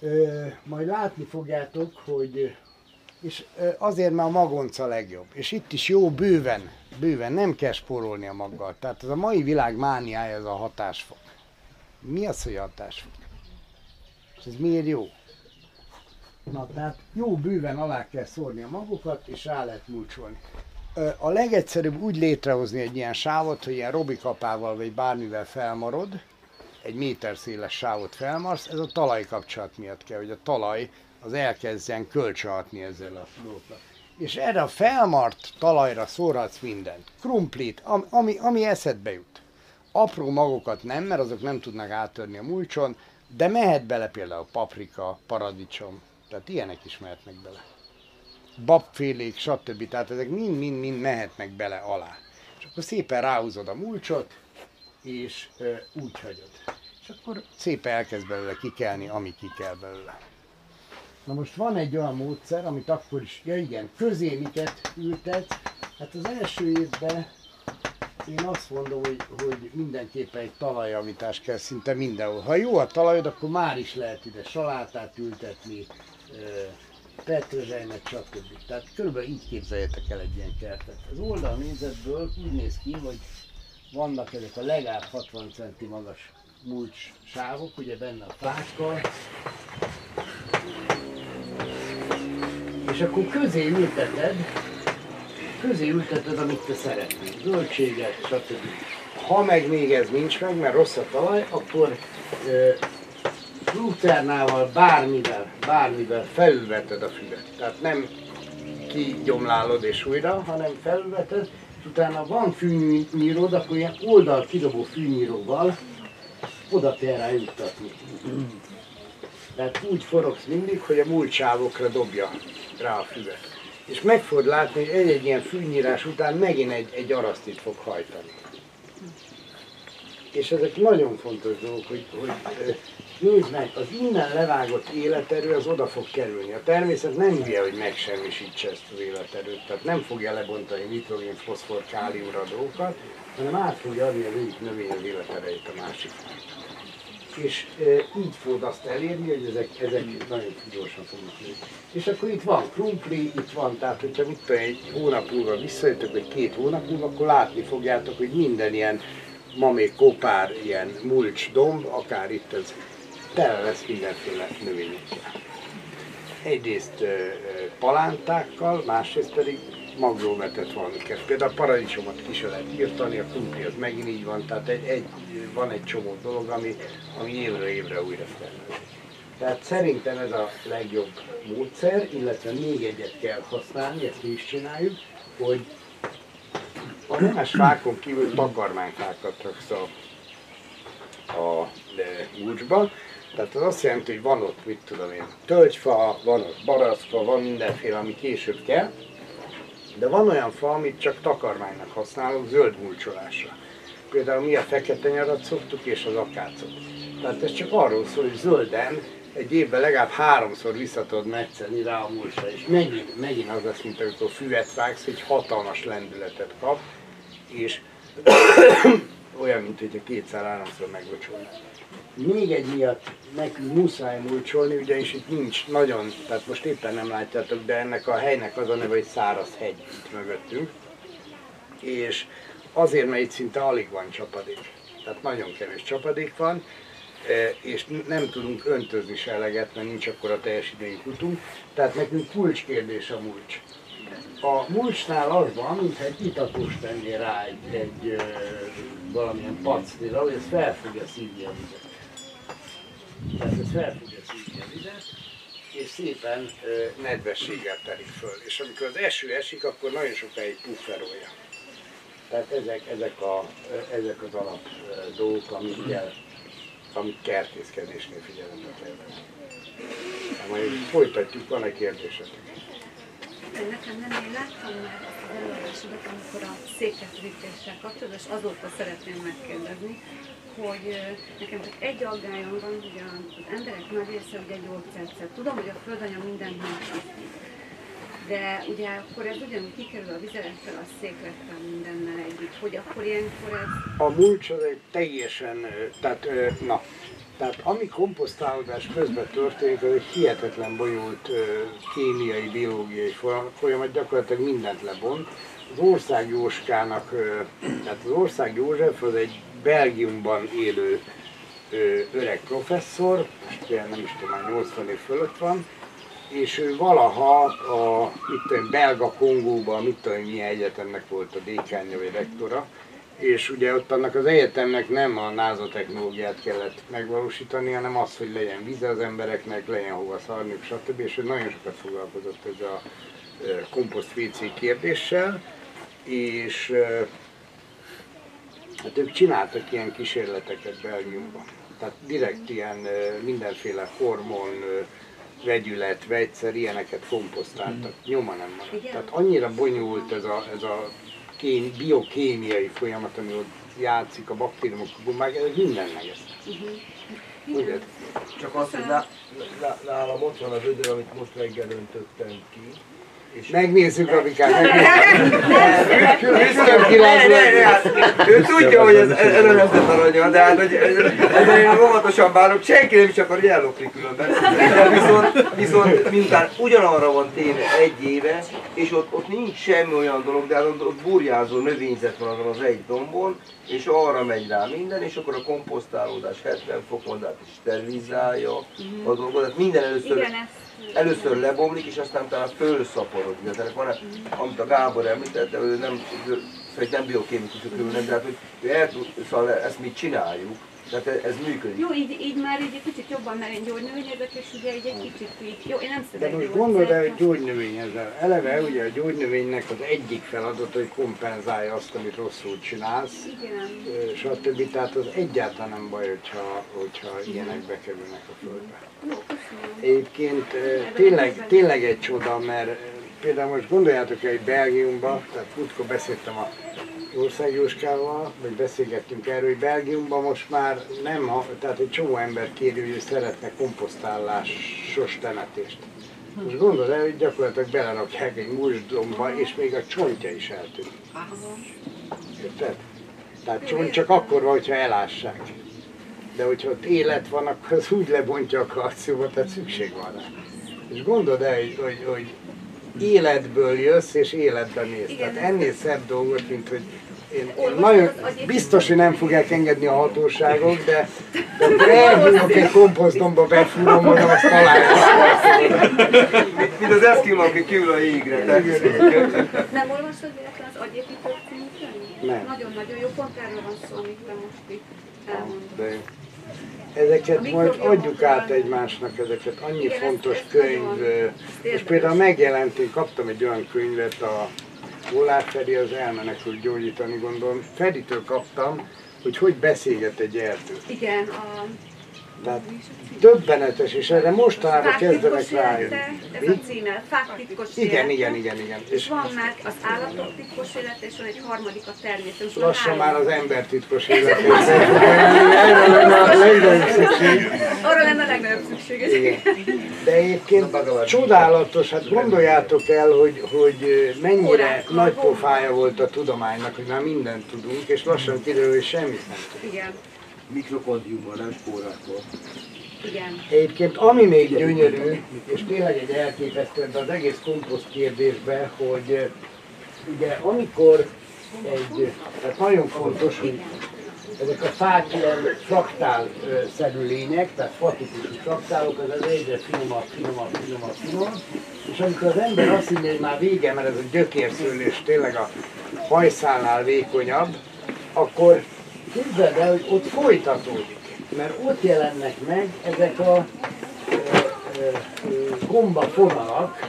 Ö, majd látni fogjátok, hogy és azért, mert a magonca legjobb. És itt is jó bőven, bőven, nem kell spórolni a maggal. Tehát ez a mai világ mániája, ez a hatásfok. Mi az, hogy hatásfok? És ez miért jó? Na, tehát jó bőven alá kell szórni a magokat, és rá lehet mulcsolni. A legegyszerűbb úgy létrehozni egy ilyen sávot, hogy ilyen robikapával vagy bármivel felmarod, egy méter széles sávot felmarsz, ez a talajkapcsolat miatt kell, hogy a talaj az elkezdjen kölcsönhatni ezzel a dolgokkal. És erre a felmart talajra szórhatsz mindent. Krumplit, ami, ami, ami eszedbe jut. Apró magokat nem, mert azok nem tudnak áttörni a mulcson, de mehet bele például paprika, paradicsom, tehát ilyenek is mehetnek bele. Babfélék, stb. Tehát ezek mind-mind-mind mehetnek bele alá. És akkor szépen ráhúzod a mulcsot, és ö, úgy hagyod. És akkor szépen elkezd belőle kikelni, ami kikel belőle. Na most van egy olyan módszer, amit akkor is, ja igen, közé miket ültet. Hát az első évben én azt mondom, hogy, hogy mindenképpen egy talajjavítás kell szinte mindenhol. Ha jó a talajod, akkor már is lehet ide salátát ültetni, petrezselymet, stb. Tehát körülbelül így képzeljetek el egy ilyen kertet. Az oldalnézetből úgy néz ki, hogy vannak ezek a legalább 60 centi magas mulcs sávok, ugye benne a fákkal, és akkor közé ülteted, közé ülteted, amit te szeretnél, zöldséget, stb. Ha meg még ez nincs meg, mert rossz a talaj, akkor ö, luternával, bármivel, bármivel felülveted a füvet. Tehát nem kigyomlálod és újra, hanem felülveted, és utána van fűnyíród, akkor ilyen oldal kidobó fűnyíróval oda kell rá juttatni. Tehát úgy forogsz mindig, hogy a múltsávokra dobja rá a füvet. És meg fogod látni, hogy egy-egy ilyen fűnyírás után megint egy, egy arasztit fog hajtani. És ezek nagyon fontos dolgok, hogy, hogy nézd meg, az innen levágott életerő az oda fog kerülni. A természet nem hülye, hogy megsemmisítse ezt az életerőt, tehát nem fogja lebontani nitrogén, foszfor, káliumra a dolgokat, hanem át fogja adni az egyik növény az életerejét a másiknak és így fogod azt elérni, hogy ezek, ezek nagyon gyorsan fognak nőni. És akkor itt van krumpli, itt van, tehát hogyha mit tudom, egy hónap múlva visszajöttök, vagy két hónap múlva, akkor látni fogjátok, hogy minden ilyen mamék, kopár, ilyen mulcs domb, akár itt ez tele lesz mindenféle növényekkel. Egyrészt palántákkal, másrészt pedig magróvetett valamiket. Például a paradicsomot ki se lehet írtani, a krumpli az megint így van, tehát egy, egy, van egy csomó dolog, ami, ami évről évre újra felmerül. Tehát szerintem ez a legjobb módszer, illetve még egyet kell használni, ezt mi is csináljuk, hogy a nemes fákon kívül takarmányfákat raksz a, a e, mulcsba, Tehát az azt jelenti, hogy van ott, mit tudom én, tölgyfa, van ott baraszfa, van mindenféle, ami később kell, de van olyan fa, amit csak takarmánynak használunk zöld mulcsolásra. Például mi a fekete nyarat szoktuk és az akácot. Tehát ez csak arról szól, hogy zölden egy évben legalább háromszor vissza tudod metszeni rá a mulcsra, és megint, megint az lesz, mint amikor füvet vágsz, hogy hatalmas lendületet kap, és olyan, mint hogyha kétszer-háromszor megbocsolnál. Még egy miatt nekünk muszáj mulcsolni, ugyanis itt nincs nagyon, tehát most éppen nem látjátok, de ennek a helynek az a neve, hogy száraz hegy itt mögöttünk. És azért, mert itt szinte alig van csapadék. Tehát nagyon kevés csapadék van, e, és nem tudunk öntözni se eleget, mert nincs akkor a teljesítmény kutunk. Tehát nekünk kulcskérdés a mulcs. A mulcsnál az van, mintha egy itatós tennél rá egy, egy ö, valamilyen pacnira, hogy ez fel fogja szívni a vizet. Tehát ez fel fogja szívni a és szépen ö, nedvességgel telik föl. És amikor az eső esik, akkor nagyon sokáig pufferolja. Tehát ezek, ezek, a, ezek az alap dolgok, amik kell, amik kertészkedésnél figyelembe kell venni. Hát Majd folytatjuk, van-e kérdésetek? Nekem nem, én láttam már előadásodat, amikor a székesítéssel kapcsolatban, és azóta szeretném megkérdezni, hogy nekem csak egy aggályom van, hogy az emberek nagy része ugye gyógyszert. Tudom, hogy a földanya mindent megkapni. De ugye akkor ez ugyanúgy kikerül a vizelettel, a széklettel, mindennel együtt, hogy akkor ilyenkor ez A mulcs az egy teljesen, tehát na, tehát ami komposztálódás közben történik, az egy hihetetlen bonyolult kémiai, biológiai folyamat, gyakorlatilag mindent lebont. Az ország Jóskának, tehát az ország József az egy Belgiumban élő ö, öreg professzor, ilyen nem is tudom, már 80 év fölött van, és ő valaha a mit tudom, belga Kongóban, mit tudom, milyen egyetemnek volt a dékánja vagy rektora, és ugye ott annak az egyetemnek nem a NASA technológiát kellett megvalósítani, hanem az, hogy legyen víze az embereknek, legyen hova szarniuk, stb. És ő nagyon sokat foglalkozott ez a komposzt WC kérdéssel, és hát ők csináltak ilyen kísérleteket Belgiumban. Tehát direkt ilyen mindenféle hormon, vegyület, vegyszer, ilyeneket komposztáltak. Nyoma nem maradt. Tehát annyira bonyolult ez a, ez a kém, biokémiai folyamat, ami ott játszik, a baktériumok, gumák, ez minden megesz. Ugye? Csak az, hogy ná- ná- nálam ott van az ödör, amit most reggel öntöttem ki. És Megnézzük, megnézzük. Küzdöm kilázva. hát, ő tudja, hogy ez előrezett aranya, de hát hogy ezzel én óvatosan bánok, senki nem is akar, hogy ellopni különben. De viszont, viszont miután ugyanarra van téve egy éve, és ott, ott nincs semmi olyan dolog, de hát ott, ott burjázó növényzet van azon az egy dombon, és arra megy rá minden, és akkor a komposztálódás 70 fokon át is sterilizálja a dolgot. Tehát minden először igen, ezt először lebomlik, és aztán utána fölszaporodik. Tehát van, amit a Gábor említette, ő nem, ő, szóval nem biokémikusok ülnek, de hát, hogy ő el szóval ezt mi csináljuk, tehát ez, ez működik. Jó, így, így már így egy kicsit jobban, mert én gyógynövényezek, és ugye így egy kicsit így, jó, én nem De szedek most gondold el, hogy most- gyógynövény ezzel. Eleve ugye a gyógynövénynek az egyik feladat, hogy kompenzálja azt, amit rosszul csinálsz, Igen. stb. Tehát az egyáltalán nem baj, hogyha, hogyha ilyenek bekerülnek a földbe. Jó, köszönöm. Egyébként tényleg, tényleg egy csoda, mert például most gondoljátok el, hogy Belgiumban, tehát múltkor beszéltem a Ország Jóskával, vagy beszélgettünk erről, hogy Belgiumban most már nem, tehát egy csomó ember kéri, hogy szeretne komposztálásos temetést. Most gondolod el, hogy gyakorlatilag belerakják egy musdomba, és még a csontja is eltűnik. Érted? Tehát csont csak akkor van, hogyha elássák. De hogyha ott élet van, akkor az úgy lebontja a kalciumot, tehát szükség van rá. És gondold el, hogy, hogy életből jössz, és életben mész. Tehát ennél szebb dolgot, mint hogy én, én nagyon biztos, hogy nem fogják engedni a hatóságok, de, de elhívok egy komposztomba, befúrom, mondom, azt találják. Mint, mint az eszkimó, aki kívül a jégre. Nem olvasod véletlen az könyvet? Nem. Nagyon-nagyon jó, pont erről van szó, amit te most itt elmondod. Ezeket majd adjuk át egymásnak, ezeket annyi fontos könyv. Most például megjelent, én kaptam egy olyan könyvet, a Volár Feri az elmenekült gyógyítani gondolom. Feritől kaptam, hogy hogy beszélget egy erdő. Igen, a Tehát döbbenetes, és erre mostanában kezdenek rájönni. élete, ez a címe, Fák titkos Igen, élete. igen, igen, igen. És És van már az állatok titkos élete, és van egy harmadik a természet. Lassan már az ember titkos életét Erre lenne a legnagyobb szükség. Arra lenne a legnagyobb szükség. Igen. De egyébként csodálatos, hát gondoljátok el, hogy, hogy mennyire nagy pofája volt a tudománynak, hogy már mindent tudunk, és lassan kiderül, hogy semmit nem tudunk. Igen, Mikrokondriumban, nem spórákból. igen. Egyébként ami még gyönyörű, és tényleg egy elképesztő ebben az egész komposzt kérdésben, hogy eh, ugye amikor egy, tehát nagyon fontos, hogy ezek a fák ilyen fraktál ö, szerű lények, tehát fatikusú fraktálok, az az egyre finomabb, finomabb, finomabb, finomabb, és amikor az ember azt hinné, hogy már vége, mert ez a gyökérszőlés tényleg a hajszálnál vékonyabb, akkor képzeld el, hogy ott folytatódik, mert ott jelennek meg ezek a ö, gombafonalak,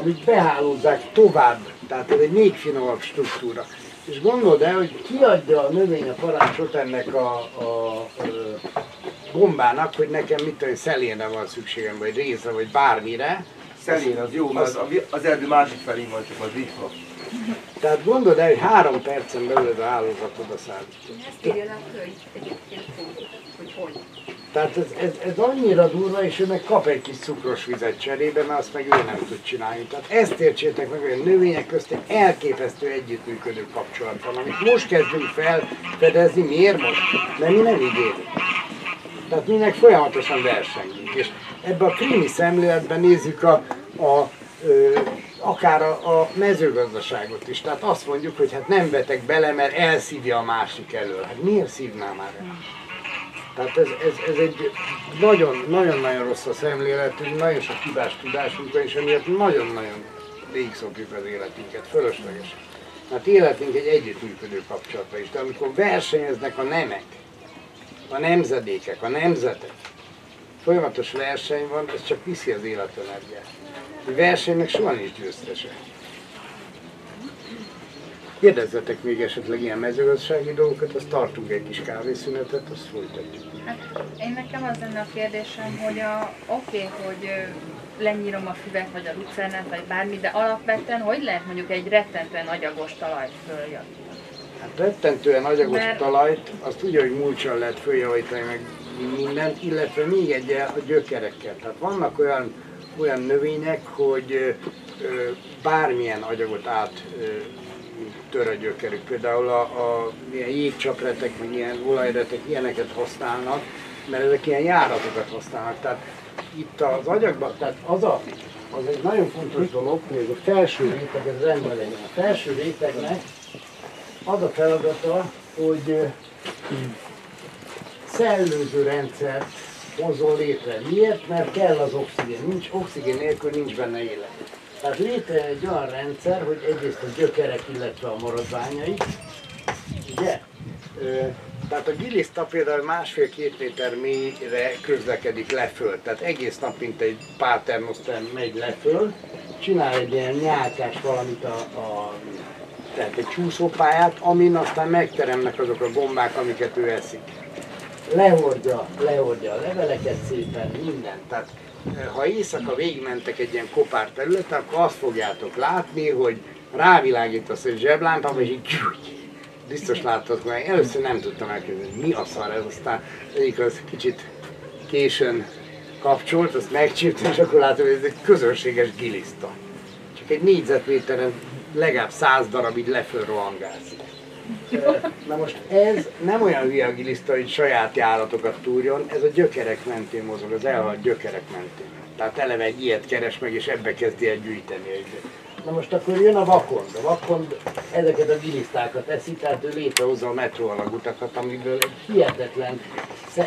amik behálózzák tovább, tehát ez egy még finomabb struktúra. És gondold el, hogy kiadja a növény a parancsot ennek a, a, a gombának, hogy nekem mit tudom, szelénre van szükségem, vagy részre, vagy bármire. Szelén az jó, mert az, az erdő másik felén van, csak az ritka. Tehát gondold el, hogy három percen belül a hálózat oda szállítja. Ezt írja a könyv egyébként, hogy hogy. Tehát ez, ez, ez annyira durva, és ő meg kap egy kis cukros vizet cserébe, mert azt meg ő nem tud csinálni. Tehát ezt értsétek meg, hogy a növények közt egy elképesztő együttműködő kapcsolat van, amit most kezdünk felfedezni. Miért most? Mert mi nem így élünk. Tehát mi meg folyamatosan versengünk. És ebben a krimi szemléletben nézzük a, a akár a, a mezőgazdaságot is. Tehát azt mondjuk, hogy hát nem vetek bele, mert elszívja a másik elől. Hát miért szívná már el? Tehát ez, ez, ez egy nagyon-nagyon rossz a szemléletünk, nagyon sok hibás tudásunk és emiatt nagyon-nagyon végigszokjuk az életünket, fölöslegesen. Hát életünk egy együttműködő kapcsolata is, de amikor versenyeznek a nemek, a nemzedékek, a nemzetek, folyamatos verseny van, ez csak viszi az életenergiát. A versenynek soha nincs győztese. Kérdezzetek még esetleg ilyen mezőgazdasági dolgokat, azt tartunk egy kis kávészünetet, azt folytatjuk. Hát, én nekem az lenne a kérdésem, hogy a, oké, hogy ö, lenyírom a füvet, vagy a lucernát, vagy bármi, de alapvetően hogy lehet mondjuk egy rettentően agyagos talajt följavítani? Hát rettentően agyagos Mert- talajt, azt ugye, hogy mulcsal lehet följavítani meg mindent, illetve még egy a gyökerekkel. Tehát vannak olyan, olyan növények, hogy bármilyen agyagot át tör a gyökerük. Például a, a ilyen jégcsapretek, vagy ilyen olajretek ilyeneket használnak, mert ezek ilyen járatokat használnak. Tehát itt az agyagban, tehát az, a, az egy nagyon fontos dolog, hogy a felső réteg, ez rendben legyen. A felső rétegnek az a feladata, hogy szellőző rendszert hozzon létre. Miért? Mert kell az oxigén. Nincs oxigén nélkül nincs benne élet. Tehát létre egy olyan rendszer, hogy egyrészt a gyökerek, illetve a maradványai, ugye? Tehát a giliszta például másfél-két méter mélyre közlekedik leföl. Tehát egész nap, mint egy páternosztern megy leföl, csinál egy ilyen nyálkás valamit a, a tehát egy csúszópályát, amin aztán megteremnek azok a gombák, amiket ő eszik. Lehordja, lehordja a leveleket szépen, mindent. Tehát eh, ha éjszaka végigmentek egy ilyen kopár területen, akkor azt fogjátok látni, hogy rávilágítasz egy zseblámpába, és így. Biztos láttad meg, először nem tudtam elképzelni, mi a szar ez, aztán egyik az kicsit későn kapcsolt, azt megcsíptem, és akkor látom, hogy ez egy közönséges giliszta. Csak egy négyzetméteren legalább száz darab így leföl. Na most ez nem olyan hülye a giliszta, hogy saját járatokat túrjon, ez a gyökerek mentén mozog, az elhalt gyökerek mentén. Tehát eleve egy ilyet keres meg, és ebbe kezdi el gyűjteni. Na most akkor jön a vakond. A vakond ezeket a gilisztákat eszi, tehát ő létrehozza a metróalagutakat, amiből egy hihetetlen,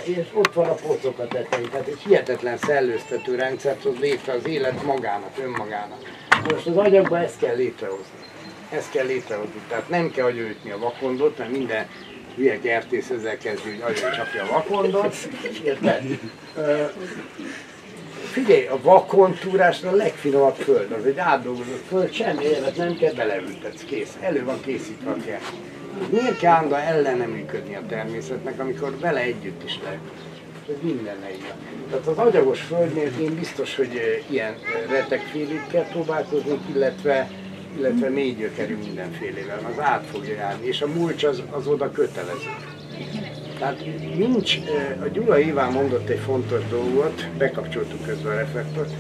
és ott van a pocokat tetején, tehát egy hihetetlen szellőztető rendszert hoz létre az élet magának, önmagának. Most az agyakban ezt kell létrehozni. Ezt kell létrehozni. Tehát nem kell agyonütni a vakondot, mert minden hülye kertész ezzel kezdő, hogy agyon csapja a vakondot. Érted? Figyelj, a vakontúrásra a legfinomabb föld, az egy átdolgozott föld, semmi élet nem kell, beleültetsz, kész. Elő van készítve a kert. Miért kell állandóan ellene működni a természetnek, amikor vele együtt is lehet? hogy minden igaz. Tehát az agyagos földnél én biztos, hogy ilyen retegfélékkel próbálkoznék, illetve illetve mély gyökerű mindenfélével, az át fogja járni, és a mulcs az, az oda kötelező. Tehát nincs, eh, a Gyula Iván mondott egy fontos dolgot, bekapcsoltuk közben a reflektort,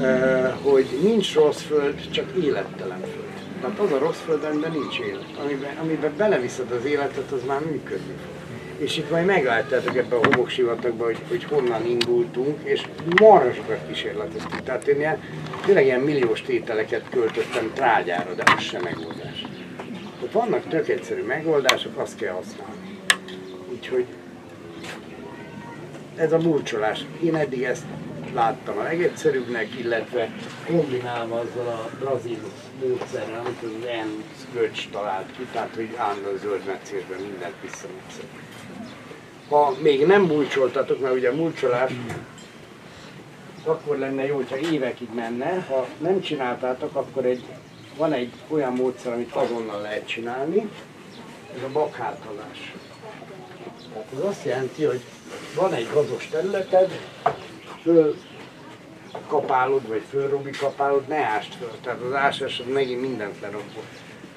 eh, hogy nincs rossz föld, csak élettelen föld. Tehát az a rossz föld, amiben nincs élet. Amiben, amiben beleviszed az életet, az már működni fog. És itt majd meglátjátok ebbe a homoksivatagba, hogy, hogy honnan indultunk, és marha sokat kísérleteztünk. Tehát én ilyen, tényleg ilyen milliós tételeket költöttem trágyára, de az sem megoldás. Tehát vannak tök egyszerű megoldások, azt kell használni. Úgyhogy ez a mulcsolás. Én eddig ezt láttam a legegyszerűbbnek, illetve kombinálva azzal a brazil módszerrel, amit az N. Göcs talált ki, tehát hogy állandóan zöld mindent visszametszett. Ha még nem mulcsoltatok, mert ugye mulcsolás akkor lenne jó, hogyha évekig menne, ha nem csináltátok, akkor egy, van egy olyan módszer, amit azonnal lehet csinálni, ez a bakhátolás. Tehát ez azt jelenti, hogy van egy gazos területed, föl kapálod, vagy fölrobi kapálod, ne ást föl. Tehát az ásás az megint mindent lerobol.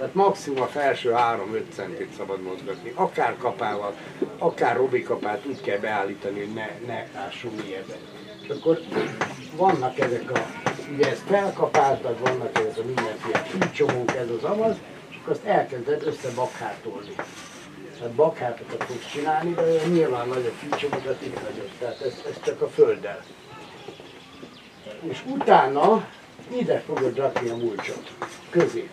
Tehát maximum a felső 3-5 centit szabad mozgatni. Akár kapával, akár robi kapát úgy kell beállítani, hogy ne, ne ásson mélyebben. És akkor vannak ezek a, ugye ezt felkapáltad, vannak ezek a mindenféle fűcsomók, ez az amaz, és akkor azt elkezded összebakhátolni. Tehát bakhátokat fogsz csinálni, de nyilván nagyobb fűcsomokat itt nagyobb. Tehát ez, ez csak a földdel. És utána ide fogod rakni a mulcsot, közé.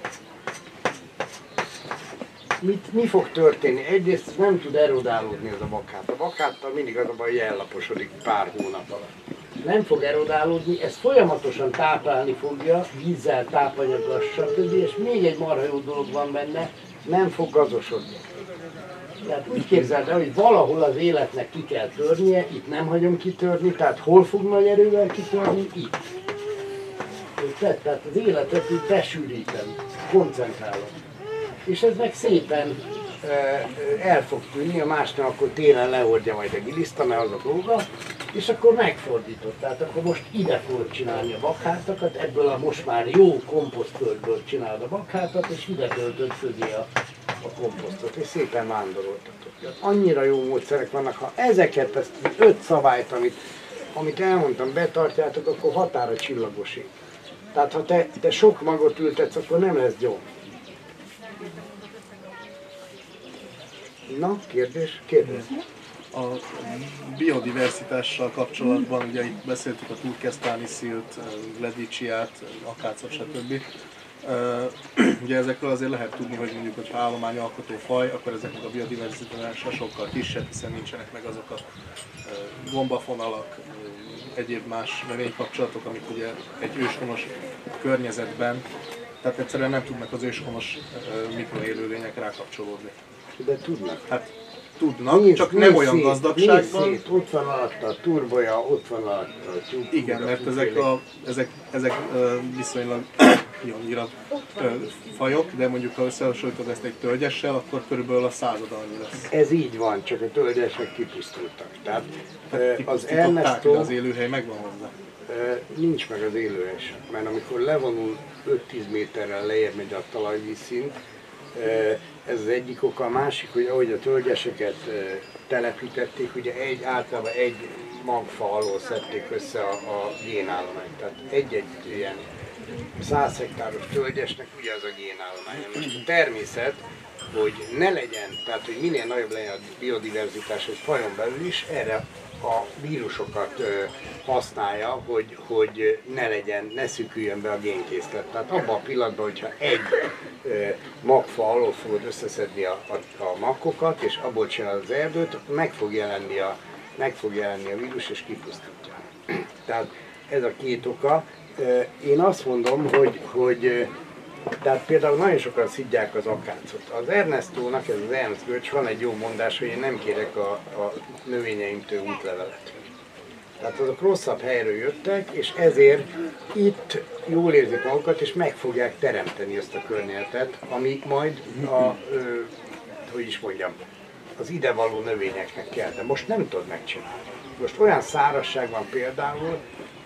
Mit, mi fog történni? Egyrészt nem tud erodálódni az a bakhát. A bakháttal mindig az a baj, hogy ellaposodik pár hónap alatt. Nem fog erodálódni, ez folyamatosan táplálni fogja, vízzel, tápanyaggal, stb. És még egy marha jó dolog van benne, nem fog gazosodni. Tehát úgy képzeld el, hogy valahol az életnek ki kell törnie, itt nem hagyom kitörni, tehát hol fog nagy erővel kitörni? Itt. Tehát az életet így besűrítem, koncentrálom. És ez meg szépen el fog tűnni, a másnál akkor télen leordja majd a giliszta, mert az a dolga, és akkor megfordított. Tehát akkor most ide fogod csinálni a bakhátakat, ebből a most már jó komposztföldből csinálod a bakhátat, és ide töltöd közé a, a komposztot, és szépen vándoroltatok. Tehát Annyira jó módszerek vannak, ha ezeket, ezt az öt szabályt, amit, amit elmondtam, betartjátok, akkor határa csillagosít. Tehát ha te, te sok magot ültetsz, akkor nem lesz gyom. Na, kérdés? Kérdés. A biodiversitással kapcsolatban, ugye itt beszéltük a turkesztáni szilt, ledicsiát, akácot, stb. Ugye ezekről azért lehet tudni, hogy mondjuk, hogy állományalkotó faj, akkor ezeknek a biodiversitása sokkal kisebb, hiszen nincsenek meg azok a gombafonalak, egyéb más növénykapcsolatok, amik ugye egy őshonos környezetben, tehát egyszerűen nem tudnak az őshonos mikroélőlények rákapcsolódni. De tudnak. Hát tudnak, Nézd, csak nem olyan szét, gazdagságban. szét, Ott van alatta a turboja, ott van alatta a tyúk. Igen, mert ezek, a, ezek, ezek viszonylag annyira fajok, de mondjuk ha összehasonlítod ezt egy tölgyessel, akkor körülbelül a század annyi lesz. Ez így van, csak a tölgyesek kipusztultak. Tehát az Ernesto az élőhely megvan hozzá. nincs meg az élőes, mert amikor levonul 5-10 méterrel lejjebb megy a talajvízszint, ez az egyik oka, a másik, hogy ahogy a tölgyeseket ö, telepítették, ugye egy, általában egy magfa alól szedték össze a, a génállományt. Tehát egy-egy ilyen 100 hektáros tölgyesnek ugye az a génállomány. Most a természet, hogy ne legyen, tehát hogy minél nagyobb legyen a biodiverzitás egy fajon belül is, erre a vírusokat használja, hogy, hogy ne legyen, ne szűküljön be a génkészlet. Tehát abban a pillanatban, hogyha egy magfa alól fogod összeszedni a, a, a makkokat, és abból csinálod az erdőt, meg fog jelenni a, meg fog jelenni a vírus, és kipusztítja. Tehát ez a két oka. Én azt mondom, hogy, hogy tehát például nagyon sokan szidják az akácot. Az Ernestónak, ez az Ernst Göcs, van egy jó mondás, hogy én nem kérek a, a növényeimtől útlevelet. Tehát azok rosszabb helyről jöttek, és ezért itt jól érzik magukat, és meg fogják teremteni azt a környezetet, ami majd a, ö, hogy is mondjam, az idevaló növényeknek kell, de most nem tudod megcsinálni. Most olyan szárazság van például,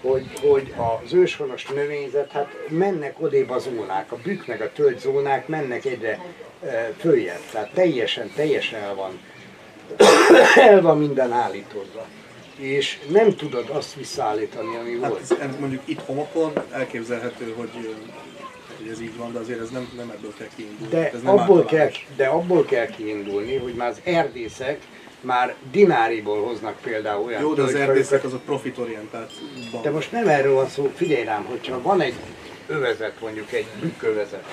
hogy, hogy az őshonos növényzet, hát mennek odébb a zónák, a bükk meg a tölgy zónák mennek egyre e, följebb, tehát teljesen, teljesen el van, el van minden állítódva. És nem tudod azt visszaállítani, ami Hát volt. ez, ez mondjuk itt homokon elképzelhető, hogy, hogy ez így van, de azért ez nem, nem ebből kell kiindulni. De ez nem abból, kell, de abból kell kiindulni, hogy már az erdészek már dináriból hoznak például olyan Jó, de az erdészek azok profitorientált. De most nem erről van szó, figyelj rám, hogyha van egy övezet, mondjuk egy bükkövezet,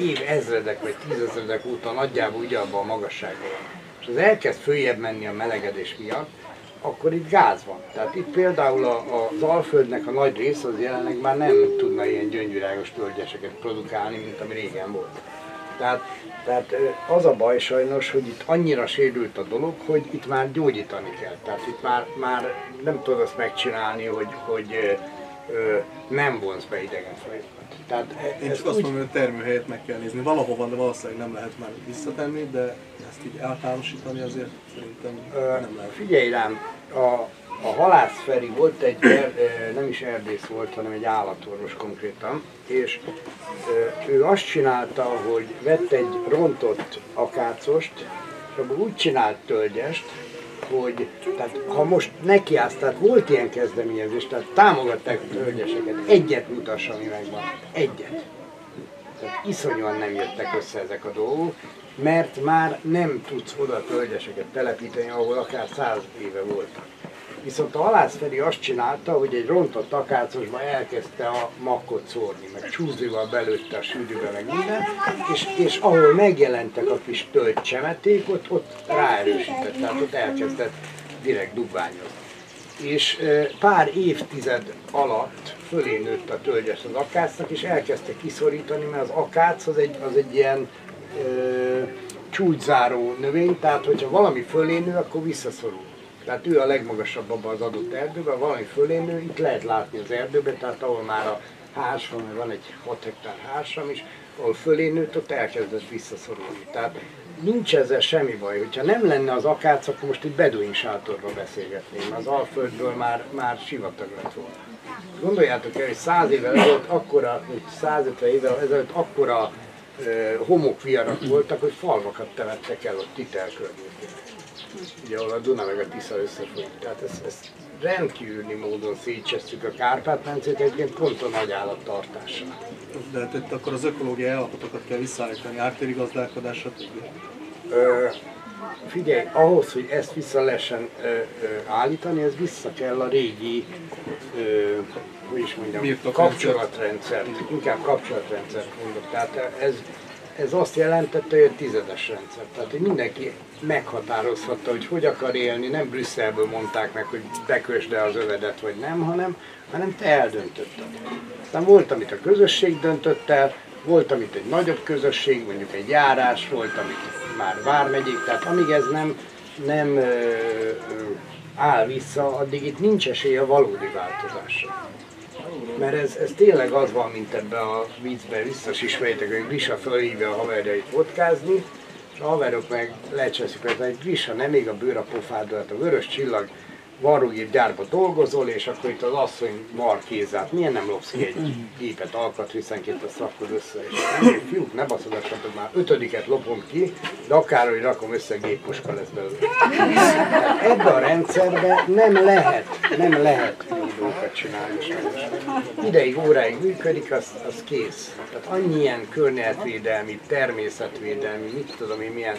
év ezredek vagy tízezredek óta nagyjából ugyanabban a magasságban van, és az elkezd följebb menni a melegedés miatt, akkor itt gáz van. Tehát itt például a, az Alföldnek a nagy része az jelenleg már nem tudna ilyen gyöngyvirágos tölgyeseket produkálni, mint ami régen volt. Tehát, tehát az a baj sajnos, hogy itt annyira sérült a dolog, hogy itt már gyógyítani kell. Tehát itt már, már nem tudod azt megcsinálni, hogy, hogy ö, nem vonz be idegen fajokat. Tehát Én csak azt úgy- mondom, hogy a termőhelyet meg kell nézni. Valahova, de valószínűleg nem lehet már visszatenni, de ezt így általánosítani azért szerintem Ö, nem lehet. Figyelj rám, a, a halász Feri volt egy, er, nem is erdész volt, hanem egy állatorvos konkrétan, és ő azt csinálta, hogy vett egy rontott akácost, és abból úgy csinált tölgyest, hogy tehát, ha most nekiállsz, tehát volt ilyen kezdeményezés, tehát támogatták a tölgyeseket, egyet mutass, ami megvan, egyet. Tehát iszonyúan nem jöttek össze ezek a dolgok, mert már nem tudsz oda tölgyeseket telepíteni, ahol akár száz éve voltak. Viszont a halász Feri azt csinálta, hogy egy rontott akácosba elkezdte a makkot szórni, meg csúzival belőtte a sűrűbe, meg minden, és, és ahol megjelentek a kis tölgycsemeték, ott, ott ráerősített, tehát ott elkezdett direkt dugványozni és pár évtized alatt fölé nőtt a tölgyes az akácnak, és elkezdte kiszorítani, mert az akác az egy, az egy ilyen ö, csúcszáró növény, tehát hogyha valami fölé nő, akkor visszaszorul. Tehát ő a legmagasabb abban az adott erdőben, valami fölé nő, itt lehet látni az erdőben, tehát ahol már a ház van, van egy 6 hektár hársam is, ahol fölé nőtt, ott elkezdett visszaszorulni. Tehát nincs ezzel semmi baj. Hogyha nem lenne az akác, akkor most itt beduin sátorról beszélgetnénk. Az Alföldből már, már sivatag lett volna. Gondoljátok el, hogy száz évvel ezelőtt akkora, vagy 150 évvel ezelőtt akkora homokviarak voltak, hogy falvakat temettek el ott Titel környékén. Ugye ahol a Duna meg a Tisza összefolyik. Tehát ez, ez rendkívüli módon szétcsesztük a Kárpát-mencét egyébként pont a nagy állattartással. De hát itt akkor az ökológiai állapotokat kell visszaállítani, ártéri gazdálkodás, stb. Ö, figyelj, ahhoz, hogy ezt vissza lehessen ö, ö, állítani, ez vissza kell a régi, ö, hogy is mondjam, kapcsolatrendszert, inkább kapcsolatrendszert mondok. Tehát ez, ez azt jelentette, hogy egy tizedes rendszer. Tehát, hogy mindenki meghatározhatta, hogy hogy akar élni, nem Brüsszelből mondták meg, hogy bekösd el az övedet, vagy nem, hanem, hanem te eldöntötted. Aztán volt, amit a közösség döntött el, volt, amit egy nagyobb közösség, mondjuk egy járás, volt, amit már vármegyék, tehát amíg ez nem, nem ö, ö, áll vissza, addig itt nincs esély a valódi változásra. Mert ez, ez tényleg az van, mint ebbe a vízbe, biztos ismeritek, hogy Grisa fölhívja a haverjait vodkázni, és a haverok meg lecseszik, hogy egy Grisa nem ég a bőr a pofádra, hát a vörös csillag varrógép gyárba dolgozol, és akkor itt az asszony mar kézát. Milyen nem lopsz ki egy gépet alkatrészenként a szakod össze, és nem, fiúk, ne baszogassatok már, ötödiket lopom ki, de akárhogy rakom össze, géppuska lesz belőle. Tehát ebbe a rendszerbe nem lehet, nem lehet dolgokat csinálni. Ideig, óráig működik, az, az kész. Tehát annyi ilyen környezetvédelmi, természetvédelmi, mit tudom én, milyen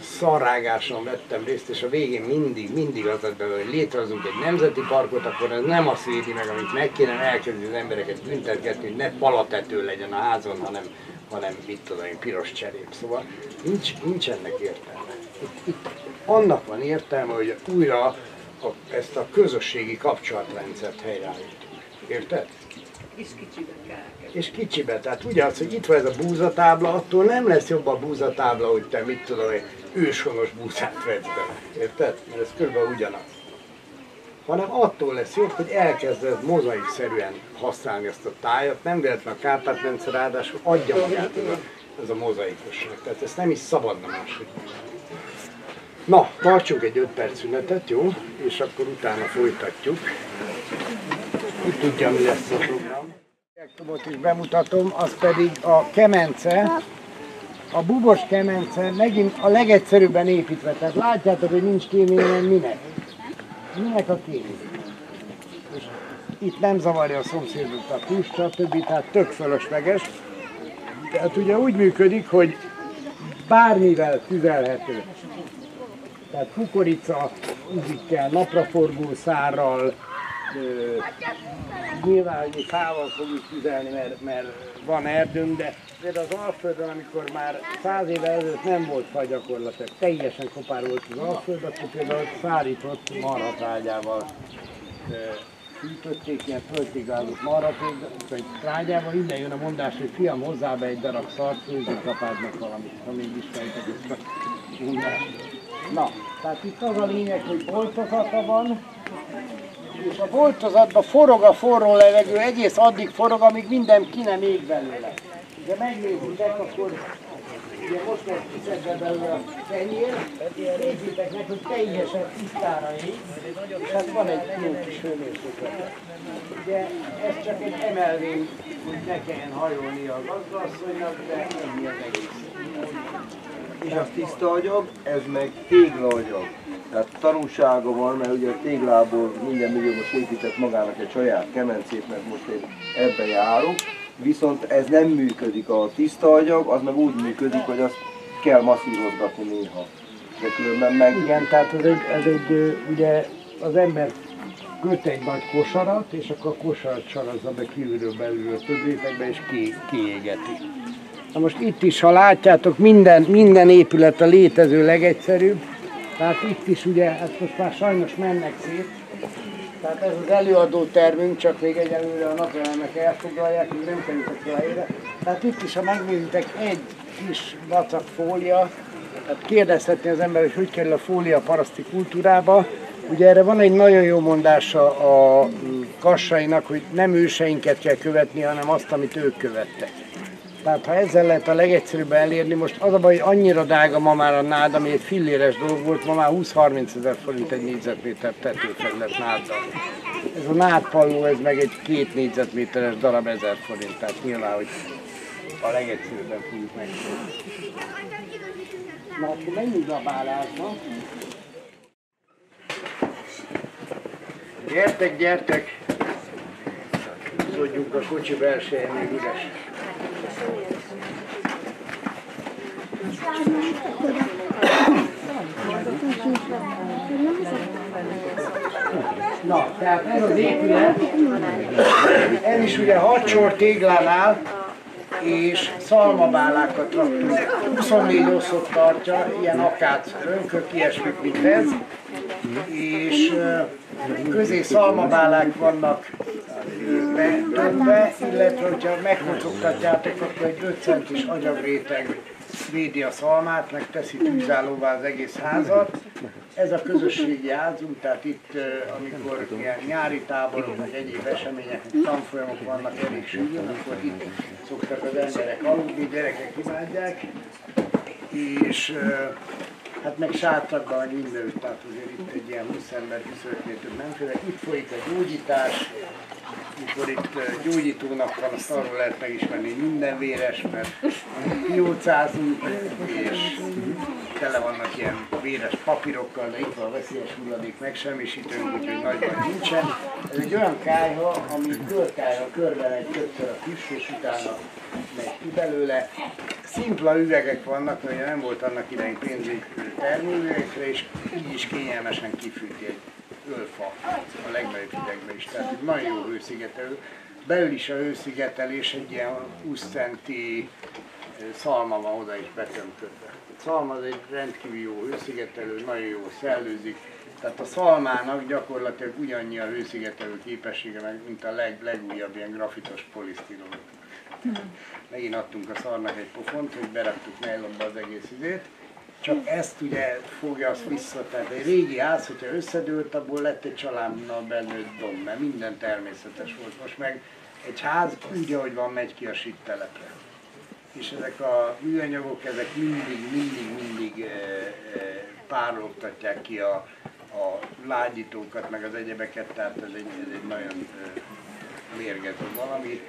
szarrágáson vettem részt, és a végén mindig, mindig az lett belőle, hogy létrehozunk egy nemzeti parkot, akkor ez nem azt védi meg, amit meg kéne, elkezdi az embereket büntetgetni, hogy ne palatető legyen a házon, hanem, hanem mit tudom én, piros cserép. Szóval nincs, nincs ennek értelme. Itt, itt annak van értelme, hogy újra a, ezt a közösségi kapcsolatrendszert helyreállítunk. Érted? És kicsibe kell. és kicsibe. Tehát ugyanaz, hogy itt van ez a búzatábla, attól nem lesz jobb a búzatábla, hogy te mit tudom, egy őshonos búzát vetsz bele. Érted? Mert ez körülbelül ugyanaz. Hanem attól lesz jobb, hogy elkezded mozaikszerűen használni ezt a tájat. Nem véletlen a Kárpát-rendszer ráadásul adja magát ez a, ez a mozaikosság. Tehát ezt nem is szabadna máshogy. Na, tartsunk egy 5 perc szünetet, jó? És akkor utána folytatjuk. Ki tudja, mi lesz a program. Is bemutatom, az pedig a kemence, a bubos kemence megint a legegyszerűbben építve. Tehát látjátok, hogy nincs kémia, minek? Minek a? És itt nem zavarja a szomszédot a tűz, stb. Tehát tök fölösleges. Tehát ugye úgy működik, hogy bármivel tüzelhető. Tehát kukorica, uzikkel, napraforgó szárral, nyilván, mi fával fogjuk tüzelni, mert, mert van erdőnk, de például az Alföldön, amikor már száz évvel ezelőtt nem volt fa gyakorlatilag, teljesen kopár volt az Alföld, akkor például szárított marhatrágyával ö, fűtötték, ilyen földtégázott marhatrágy trágyával, innen jön a mondás, hogy fiam hozzá be egy darab szart, főzők apádnak valamit, ha még ismeritek ezt mondást. Na, tehát itt az a lényeg, hogy boltozata van, és a boltozatban forog a forró levegő, egész addig forog, amíg minden ki nem ég belőle. De megnézitek, akkor ugye most lesz kiszedve belőle a kenyér, nézzétek meg, hogy teljesen tisztára ég, tehát van egy jó kis hőmérséklet. Ugye ez csak egy emelvény, hogy ne kelljen hajolni a gazdasszonynak, de ennyi az egész. És az tiszta agyag, ez meg téglaanyag. Tehát tanulsága van, mert ugye a téglából minden milliómos épített magának egy saját kemencét, mert most én ebbe járok. Viszont ez nem működik a tiszta agyag, az meg úgy működik, hogy azt kell masszírozgatni néha. De különben meg Igen, tehát ez egy, ez egy ugye az ember köt egy nagy kosarat, és akkor a kosarat sarazza be kívülről belülről több rétegbe, és ki, kiégeti. Na most itt is, ha látjátok, minden, minden épület a létező legegyszerűbb. Tehát itt is ugye, hát most már sajnos mennek szét. Tehát ez az előadó termünk, csak még egyelőre a napelemek elfoglalják, még nem kerültek fel helyre. Tehát itt is, ha megnézitek, egy kis vacak fólia, tehát kérdezhetni az ember, hogy hogy kerül a fólia a paraszti kultúrába. Ugye erre van egy nagyon jó mondása a kassainak, hogy nem őseinket kell követni, hanem azt, amit ők követtek. Tehát ha ezzel lehet a legegyszerűbb elérni, most az a baj, hogy annyira drága ma már a nád, ami egy filléres dolog volt, ma már 20-30 ezer forint egy négyzetméter tetőfelület náddal. Ez a nádpalló, ez meg egy két négyzetméteres darab 1000 forint, tehát nyilván, hogy a legegyszerűbben fogjuk meg. Na, akkor menjünk a bálásba. Gyertek, gyertek! Húzódjunk a kocsi belseje, még üres. Na, tehát ez az épület, ez is ugye hadsor téglánál, és szalmabálákat raktunk. 24 oszlop tartja, ilyen akác rönkök, ilyesmik, mint ez. És közé szalmabálák vannak ö, betömve, illetve hogyha megkocogtatjátok, akkor egy 5 centis agyagréteg védi a szalmát, meg teszi tűzállóvá az egész házat. Ez a közösségi házunk, tehát itt, amikor ilyen nyári táborok, vagy egyéb események, tanfolyamok vannak elég sűrűn, akkor itt szoktak az emberek aludni, gyerekek imádják, és hát meg sátrakban, vagy mindenütt, tehát azért itt egy ilyen 20 ember viszonylag több nem félek. Itt folyik a gyógyítás, mikor itt gyógyítónak van, azt arról lehet megismerni, minden véres, mert piócázunk, és tele vannak ilyen véres papírokkal, de itt van a veszélyes hulladék megsemmisítőnk, úgyhogy nagy baj nincsen. Ez egy olyan kályha, ami körkályha, körbe megy többször a füst, és utána megy ki belőle. Szimpla üvegek vannak, mert nem volt annak idején pénzünk termőüvegekre, és így is kényelmesen kifűti egy ölfa a legnagyobb hidegben is. Tehát egy nagyon jó hőszigetelő. Belül is a hőszigetelés egy ilyen 20 centi szalma van oda is betömködve. A szalma az egy rendkívül jó hőszigetelő, nagyon jó szellőzik. Tehát a szalmának gyakorlatilag ugyannyi a hőszigetelő képessége, mint a leg, legújabb ilyen grafitos polisztirol. Megint adtunk a szarnak egy pofont, hogy beraktuk nejlonba az egész izét. Csak ezt ugye fogja azt vissza, tehát egy régi ház, hogyha összedőlt, abból lett egy csalámnal belőtt domb, mert minden természetes volt. Most meg egy ház úgy, ahogy van, megy ki a sittelepre. És ezek a műanyagok, ezek mindig, mindig, mindig e, ki a, a lágyítókat, meg az egyebeket, tehát ez egy, ez egy nagyon ö, mérgező valami.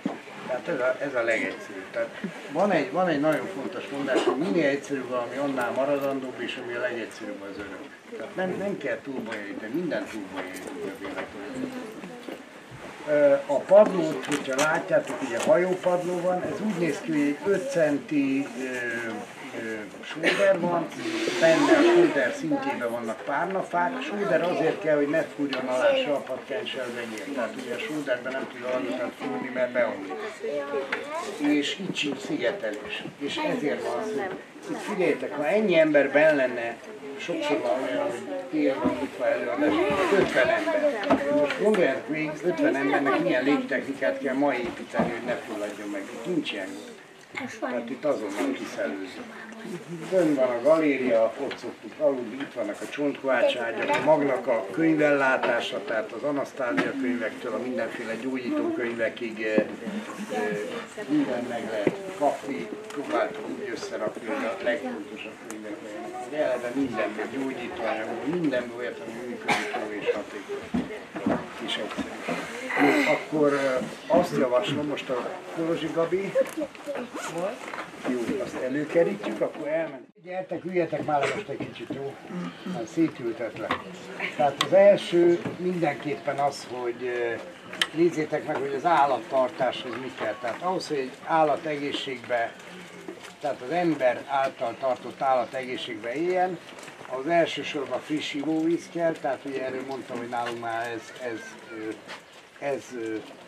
Tehát ez a, ez a legegyszerűbb. Tehát van egy, van egy nagyon fontos mondás, hogy minél egyszerűbb valami, annál maradandóbb, és ami a legegyszerűbb az örök. Tehát nem, nem kell túlbonyolítani, minden túlbonyolítani a. Ö, A padlót, hogyha látjátok, ugye hajópadló van, ez úgy néz ki, hogy egy 5 centi sóder van, benne a sóder szintjében vannak párnafák. Sóder azért kell, hogy ne fúrjon alá se a patkány, se az enyér. Tehát ugye a sóderben nem tud alatt fúrni, mert beomlik. És itt sincs szigetelés. És ezért van hogy itt figyeljétek, ha ennyi ember benn lenne, sokszor van olyan, hogy tél van nyitva előadás, 50 ember. Most gondoljátok végig, 50 embernek milyen légtechnikát kell ma építeni, hogy ne fulladjon meg. Itt nincs ilyen gond. Tehát itt azonnal kiszellőzzük. Fönn van a galéria, ott szoktuk aludni, itt vannak a csontkovácságyak, a magnak a könyvellátása, tehát az Anasztázia könyvektől a mindenféle gyógyító könyvekig eh, eh, minden meg lehet kapni. Próbáltuk úgy összerakni, hogy a legfontosabb könyvek legyenek. Eleve mindenből gyógyítóanyagból, mindenből olyat, ami működik és hatékony. Kis egyszerű. Akkor eh, azt javaslom most a Kolozsi Gabi, jó, azt előkerítjük, akkor elment. Gyertek, üljetek már most egy kicsit, jó? Már szétültetlek. Tehát az első mindenképpen az, hogy eh, nézzétek meg, hogy az állattartáshoz mi kell. Tehát ahhoz, hogy egy állat egészségbe, tehát az ember által tartott állat egészségbe éljen, az elsősorban friss ivóvíz kell, tehát ugye erről mondtam, hogy nálunk már ez, ez, ö, ez,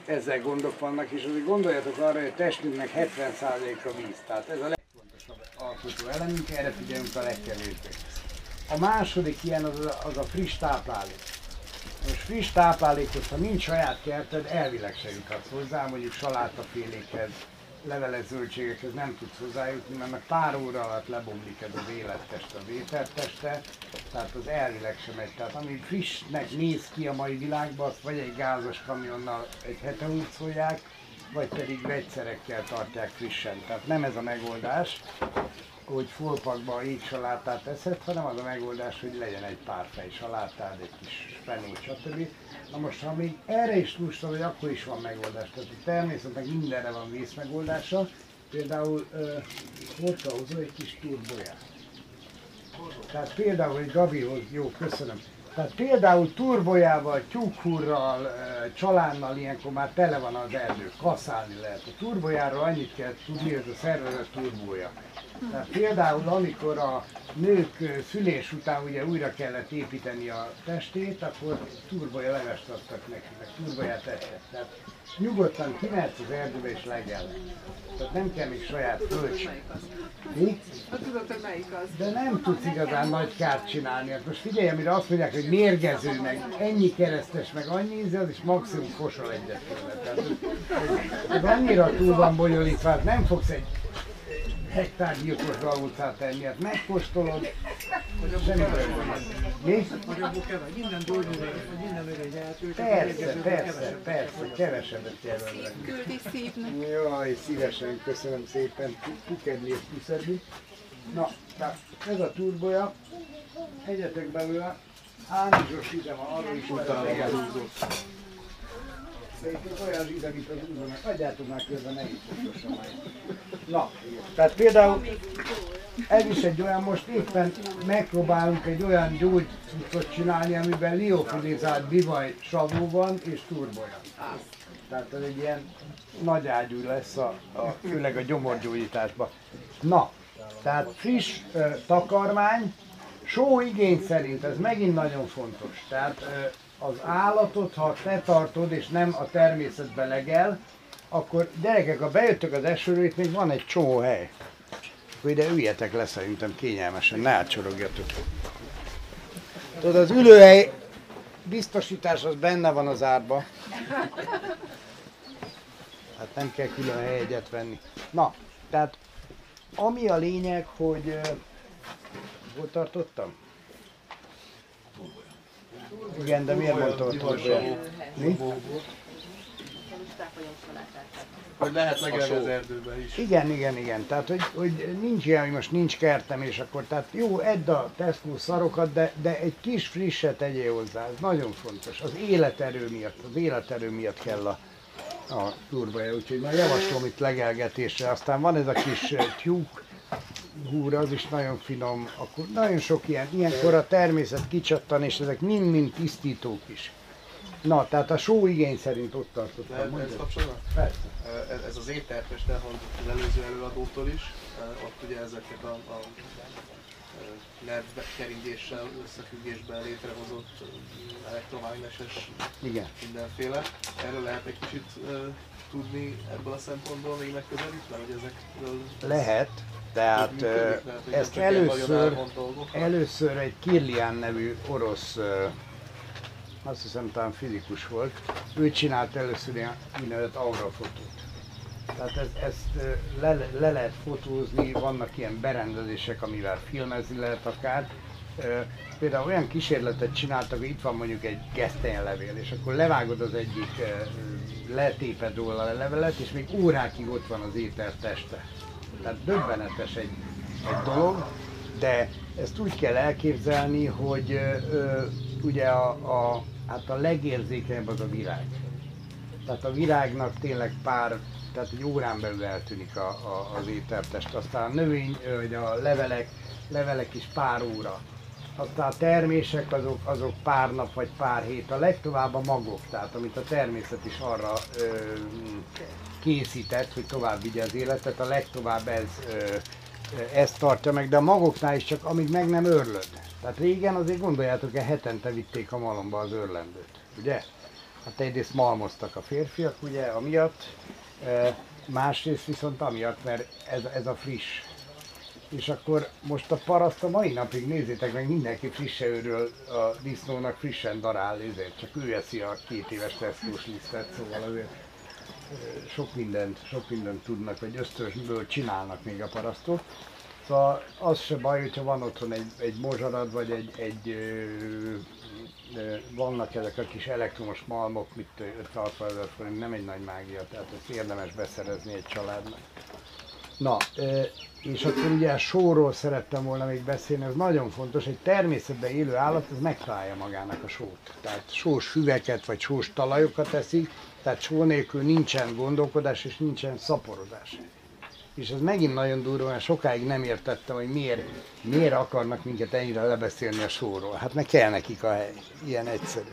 ezzel gondok vannak, és azért gondoljatok arra, hogy a testünknek 70%-a víz, tehát ez a legfontosabb alkotó elemünk, erre figyelünk a legkevésbé. A második ilyen az a, az a friss táplálék. Most friss táplálékhoz, ha nincs saját kerted, elvileg se juthatsz hozzá, mondjuk salátafélékhez, leveles zöldségekhez nem tudsz hozzájutni, mert meg pár óra alatt lebomlik ez az életteste, az ételteste, tehát az elvileg sem megy. Tehát ami frissnek néz ki a mai világban, azt vagy egy gázos kamionnal egy hete útszolják, vagy pedig vegyszerekkel tartják frissen. Tehát nem ez a megoldás, hogy fulpakba így salátát eszed, hanem az a megoldás, hogy legyen egy pár fej salátád, egy kis fenót, stb. Na most, ha még erre is lusta vagy, akkor is van megoldás. Tehát a természetnek mindenre van vészmegoldása. Például uh, hozzá egy kis turboját. Tehát például egy Gabihoz, jó, köszönöm. Tehát például turbolyával, tyúkhurral, csalánnal ilyenkor már tele van az erdő, kaszálni lehet. A turbojáról annyit kell tudni, hogy ez a szervezet turbója. Tehát például amikor a nők szülés után ugye újra kellett építeni a testét, akkor turboja levest adtak neki, meg turbolyát ettek. Tehát nyugodtan kimehetsz az erdőbe és legelnek. Tehát nem kell még saját kölcs. Mi? Tudod, hogy melyik az? De nem tudsz igazán nagy kárt csinálni. Hát most figyelj, amire azt mondják, hogy mérgező, meg ennyi keresztes, meg annyi íze, az is maximum fosol egyet. Tehát ez annyira túl van bonyolítva, hát nem fogsz egy hektárgyilkos galócát tenni, hát megkóstolod, semmi baj nem. Mi? Nagyobbul kell, vagy minden dolgozó, vagy minden eltő, csak Persze, persze, persze, kevesebbet jelölnek. Küldi szívnek. Jaj, szívesen, köszönöm szépen, pukedni és puszedni. Na, tehát ez a turboja, egyetek belőle, ánizsos ide van, arról is utána Egyébként olyan zsíze, mint az úzonak. Adjátok már közben, ne is. Na, tehát például ez is egy olyan, most éppen megpróbálunk egy olyan gyógycuccot csinálni, amiben liofilizált bivaj savú van és turbolya. Tehát ez egy ilyen nagy ágyú lesz, a, a, főleg a gyomorgyógyításban. Na, tehát friss ö, takarmány, só igény szerint, ez megint nagyon fontos. Tehát ö, az állatot, ha te tartod és nem a természetbe legel, akkor gyerekek, ha bejöttök az esőről, itt még van egy csomó hely. Akkor ide üljetek le szerintem kényelmesen, ne átsorogjatok. Tudod, az ülőhely biztosítás az benne van az árba. Hát nem kell külön helyegyet venni. Na, tehát ami a lényeg, hogy hol tartottam? Igen, de miért mondtam a turbolyát? Mi? Hogy lehet só. az erdőben is. Igen, igen, igen. Tehát, hogy, hogy nincs ilyen, hogy most nincs kertem, és akkor, tehát jó, edd a Tesco szarokat, de, de egy kis frisset tegyél hozzá, ez nagyon fontos. Az életerő miatt, az életerő miatt kell a, a turbaja, úgyhogy már javaslom itt legelgetésre. Aztán van ez a kis eh, tyúk, húr, az is nagyon finom, akkor nagyon sok ilyen, ilyenkor a természet kicsattan, és ezek mind-mind tisztítók is. Na, tehát a só igény szerint ott tartottam. Lehet ez mondjad. kapcsolatban? Persze. Ez, ez az éttertest elhangzott az előző előadótól is, ott ugye ezeket a, a nervkeringéssel összefüggésben létrehozott eh, elektromágneses Igen. mindenféle. Erről lehet egy kicsit tudni ebből a szempontból még megközelítve, hogy ezekről Lehet, tehát működik? Lehet, ezt először, először egy Kirlian nevű orosz, azt hiszem talán fizikus volt, ő csinált először ilyen úgynevezett aurafotót. Tehát ez, ezt le, le lehet fotózni, vannak ilyen berendezések, amivel filmezni lehet akár. Például olyan kísérletet csináltak, hogy itt van mondjuk egy gesztenyelevél, és akkor levágod az egyik, letéped róla a levelet, és még órákig ott van az étel teste. Tehát döbbenetes egy, egy dolog, de ezt úgy kell elképzelni, hogy ö, ugye a, a, hát a legérzékenyebb az a virág. Tehát a virágnak tényleg pár, tehát egy órán belül eltűnik a, a, az ételtest. Aztán a növény, vagy a levelek, levelek is pár óra. Aztán a termések azok, azok pár nap vagy pár hét. A legtovább a magok, tehát amit a természet is arra ö, készített, hogy tovább vigye az életet, a legtovább ez, ö, ezt tartja meg, de a magoknál is csak amíg meg nem örlöd. Tehát régen azért gondoljátok, hogy hetente vitték a malomba az örlendőt, ugye? Hát egyrészt malmoztak a férfiak, ugye, amiatt, másrészt viszont amiatt, mert ez, ez a friss. És akkor most a paraszt a mai napig nézzétek meg, mindenki frisse őről a disznónak frissen darál, ezért csak ő eszi a két éves tesztós lisztet, szóval azért sok mindent, sok mindent tudnak, vagy ösztönből csinálnak még a parasztok. Szóval az se baj, hogyha van otthon egy, egy mozsarad, vagy egy, egy ö, ö, vannak ezek a kis elektromos malmok, mit 5-60 ezer forint, nem egy nagy mágia, tehát ezt érdemes beszerezni egy családnak. Na, és akkor ugye a sóról szerettem volna még beszélni, ez nagyon fontos, egy természetben élő állat, ez megtalálja magának a sót. Tehát sós füveket vagy sós talajokat eszik, tehát só nélkül nincsen gondolkodás és nincsen szaporodás. És ez megint nagyon durva, mert sokáig nem értettem, hogy miért, miért akarnak minket ennyire lebeszélni a sóról. Hát meg kell nekik a hely. Ilyen egyszerű.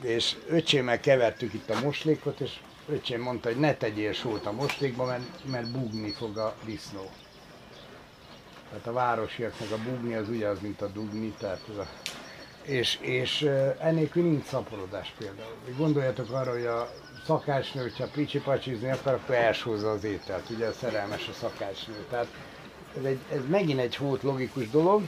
És öcsémmel kevertük itt a moslékot, és öcsém mondta, hogy ne tegyél sót a moslékba, mert, mert bugni fog a disznó. Tehát a városiaknak a bugni az ugyanaz, mint a dugni, tehát ez a... És, és ennélkül nincs szaporodás például. Gondoljatok arra, hogy a szakácsnő, hogyha picsipacsizni akar, akkor elsózza az ételt, ugye szerelmes a szakácsnő. Tehát ez, egy, ez megint egy hót logikus dolog,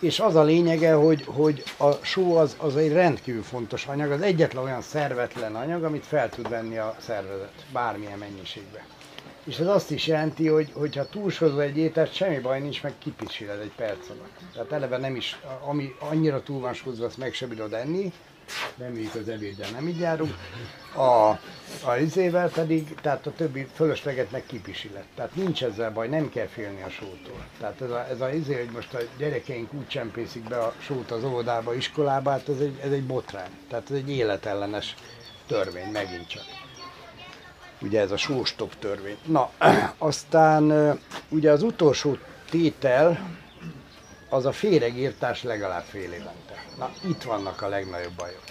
és az a lényege, hogy, hogy a só az, az egy rendkívül fontos anyag, az egyetlen olyan szervetlen anyag, amit fel tud venni a szervezet, bármilyen mennyiségben. És ez azt is jelenti, hogy hogyha túlsozva egy ételt, semmi baj nincs, meg kipisiled egy perc alatt. Tehát eleve nem is, ami annyira túl van sózva, azt meg sem bírod enni, reméljük az ebéddel nem így járunk, a, a izével pedig, tehát a többi fölösleget meg kipisilett. Tehát nincs ezzel baj, nem kell félni a sótól. Tehát ez a, ez a izé, hogy most a gyerekeink úgy csempészik be a sót az óvodába, iskolába, hát ez egy, ez egy botrány. Tehát ez egy életellenes törvény, megint csak. Ugye ez a sóstop törvény. Na, aztán ugye az utolsó tétel, az a féregírtás legalább fél évente. Na, itt vannak a legnagyobb bajok.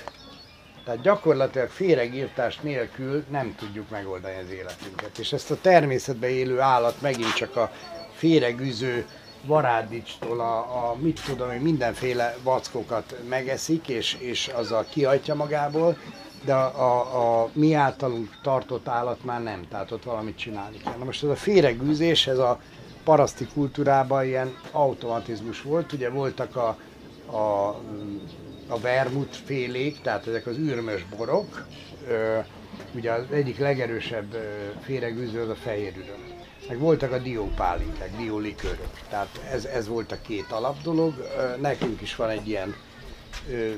Tehát gyakorlatilag féregírtás nélkül nem tudjuk megoldani az életünket. És ezt a természetben élő állat megint csak a féregűző varádicstól a, a mit tudom én, mindenféle vackókat megeszik, és, és azzal kiajtja magából, de a, a, a mi általunk tartott állat már nem, tehát ott valamit csinálni kell. Na most ez a féregűzés, ez a paraszti kultúrában ilyen automatizmus volt, ugye voltak a, a, a vermut félék, tehát ezek az űrmös borok, ugye az egyik legerősebb féregűző az a fehér üröm. Meg voltak a diópálinkák, diólikörök. Tehát ez, ez volt a két alapdolog. Nekünk is van egy ilyen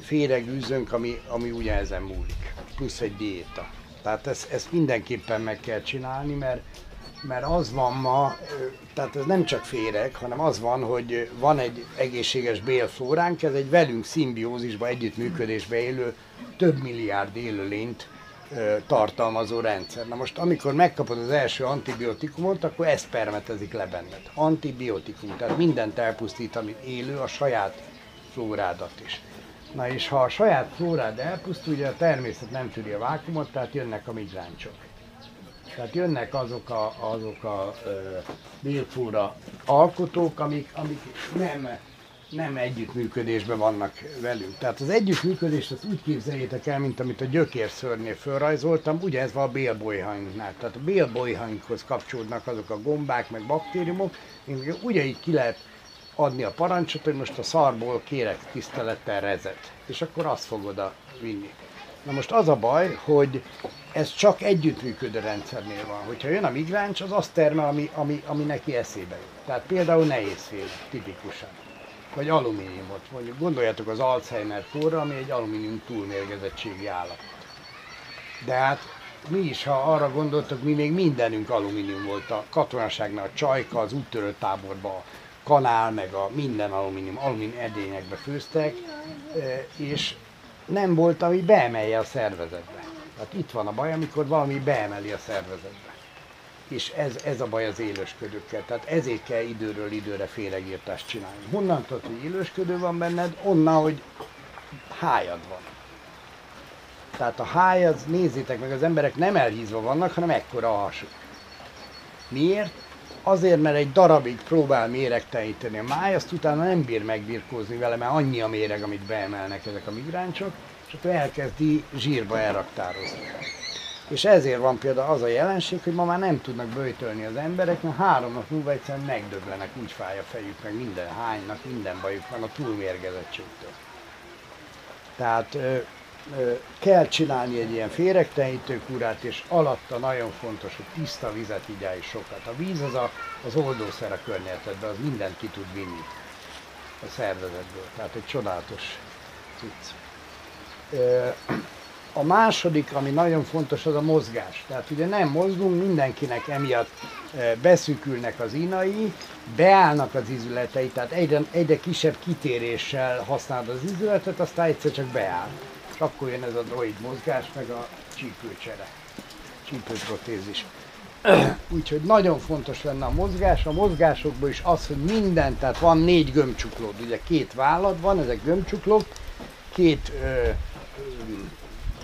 féregűzőnk, ami, ami ugye ezen múlik. Plusz egy diéta. Tehát ezt, ezt mindenképpen meg kell csinálni, mert, mert az van ma, tehát ez nem csak féreg, hanem az van, hogy van egy egészséges bélflóránk, ez egy velünk szimbiózisba, együttműködésbe élő több milliárd élőlényt tartalmazó rendszer. Na most, amikor megkapod az első antibiotikumot, akkor ez permetezik le benned. Antibiotikum, tehát mindent elpusztít, ami élő, a saját flórádat is. Na és ha a saját flórád elpusztul, ugye a természet nem tűri a vákumot, tehát jönnek a migráncsok. Tehát jönnek azok a, azok a ö, bélflóra alkotók, amik, amik nem, nem együttműködésben vannak velünk. Tehát az együttműködést azt úgy képzeljétek el, mint amit a gyökérszörnél felrajzoltam, ugye ez van a bélbolyhainknál. Tehát a bélbolyhainkhoz kapcsolódnak azok a gombák, meg baktériumok, ugyanígy ki lehet adni a parancsot, hogy most a szarból kérek tisztelettel rezet, és akkor azt fog oda vinni. Na most az a baj, hogy ez csak együttműködő rendszernél van. Hogyha jön a migráns, az azt termel, ami, ami, ami neki eszébe jut. Tehát például nehézfél, tipikusan. Vagy alumíniumot. Mondjuk gondoljatok az Alzheimer kóra, ami egy alumínium túlmérgezettségi állapot. De hát mi is, ha arra gondoltok, mi még mindenünk alumínium volt a katonaságnál, a csajka, az úttörő táborban, a kanál, meg a minden alumínium, alumínium edényekbe főztek, eh, és nem volt, ami beemelje a szervezetbe. Tehát itt van a baj, amikor valami beemeli a szervezetbe. És ez, ez a baj az élősködőkkel. Tehát ezért kell időről időre féregírtást csinálni. Honnan tudod, hogy élősködő van benned? Onnan, hogy hájad van. Tehát a háj, az nézzétek meg, az emberek nem elhízva vannak, hanem ekkora a hasuk. Miért? Azért, mert egy darabig próbál méregteleníteni a máj, azt utána nem bír megbirkózni vele, mert annyi a méreg, amit beemelnek ezek a migráncsok, és akkor elkezdi zsírba elraktározni. És ezért van például az a jelenség, hogy ma már nem tudnak böjtölni az emberek, mert három nap múlva egyszerűen megdöglenek, úgy fáj a fejük, meg minden hánynak, minden bajuk van a túlmérgezettségtől. Tehát ö, ö, kell csinálni egy ilyen féregtelenítő kúrát, és alatta nagyon fontos, hogy tiszta vizet igyál sokat. A víz az a, az oldószer a környezetben, az mindent ki tud vinni a szervezetből. Tehát egy csodálatos cucc. A második, ami nagyon fontos, az a mozgás. Tehát ugye nem mozgunk, mindenkinek emiatt beszűkülnek az inai, beállnak az izületei, tehát egyre, egyre kisebb kitéréssel használod az izületet, aztán egyszer csak beáll. És akkor jön ez a droid mozgás, meg a csípőcsere, csípőprotézis. Úgyhogy nagyon fontos lenne a mozgás, a mozgásokban is az, hogy minden, tehát van négy gömbcsuklód, ugye két vállad van, ezek gömbcsuklók, két ö,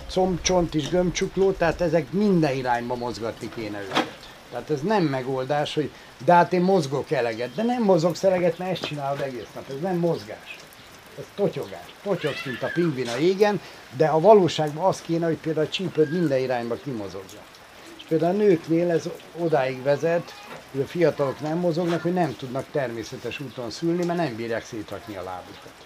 combcsont is gömbcsukló, tehát ezek minden irányba mozgatni kéne őket. Tehát ez nem megoldás, hogy de hát én mozgok eleget, de nem mozogsz eleget, mert ezt csinálod egész nap, ez nem mozgás. Ez totyogás. Totyogsz, mint a pingvin a égen, de a valóságban az kéne, hogy például a csípőd minden irányba kimozogja. És például a nőknél ez odáig vezet, hogy a fiatalok nem mozognak, hogy nem tudnak természetes úton szülni, mert nem bírják szétrakni a lábukat.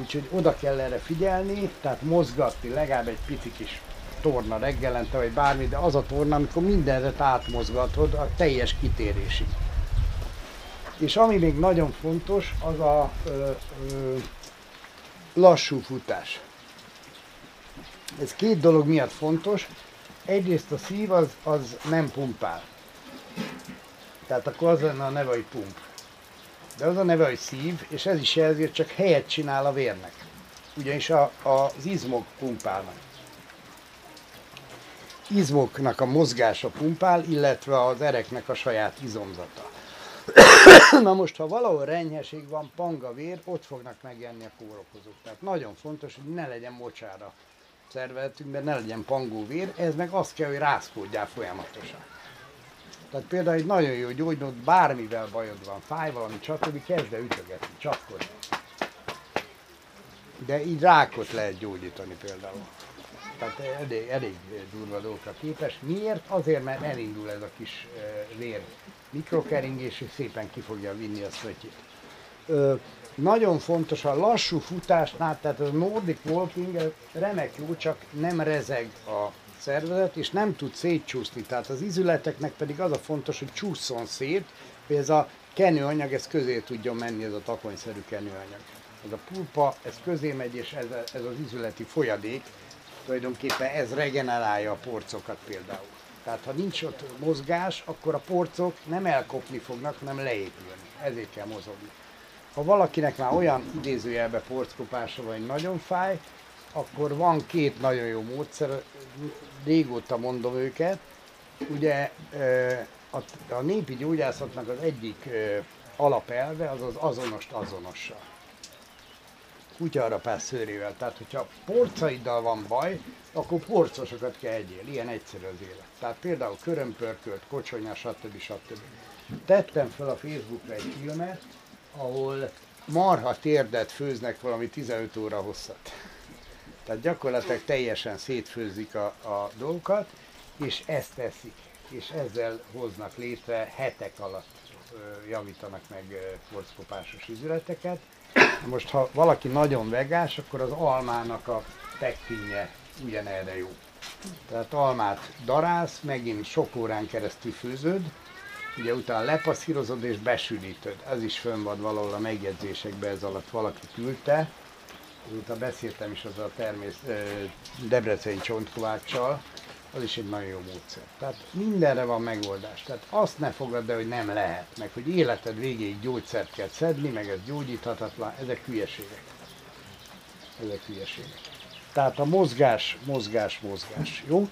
Úgyhogy oda kell erre figyelni, tehát mozgatni legalább egy pici kis torna reggelente, vagy bármi, de az a torna, amikor mindenre átmozgatod a teljes kitérésig. És ami még nagyon fontos, az a ö, ö, lassú futás. Ez két dolog miatt fontos. Egyrészt a szív az, az nem pumpál. Tehát akkor az lenne a neve, hogy pump. De az a neve, hogy szív, és ez is jelzi, hogy csak helyet csinál a vérnek. Ugyanis a, a, az izmok pumpálnak. Izmoknak a mozgása pumpál, illetve az ereknek a saját izomzata. Na most, ha valahol renyheség van, panga vér, ott fognak megjelenni a kórokozók. Tehát nagyon fontos, hogy ne legyen mocsára szervezetünkben, ne legyen pangó vér, ez meg azt kell, hogy rászkódjál folyamatosan. Tehát például egy nagyon jó gyógynót, bármivel bajod van, fáj valami, stb. kezd el ütögetni, csapkodni. De így rákot lehet gyógyítani például. Tehát elég, elég durva dolgokra képes. Miért? Azért, mert elindul ez a kis vér mikrokeringés, és szépen ki fogja vinni a szötyét. Nagyon fontos a lassú futásnál, tehát a Nordic Walking remek jó, csak nem rezeg a szervezet, és nem tud szétcsúszni. Tehát az izületeknek pedig az a fontos, hogy csúszson szét, hogy ez a kenőanyag, ez közé tudjon menni, ez a takonyszerű kenőanyag. Ez a pulpa, ez közé megy, és ez, a, ez az izületi folyadék tulajdonképpen ez regenerálja a porcokat például. Tehát ha nincs ott mozgás, akkor a porcok nem elkopni fognak, hanem leépülni. Ezért kell mozogni. Ha valakinek már olyan idézőjelbe porckopása van, hogy nagyon fáj, akkor van két nagyon jó módszer, régóta mondom őket. Ugye a, a népi gyógyászatnak az egyik alapelve az az azonost azonossal. Kutyarapás szőrével. Tehát, hogyha porcaiddal van baj, akkor porcosokat kell egyél. Ilyen egyszerű az élet. Tehát például körömpörkölt, kocsonya, stb. stb. Tettem fel a Facebookra egy filmet, ahol marha térdet főznek valami 15 óra hosszat. Tehát gyakorlatilag teljesen szétfőzik a, a dolgokat, és ezt teszik. És ezzel hoznak létre hetek alatt javítanak meg porckopásos üzleteket. Most, ha valaki nagyon vegás, akkor az almának a pektinje ugyanerre jó. Tehát almát darálsz, megint sok órán keresztül főzöd, ugye utána lepasszírozod és besűrítöd. Ez is fönn van valahol a megjegyzésekben, ez alatt valaki küldte. Azóta beszéltem is azzal a termész, ö, Debreceni csontkováccsal, az is egy nagyon jó módszer. Tehát mindenre van megoldás. Tehát azt ne fogadd el, hogy nem lehet, meg hogy életed végéig gyógyszert kell szedni, meg ez gyógyíthatatlan, ezek hülyeségek. Ezek hülyeségek. Tehát a mozgás, mozgás, mozgás, jó?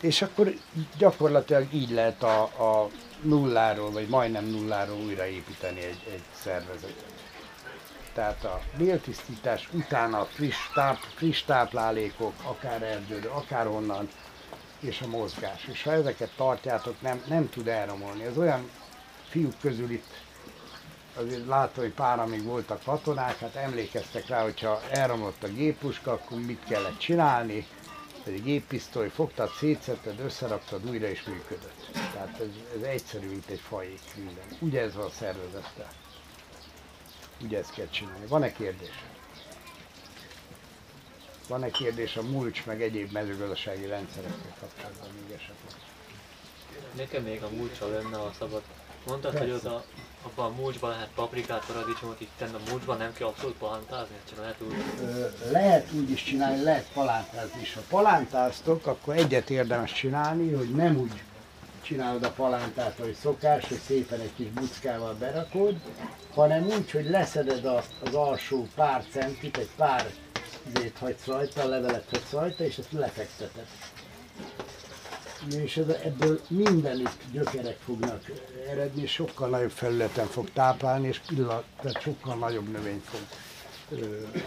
És akkor gyakorlatilag így lehet a, a nulláról, vagy majdnem nulláról újraépíteni egy, egy szervezetet. Tehát a béltisztítás után a friss, táp, friss táplálékok, akár erdőről, akár honnan, és a mozgás. És ha ezeket tartjátok, nem, nem tud elromolni. Ez olyan fiúk közül itt azért látom, hogy pár amíg voltak katonák, hát emlékeztek rá, hogyha elromlott a géppuska, akkor mit kellett csinálni, egy géppisztoly, fogtad, szétszetted, összeraktad, újra is működött. Tehát ez, ez egyszerű, mint egy fajék minden. Ugye ez van szervezettel. Ugye ezt kell csinálni. Van-e kérdés? Van-e kérdés a mulcs meg egyéb mezőgazdasági rendszerekkel kapcsolatban még esetleg? Nekem még a mulcsa lenne, a szabad. Mondtad, hogy Persze. oda, abban a mulcsban lehet paprikát, paradicsomot, itt a mulcsban nem kell abszolút palántázni, csak lehet úgy. Lehet úgy is csinálni, lehet palántázni is. Ha palántáztok, akkor egyet érdemes csinálni, hogy nem úgy csinálod a palántát, hogy szokás, hogy szépen egy kis buckával berakod, hanem úgy, hogy leszeded a, az alsó pár centit, egy pár izét hagysz rajta, levelet hagysz rajta, és ezt lefekteted. És ebből mindenütt gyökerek fognak eredni, sokkal nagyobb felületen fog táplálni, és pillanat, tehát sokkal nagyobb növény fog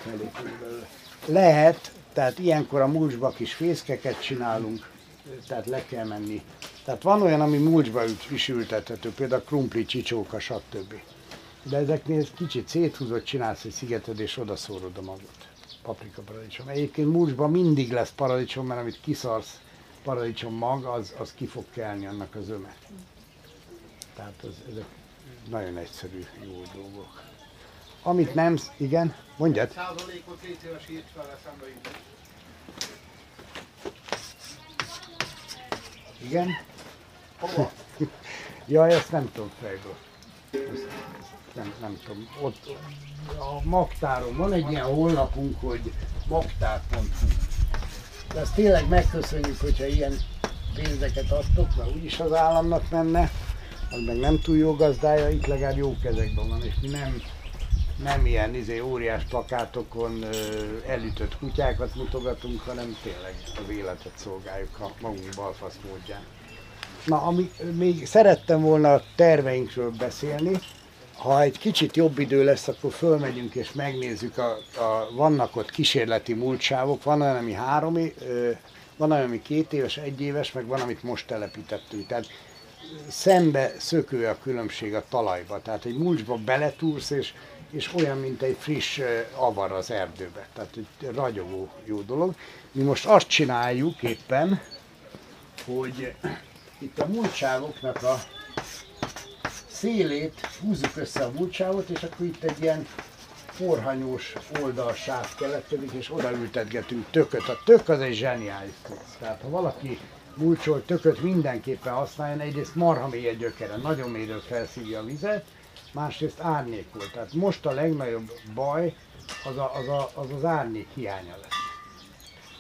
felépülni. Lehet, tehát ilyenkor a mulcsba kis fészkeket csinálunk, tehát le kell menni. Tehát van olyan, ami mulcsba is ültethető, például krumpli, csicsóka, stb. De ezeknél kicsit széthúzott, csinálsz egy szigeted, és odaszórod a magot. Paprika paradicsom. Egyébként mulcsban mindig lesz paradicsom, mert amit kiszarsz paradicsom mag, az, az ki fog kelni annak az öme. Tehát az, ezek nagyon egyszerű, jó dolgok. Amit nem, igen, mondjad. Százalékot légy szíves írt fel eszembe. Igen? Hova? Jaj, ezt nem tudom fejből. Ezt nem, nem tudom. Ott a magtáron van egy ilyen honlapunk, hogy magtár.hu. De ezt tényleg megköszönjük, hogyha ilyen pénzeket adtok, mert úgyis az államnak menne, az meg nem túl jó gazdája, itt legalább jó kezekben van, és mi nem, nem ilyen izé, óriás plakátokon ö, elütött kutyákat mutogatunk, hanem tényleg az életet szolgáljuk a magunk balfasz módján. Na, ami, még szerettem volna a terveinkről beszélni. Ha egy kicsit jobb idő lesz, akkor fölmegyünk és megnézzük, a, a, vannak ott kísérleti múltsávok, van olyan, ami három, ö, van olyan, ami két éves, egy éves, meg van, amit most telepítettünk. Tehát szembe szökő a különbség a talajba. Tehát egy mulcsba beletúrsz, és, és olyan, mint egy friss avar az erdőbe. Tehát egy ragyogó jó dolog. Mi most azt csináljuk éppen, hogy itt a mulcsávoknak a szélét húzzuk össze a mulcsávot, és akkor itt egy ilyen forhanyós oldalsáv keletkezik, és odaültetgetünk tököt. A tök az egy zseniális cucc. Tehát ha valaki mulcsol tököt mindenképpen használjon, egyrészt marha mély a gyökere, nagyon mélyről felszívja a vizet, másrészt árnyékol. Tehát most a legnagyobb baj az a, az, a, az, az árnyék hiánya lesz.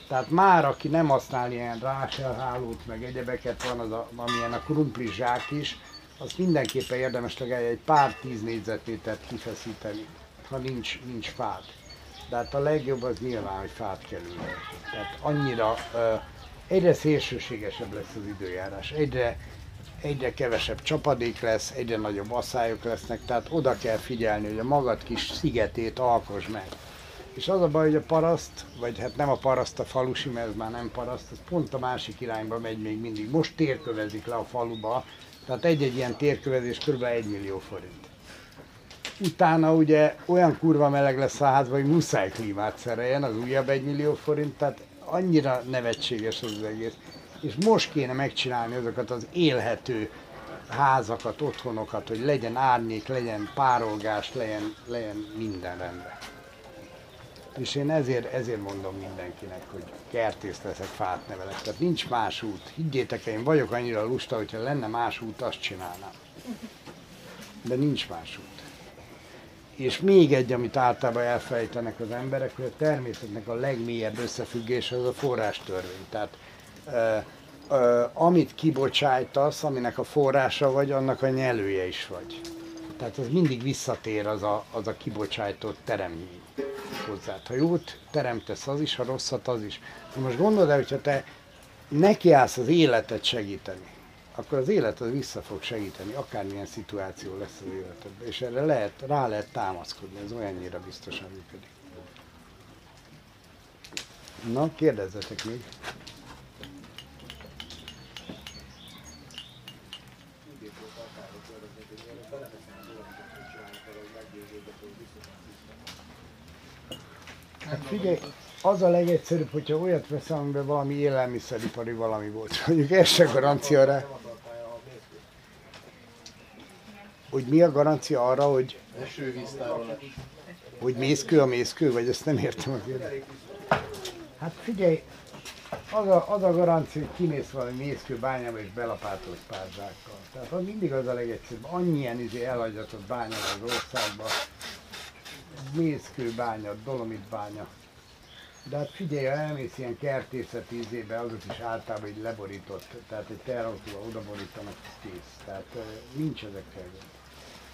Tehát már aki nem használ ilyen ráselhálót, meg egyebeket van, az a, amilyen a krumpli zsák is, az mindenképpen érdemes legalább egy pár tíz négyzetmétert kifeszíteni, ha nincs, nincs fád. De hát a legjobb az nyilván, hogy fát kell. Tehát annyira, egyre szélsőségesebb lesz az időjárás, egyre, egyre kevesebb csapadék lesz, egyre nagyobb asszályok lesznek, tehát oda kell figyelni, hogy a magad kis szigetét alkosd meg. És az a baj, hogy a paraszt, vagy hát nem a paraszt, a falusi, mert ez már nem paraszt, az pont a másik irányba megy még mindig. Most térkövezik le a faluba, tehát egy-egy ilyen térkövezés kb. 1 millió forint. Utána ugye olyan kurva meleg lesz a házban, hogy muszáj klímát szereljen, az újabb 1 millió forint, tehát annyira nevetséges az, az egész. És most kéne megcsinálni azokat az élhető házakat, otthonokat, hogy legyen árnyék, legyen párolgás, legyen, legyen minden rendben. És én ezért, ezért mondom mindenkinek, hogy kertész leszek, fát nevelek. Tehát nincs más út. Higgyétek én vagyok annyira lusta, hogyha lenne más út, azt csinálnám. De nincs más út. És még egy, amit általában elfelejtenek az emberek, hogy a természetnek a legmélyebb összefüggése az a forrástörvény. Tehát amit kibocsájtasz, aminek a forrása vagy, annak a nyelője is vagy. Tehát az mindig visszatér az a, az a kibocsájtott teremmény hozzád. Ha jót teremtesz, az is, ha rosszat, az is. Na most gondold el, hogyha te nekiállsz az életet segíteni, akkor az élet az vissza fog segíteni, akármilyen szituáció lesz az életedben. És erre lehet, rá lehet támaszkodni, ez olyannyira biztosan működik. Na, kérdezzetek még. Hát figyelj, az a legegyszerűbb, hogyha olyat veszel, amiben valami élelmiszeripari valami volt. Mondjuk ez se garancia rá. Hogy mi a garancia arra, hogy, hogy mészkő a mészkő, vagy ezt nem értem a. Hát figyelj, az a, az a garancia, hogy kimész valami mészkőbányába és belapátolsz pár zsákkal. Tehát az mindig az a legegyszerűbb. Annyien izé elhagyatott bánya az országban. Mészkőbánya, dolomitbánya. De hát figyelj, ha elmész ilyen kertészeti izébe, azok is általában így leborított, tehát egy terautóval odaborítanak, és kész. Tehát nincs gond.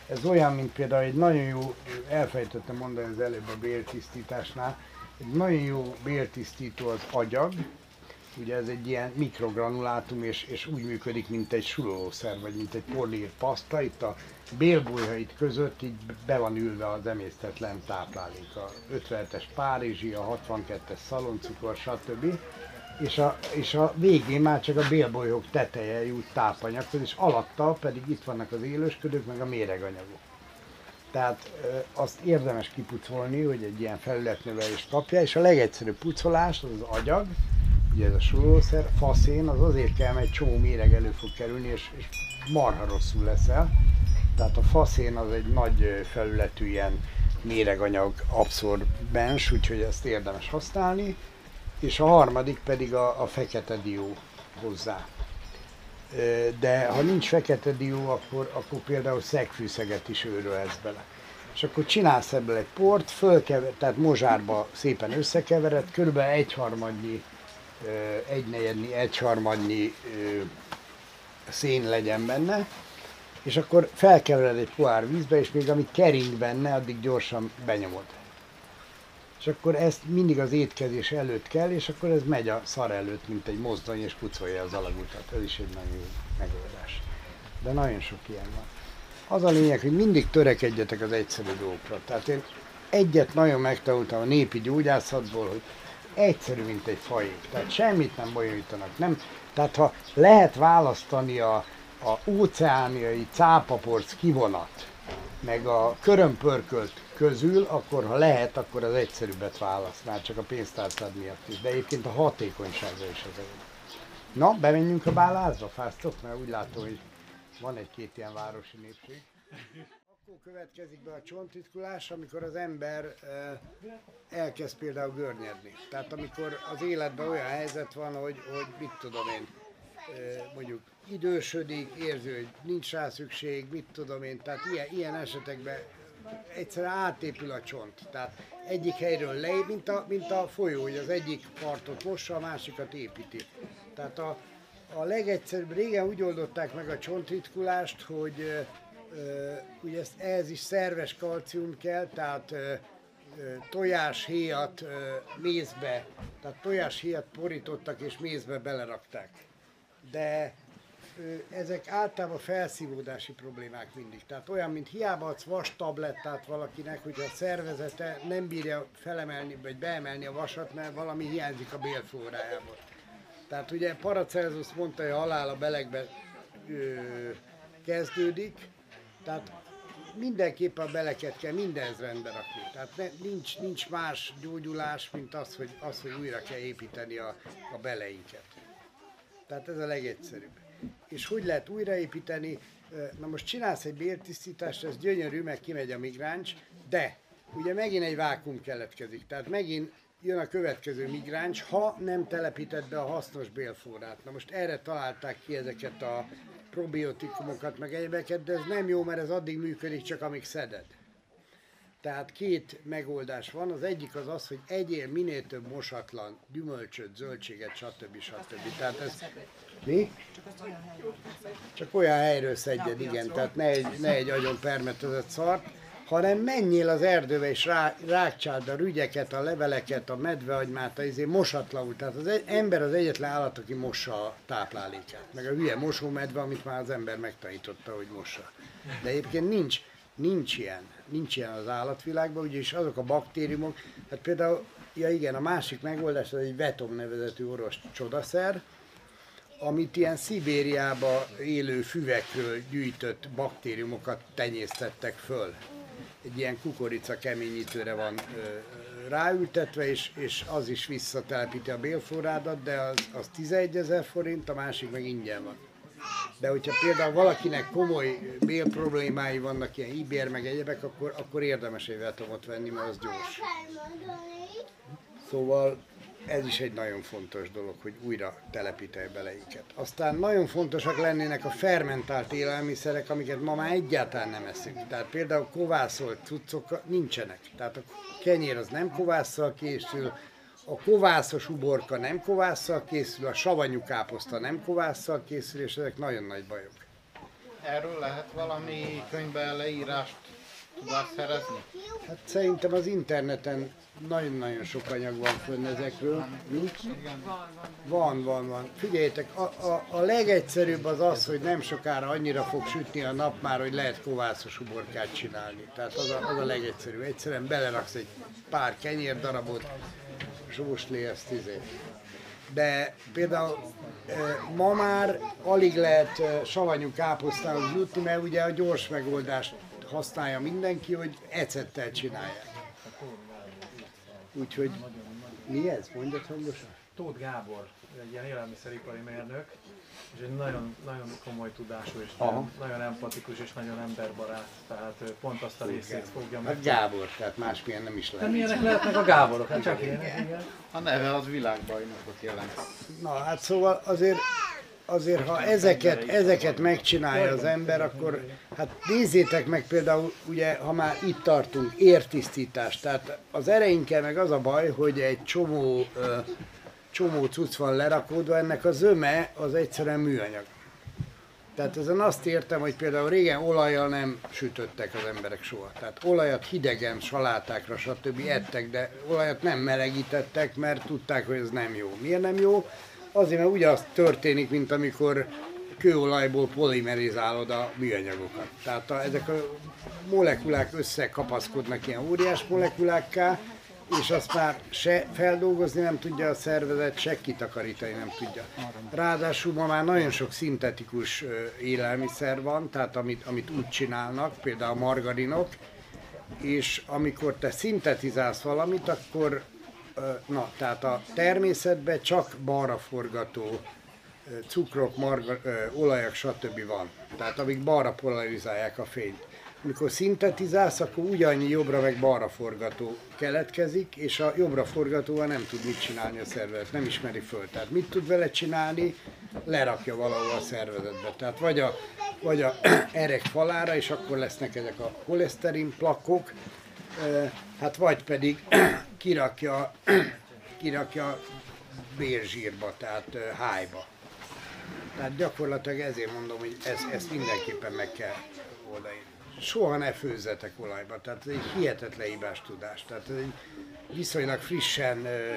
Ez olyan, mint például egy nagyon jó, elfejtettem mondani az előbb a béltisztításnál, egy nagyon jó béltisztító az agyag, ugye ez egy ilyen mikrogranulátum, és, és úgy működik, mint egy sulolószer, vagy mint egy polír paszta, itt a bélbolyhait között így be van ülve az emésztetlen táplálék, a 57-es Párizsi, a 62-es szaloncukor, stb. És a, és a végén már csak a bélbolyhok teteje jut tápanyaghoz, és alatta pedig itt vannak az élősködők, meg a méreganyagok. Tehát azt érdemes kipucolni, hogy egy ilyen felületnövelést kapja, és a legegyszerűbb pucolás az az agyag, ugye ez a sulószer, faszén, az azért kell, mert egy csomó méreg elő fog kerülni, és, és marha rosszul leszel. Tehát a faszén az egy nagy felületű ilyen méreganyag abszorbens, úgyhogy ezt érdemes használni. És a harmadik pedig a, a fekete dió hozzá. De ha nincs fekete dió, akkor, akkor például szegfűszeget is őrölhetsz bele. És akkor csinálsz ebből egy port, fölkever, tehát mozsárba szépen összekevered, körülbelül egyharmadnyi, ö, egynegyednyi, egyharmadnyi szén legyen benne, és akkor felkevered egy pohár vízbe, és még amit kering benne, addig gyorsan benyomod. És akkor ezt mindig az étkezés előtt kell, és akkor ez megy a szar előtt, mint egy mozdony, és pucolja az alagutat. Ez is egy nagyon jó megoldás. De nagyon sok ilyen van. Az a lényeg, hogy mindig törekedjetek az egyszerű dolgokra. Tehát én egyet nagyon megtanultam a népi gyógyászatból, hogy egyszerű, mint egy fajék. Tehát semmit nem bonyolítanak. Nem, tehát ha lehet választani a, a óceániai cápaporc kivonat, meg a körömpörkölt közül, akkor ha lehet, akkor az egyszerűbbet választ, már csak a pénztárcád miatt is. De egyébként a hatékonysága is az egy. Na, bemenjünk a bálázra, fáztok? Mert úgy látom, hogy van egy-két ilyen városi népség. Következik be a csontitkulás, amikor az ember elkezd például görnyedni. Tehát amikor az életben olyan helyzet van, hogy, hogy mit tudom én, mondjuk idősödik, érzi, hogy nincs rá szükség, mit tudom én, tehát ilyen, ilyen esetekben egyszerűen átépül a csont. Tehát egyik helyről le, mint a, mint a folyó, hogy az egyik partot mossa, a másikat építi. Tehát a, a legegyszerűbb, régen úgy oldották meg a csontritkulást, hogy ugye ezt, ehhez is szerves kalcium kell, tehát ö, tojáshéjat mézbe, tehát tojáshéjat porítottak és mézbe belerakták. De ezek általában felszívódási problémák mindig. Tehát olyan, mint hiába adsz vas tablettát valakinek, hogy a szervezete nem bírja felemelni vagy beemelni a vasat, mert valami hiányzik a bélflórájából. Tehát ugye Paracelsus mondta, hogy a halál a belegbe ö, kezdődik, tehát mindenképpen beleket kell mindenhez rendbe rakni. Tehát ne, nincs, nincs más gyógyulás, mint az, hogy, az, hogy újra kell építeni a, a beleinket. Tehát ez a legegyszerűbb. És hogy lehet újraépíteni? Na most csinálsz egy béltisztítást, ez gyönyörű, meg kimegy a migráns, de ugye megint egy vákum keletkezik. Tehát megint jön a következő migráns, ha nem telepíted be a hasznos bélflórát. Na most erre találták ki ezeket a probiotikumokat, meg egyebeket, de ez nem jó, mert ez addig működik, csak amíg szeded. Tehát két megoldás van. Az egyik az az, hogy egyél minél több mosatlan gyümölcsöt, zöldséget, stb. stb. Tehát ez... Mi? Csak olyan helyről szedjed, igen. Tehát ne egy, ne egy agyon permetezett szart, hanem menjél az erdőbe és rá, rákcsáld a rügyeket, a leveleket, a medvehagymát, a izé mosatlanul. Tehát az egy, ember az egyetlen állat, aki mossa a táplálékát. Meg a hülye mosómedve, amit már az ember megtanította, hogy mossa. De egyébként nincs, nincs ilyen. Nincs ilyen az állatvilágban, ugyanis azok a baktériumok, hát például, ja igen, a másik megoldás az egy vetom nevezetű orosz csodaszer, amit ilyen Szibériába élő füvekről gyűjtött baktériumokat tenyésztettek föl. Egy ilyen kukorica keményítőre van ö, ráültetve, és, és az is visszatelepíti a bélforrádat, de az, az 11 ezer forint, a másik meg ingyen van. De hogyha például valakinek komoly bél problémái vannak, ilyen ibér meg egyebek, akkor, akkor érdemes egy vetomot venni, mert az gyors. Szóval ez is egy nagyon fontos dolog, hogy újra telepítelj bele őket. Aztán nagyon fontosak lennének a fermentált élelmiszerek, amiket ma már egyáltalán nem eszünk. Tehát például kovászolt cuccok nincsenek. Tehát a kenyér az nem kovásszal készül, a kovászos uborka nem kovásszal készül, a savanyú káposzta nem kovásszal készül, és ezek nagyon nagy bajok. Erről lehet valami könyvben leírást tudás szerezni? Hát szerintem az interneten nagyon-nagyon sok anyag van fönn ezekről. Van, van, van. Figyeljétek, a, a, a legegyszerűbb az az, hogy nem sokára annyira fog sütni a nap már, hogy lehet kovászos uborkát csinálni. Tehát az a, az a legegyszerűbb. Egyszerűen beleraksz egy pár kenyérdarabot, sóslé, ezt izé. De például ma már alig lehet eh, savanyú káposztához jutni, mert ugye a gyors megoldást használja mindenki, hogy ecettel csinálják. Úgyhogy mi ez? Mondjad hangosan. Tóth Gábor, egy ilyen élelmiszeripari mérnök, és egy nagyon, nagyon komoly tudású, és Aha. nagyon, nagyon empatikus és nagyon emberbarát, tehát ő pont azt a részét fogja meg. Hát Gábor, tehát másmilyen nem is De lehet. milyenek lehetnek a Gáborok? Hát csak ilyenek, igen. A neve az világbajnokot jelent. Na hát szóval azért, azért ha ezeket, ezeket megcsinálja az ember, akkor hát nézzétek meg például, ugye, ha már itt tartunk, értisztítás. Tehát az ereinkkel meg az a baj, hogy egy csomó, csomó cucc van lerakódva, ennek a zöme az egyszerűen műanyag. Tehát ezen azt értem, hogy például régen olajjal nem sütöttek az emberek soha. Tehát olajat hidegen, salátákra, stb. ettek, de olajat nem melegítettek, mert tudták, hogy ez nem jó. Miért nem jó? Azért, mert ugyanaz történik, mint amikor kőolajból polimerizálod a műanyagokat. Tehát a, ezek a molekulák összekapaszkodnak ilyen óriás molekulákká, és azt már se feldolgozni nem tudja a szervezet, se kitakarítani nem tudja. Ráadásul ma már nagyon sok szintetikus élelmiszer van, tehát amit, amit úgy csinálnak, például a margarinok, és amikor te szintetizálsz valamit, akkor na, tehát a természetben csak balra forgató cukrok, marga, olajak, stb. van. Tehát amik balra polarizálják a fényt. Amikor szintetizálsz, akkor ugyannyi jobbra meg balra forgató keletkezik, és a jobbra forgatóval nem tud mit csinálni a szervezet, nem ismeri föl. Tehát mit tud vele csinálni? Lerakja valahol a szervezetbe. Tehát vagy a vagy a erek falára, és akkor lesznek ezek a koleszterin plakkok, Ö, hát vagy pedig kirakja, kirakja bérzsírba, tehát hájba. Tehát gyakorlatilag ezért mondom, hogy ezt, ezt mindenképpen meg kell oldani. Soha ne főzzetek olajba, tehát ez egy hihetetlen hibás tudás. Tehát ez egy viszonylag frissen ö,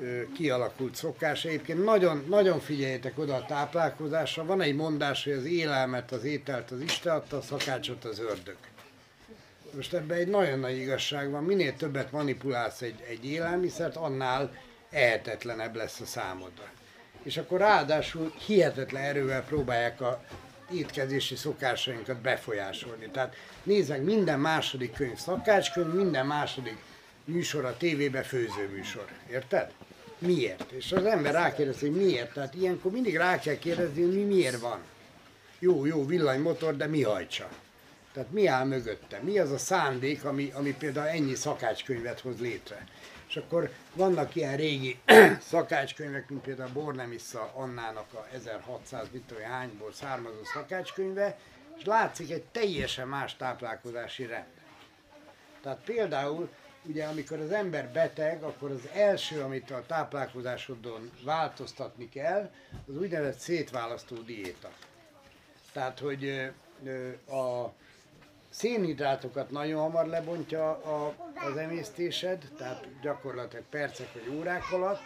ö, kialakult szokás. Egyébként nagyon, nagyon figyeljetek oda a táplálkozásra. Van egy mondás, hogy az élelmet, az ételt az Isten adta, a szakácsot az ördög. Most ebben egy nagyon nagy igazság van, minél többet manipulálsz egy, egy élelmiszert, annál ehetetlenebb lesz a számodra. És akkor ráadásul hihetetlen erővel próbálják a étkezési szokásainkat befolyásolni. Tehát nézd meg, minden második könyv szakácskönyv, minden második műsor a tévébe főzőműsor. Érted? Miért? És az ember rákérdez, hogy miért. Tehát ilyenkor mindig rá kell kérdezni, hogy mi miért van. Jó, jó, villanymotor, de mi hajtsa? Tehát mi áll mögötte? Mi az a szándék, ami, ami például ennyi szakácskönyvet hoz létre? És akkor vannak ilyen régi szakácskönyvek, mint például Bornemissa Annának a 1600 mit tudom, hányból származó szakácskönyve, és látszik egy teljesen más táplálkozási rend. Tehát például, ugye amikor az ember beteg, akkor az első, amit a táplálkozásodon változtatni kell, az úgynevezett szétválasztó diéta. Tehát, hogy a szénhidrátokat nagyon hamar lebontja a, az emésztésed, tehát gyakorlatilag percek vagy órák alatt,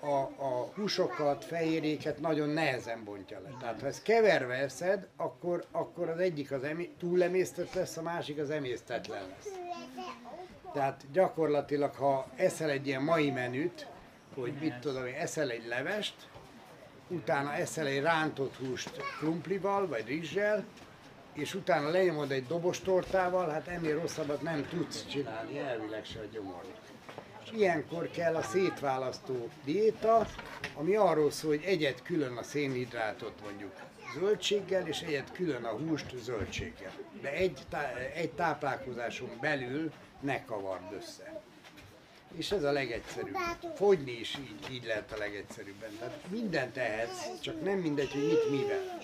a, a húsokat, fehérjéket nagyon nehezen bontja le. Tehát ha ezt keverve eszed, akkor, akkor az egyik az emé- túlemésztett lesz, a másik az emésztetlen lesz. Tehát gyakorlatilag, ha eszel egy ilyen mai menüt, hogy mit tudom én, eszel egy levest, utána eszel egy rántott húst krumplival vagy rizssel, és utána lenyomod egy dobos tortával, hát ennél rosszabbat nem tudsz csinálni, elvileg se a gyomornak. És ilyenkor kell a szétválasztó diéta, ami arról szól, hogy egyet külön a szénhidrátot mondjuk zöldséggel, és egyet külön a húst zöldséggel. De egy, tá- egy táplálkozáson belül ne kavard össze. És ez a legegyszerűbb. Fogyni is így, így lehet a legegyszerűbben. Tehát mindent tehetsz, csak nem mindegy, hogy mit mivel.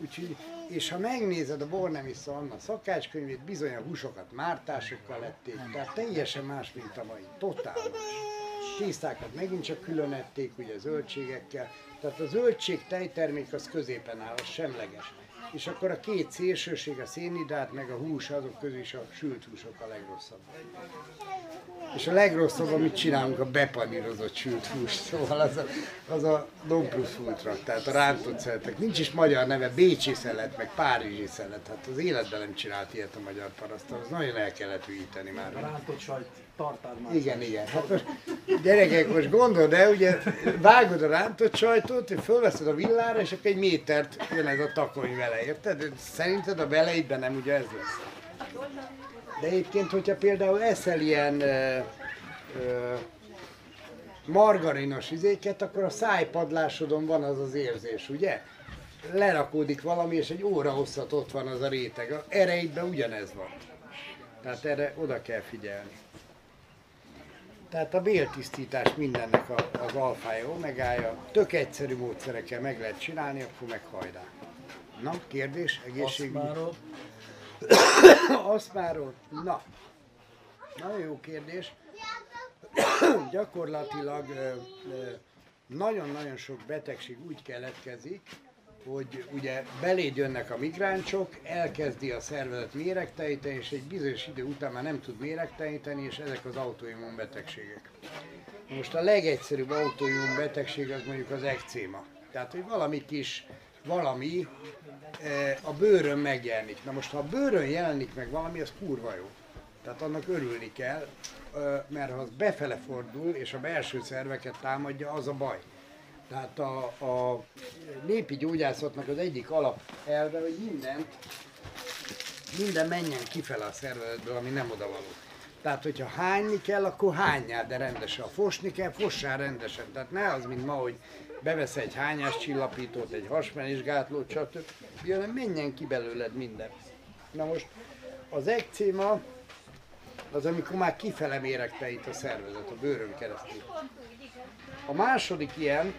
Úgyhogy, és ha megnézed a Bornemissa Anna szakácskönyvét, bizony a húsokat mártásokkal lették, tehát teljesen más, mint a mai. Totál más. Megint csak külön ették, ugye zöldségekkel. Tehát a zöldség tejtermék az középen áll, az semleges. És akkor a két szélsőség, a szénhidrát meg a hús, azok közül is a sült húsok a legrosszabb. És a legrosszabb, amit csinálunk, a bepanírozott sült hús. Szóval az a, az a non plus ultra, tehát a rántott szeletek. Nincs is magyar neve, bécsi szelet, meg párizsi szelet. Hát az életben nem csinált ilyet a magyar parasztal, az nagyon el kellett hűíteni már. Rántott sajt, tartár már. Igen, igen. Hát most, gyerekek, most gondold el, ugye vágod a rántott sajtot, fölveszed a villára, és akkor egy métert jön ez a takony vele, érted? Szerinted a beleidben nem ugye ez lesz? De egyébként, hogyha például eszel ilyen ö, ö, margarinos izéket, akkor a szájpadlásodon van az az érzés, ugye? Lerakódik valami, és egy óra hosszat ott van az a réteg. A ereidben ugyanez van. Tehát erre oda kell figyelni. Tehát a béltisztítás mindennek a, az alfája, omegája, tök egyszerű módszerekkel meg lehet csinálni, akkor meg hajrá. Na, kérdés, egészségügy? Aszmáról. Aszmáról? Na, nagyon jó kérdés. Gyakorlatilag nagyon-nagyon sok betegség úgy keletkezik, hogy ugye beléd jönnek a migránsok, elkezdi a szervezet méregteleníteni, és egy bizonyos idő után már nem tud méregteleníteni, és ezek az autoimmun betegségek. Most a legegyszerűbb autoimmun betegség az mondjuk az ekcéma. Tehát, hogy valami kis, valami eh, a bőrön megjelenik. Na most, ha a bőrön jelenik meg valami, az kurva jó. Tehát annak örülni kell, eh, mert ha az befele fordul, és a belső szerveket támadja, az a baj. Tehát a, a népi gyógyászatnak az egyik alapelve, hogy mindent, minden menjen kifele a szervezetből, ami nem odavaló. Tehát, hogyha hányni kell, akkor hányjál, de rendesen. Ha fosni kell, fossál rendesen. Tehát ne az, mint ma, hogy bevesz egy hányás csillapítót, egy hasmenésgátlót, stb. hanem menjen ki belőled minden. Na most az ekcéma az, amikor már kifele méregteít a szervezet, a bőrön keresztül. A második ilyen,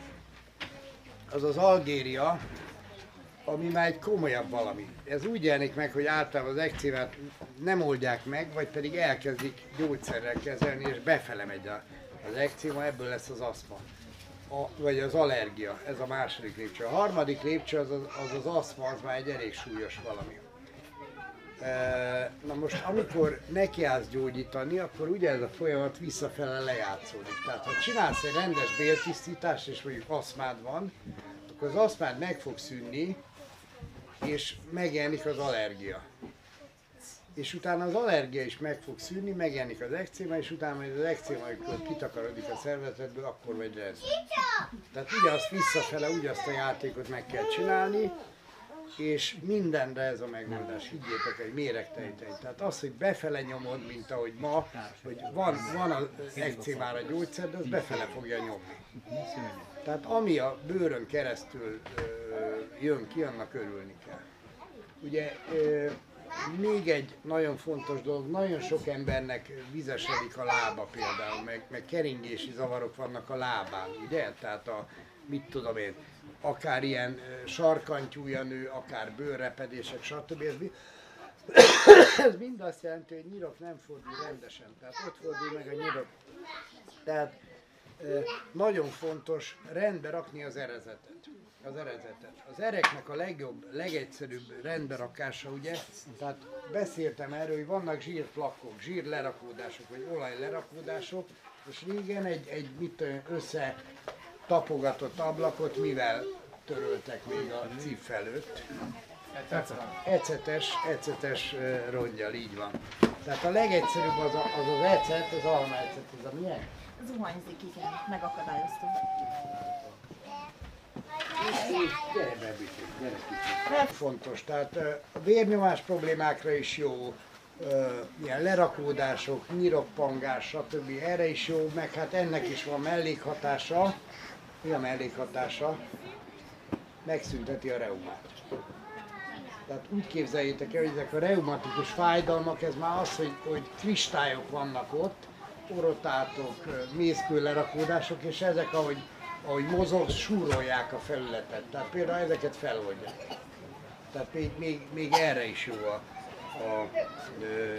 az az Algéria, ami már egy komolyabb valami. Ez úgy jelenik meg, hogy általában az ekcémát nem oldják meg, vagy pedig elkezdik gyógyszerrel kezelni, és befele megy az ekcéma, ebből lesz az aszma. A, vagy az allergia, ez a második lépcső. A harmadik lépcső az az, az, az aszma, az már egy elég súlyos valami. Na most, amikor nekiállsz gyógyítani, akkor ugye ez a folyamat visszafele lejátszódik. Tehát, ha csinálsz egy rendes béltisztítást, és mondjuk aszmád van, akkor az aszmád meg fog szűnni, és megjelenik az allergia. És utána az allergia is meg fog szűnni, megjelenik az ekcéma, és utána majd az ekcéma, amikor kitakarodik a szervezetből, akkor vagy rendben. Tehát ugyanazt visszafele, ugyazt a játékot meg kell csinálni, és mindenre ez a megoldás, higgyétek, egy méregtejtej. Tehát az, hogy befele nyomod, mint ahogy ma, hogy van, van az ekcémára gyógyszer, de az befele fogja nyomni. Tehát ami a bőrön keresztül jön ki, annak örülni kell. Ugye még egy nagyon fontos dolog, nagyon sok embernek vizesedik a lába például, meg, meg keringési zavarok vannak a lábán, ugye? Tehát a, mit tudom én, akár ilyen sarkantyúja nő, akár bőrrepedések, stb. Ez, ez mind azt jelenti, hogy nyirok nem fordul rendesen, tehát ott fordul meg a nyirok. Tehát nagyon fontos rendbe rakni az erezetet. Az erezetet. Az ereknek a legjobb, legegyszerűbb rendberakása, ugye, tehát beszéltem erről, hogy vannak zsírplakok, zsírlerakódások, vagy olajlerakódások, és régen egy, egy mit össze tapogatott ablakot mivel töröltek még a cif előtt? Ecetes, ecetes rongyal, így van. Tehát a legegyszerűbb az a, az, az ecet, az almaecet, ez a milyen? Zuhanyzik, igen, megakadályoztuk. Gyere be, gyere kicsit. Fontos, tehát a vérnyomás problémákra is jó, ilyen lerakódások, nyiroppangás, stb. Erre is jó, meg hát ennek is van mellékhatása. Mi a mellékhatása? Megszünteti a reumát. Tehát úgy képzeljétek el, hogy ezek a reumatikus fájdalmak, ez már az, hogy, hogy kristályok vannak ott, orotátok, mészkőlerakódások, és ezek, ahogy, ahogy mozog, súrolják a felületet. Tehát például ezeket feloldják. Tehát még, még, még erre is jó a, a ö,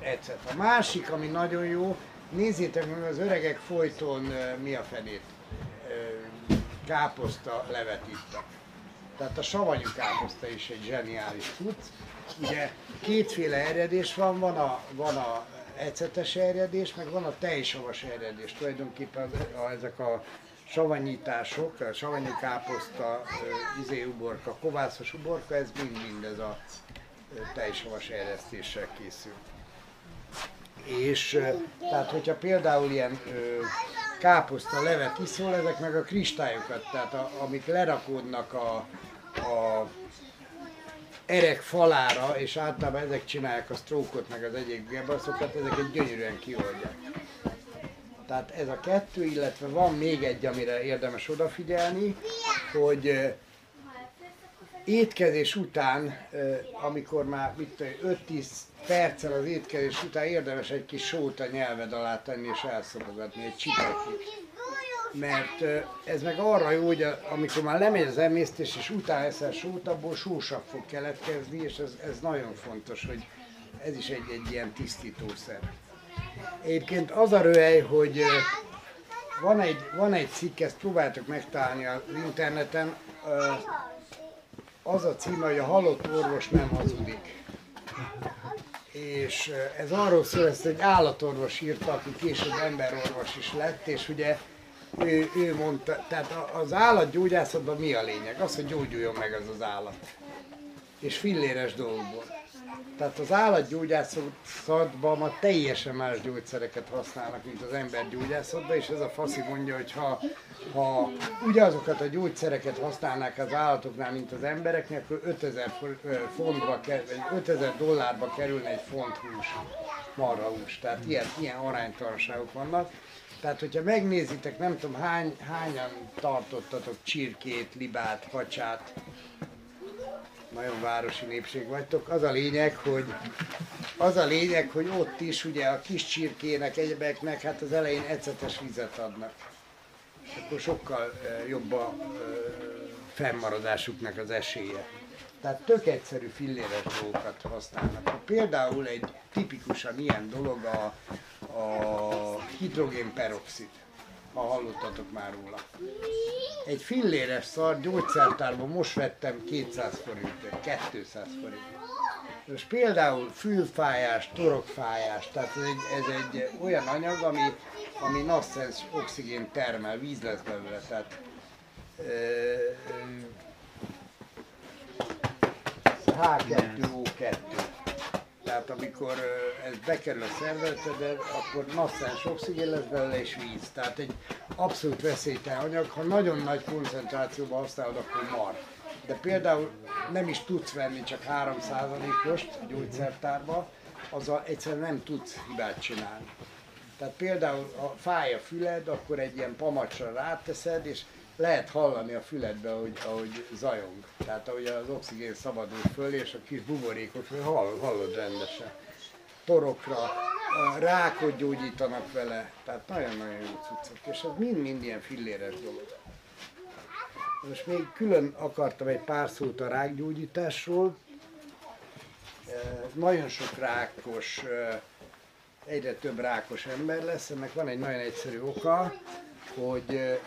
ecet. A másik, ami nagyon jó, nézzétek meg, az öregek folyton mi a fenét káposzta levet ittak. Tehát a savanyú káposzta is egy zseniális cucc. Ugye kétféle eredés van, van a, van a ecetes eredés, meg van a tejsavas eredés. Tulajdonképpen a, ezek a savanyítások, a savanyú káposzta, izé uborka, kovászos uborka, ez mind-mind ez a tejsavas eresztéssel készül. És tehát, hogyha például ilyen káposzta levet iszol, ezek meg a kristályokat, tehát a, amik lerakódnak a, a erek falára, és általában ezek csinálják a sztrókot, meg az egyéb gebaszokat, ezeket gyönyörűen kioldják. Tehát ez a kettő, illetve van még egy, amire érdemes odafigyelni, hogy étkezés után, amikor már mit tudom, 5-10 perccel az étkezés után érdemes egy kis sót a nyelved alá tenni és elszopogatni, egy csipekig. Mert ez meg arra jó, hogy amikor már lemegy az emésztés és utána eszel sót, abból sósabb fog keletkezni, és ez, ez nagyon fontos, hogy ez is egy, egy ilyen tisztítószer. Egyébként az a röhely, hogy van egy, van egy cikk, ezt próbáltok megtalálni az interneten, az a címe, hogy a halott orvos nem hazudik. És ez arról szól, ezt egy állatorvos írta, aki később emberorvos is lett, és ugye ő, ő mondta, tehát az állatgyógyászatban mi a lényeg? Az, hogy gyógyuljon meg az az állat. És filléres dolgokból. Tehát az állatgyógyászatban ma teljesen más gyógyszereket használnak, mint az embergyógyászatban, és ez a faszi mondja, hogy ha, ha ugyanazokat a gyógyszereket használnák az állatoknál, mint az embereknek, akkor 5000 for- ö, fontba, ker- vagy 5000 dollárba kerülne egy font hús, marha hús. Tehát ilyen, ilyen aránytalanságok vannak. Tehát, hogyha megnézitek, nem tudom, hány, hányan tartottatok csirkét, libát, kacsát, nagyon városi népség vagytok. Az a lényeg, hogy az a lényeg, hogy ott is ugye a kis csirkének, egyebeknek, hát az elején ecetes vizet adnak. És akkor sokkal jobb a fennmaradásuknak az esélye. Tehát tök egyszerű filléres dolgokat használnak. Ha például egy tipikusan ilyen dolog a, a hidrogénperoxid, ha hallottatok már róla. Egy filléres szar gyógyszertárban most vettem 200 forintért, 200 forintért. Most például fülfájás, torokfájás, tehát ez egy, ez egy olyan anyag, ami, ami nasszens oxigén termel, víz lesz belőle, tehát ö, ö, H2O2. Tehát amikor ez bekerül a szervezetedbe, akkor nasszens oxigén lesz belőle és víz. Tehát egy abszolút veszélytelen anyag, ha nagyon nagy koncentrációban használod, akkor mar. De például nem is tudsz venni csak 3%-ost a gyógyszertárba, azzal egyszerűen nem tudsz hibát csinálni. Tehát például, ha fáj a füled, akkor egy ilyen pamacsra ráteszed, és lehet hallani a füledbe, ahogy, ahogy zajong. Tehát ahogy az oxigén szabadul föl, és a kis buborékot hall, hallod rendesen. Torokra, a rákot gyógyítanak vele, tehát nagyon-nagyon jó cuccok. És ez mind-mind ilyen filléres dolog. Most még külön akartam egy pár szót a rákgyógyításról. Eh, Nagyon sok rákos, eh, egyre több rákos ember lesz. Ennek van egy nagyon egyszerű oka, hogy eh,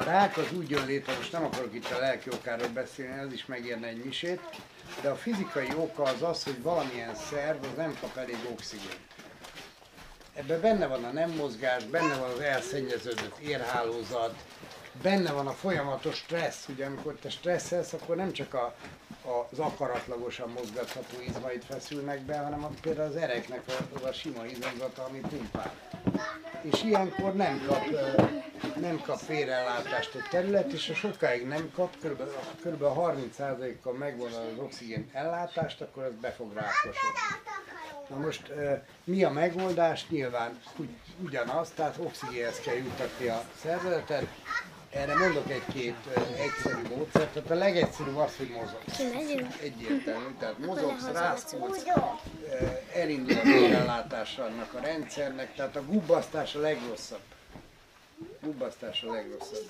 a rák az úgy jön létre, most nem akarok itt a lelki okáról beszélni, az is megérne egy misét, de a fizikai oka az az, hogy valamilyen szerv az nem kap elég oxigént. Ebben benne van a nem mozgás, benne van az elszennyeződött érhálózat, benne van a folyamatos stressz. Ugye amikor te stresszelsz, akkor nem csak a, az akaratlagosan mozgatható izmaid feszülnek be, hanem a, például az ereknek a, az a sima izomzata, ami pumpál. És ilyenkor nem kap, nem kap félreellátást egy terület, és ha sokáig nem kap, kb. kb. 30%-kal megvan az oxigén ellátást, akkor ez be fog rákosodni. Na most mi a megoldás? Nyilván ugy, ugyanaz, tehát oxigénhez kell jutatni a szervezetet. Erre mondok egy-két egyszerű módszert. Tehát a legegyszerűbb az, hogy mozogsz. Egyértelmű, tehát mozogsz, rászkódsz, ö, elindul a vérellátása annak a rendszernek, tehát a gubbasztás a legrosszabb. Gubbasztás a legrosszabb.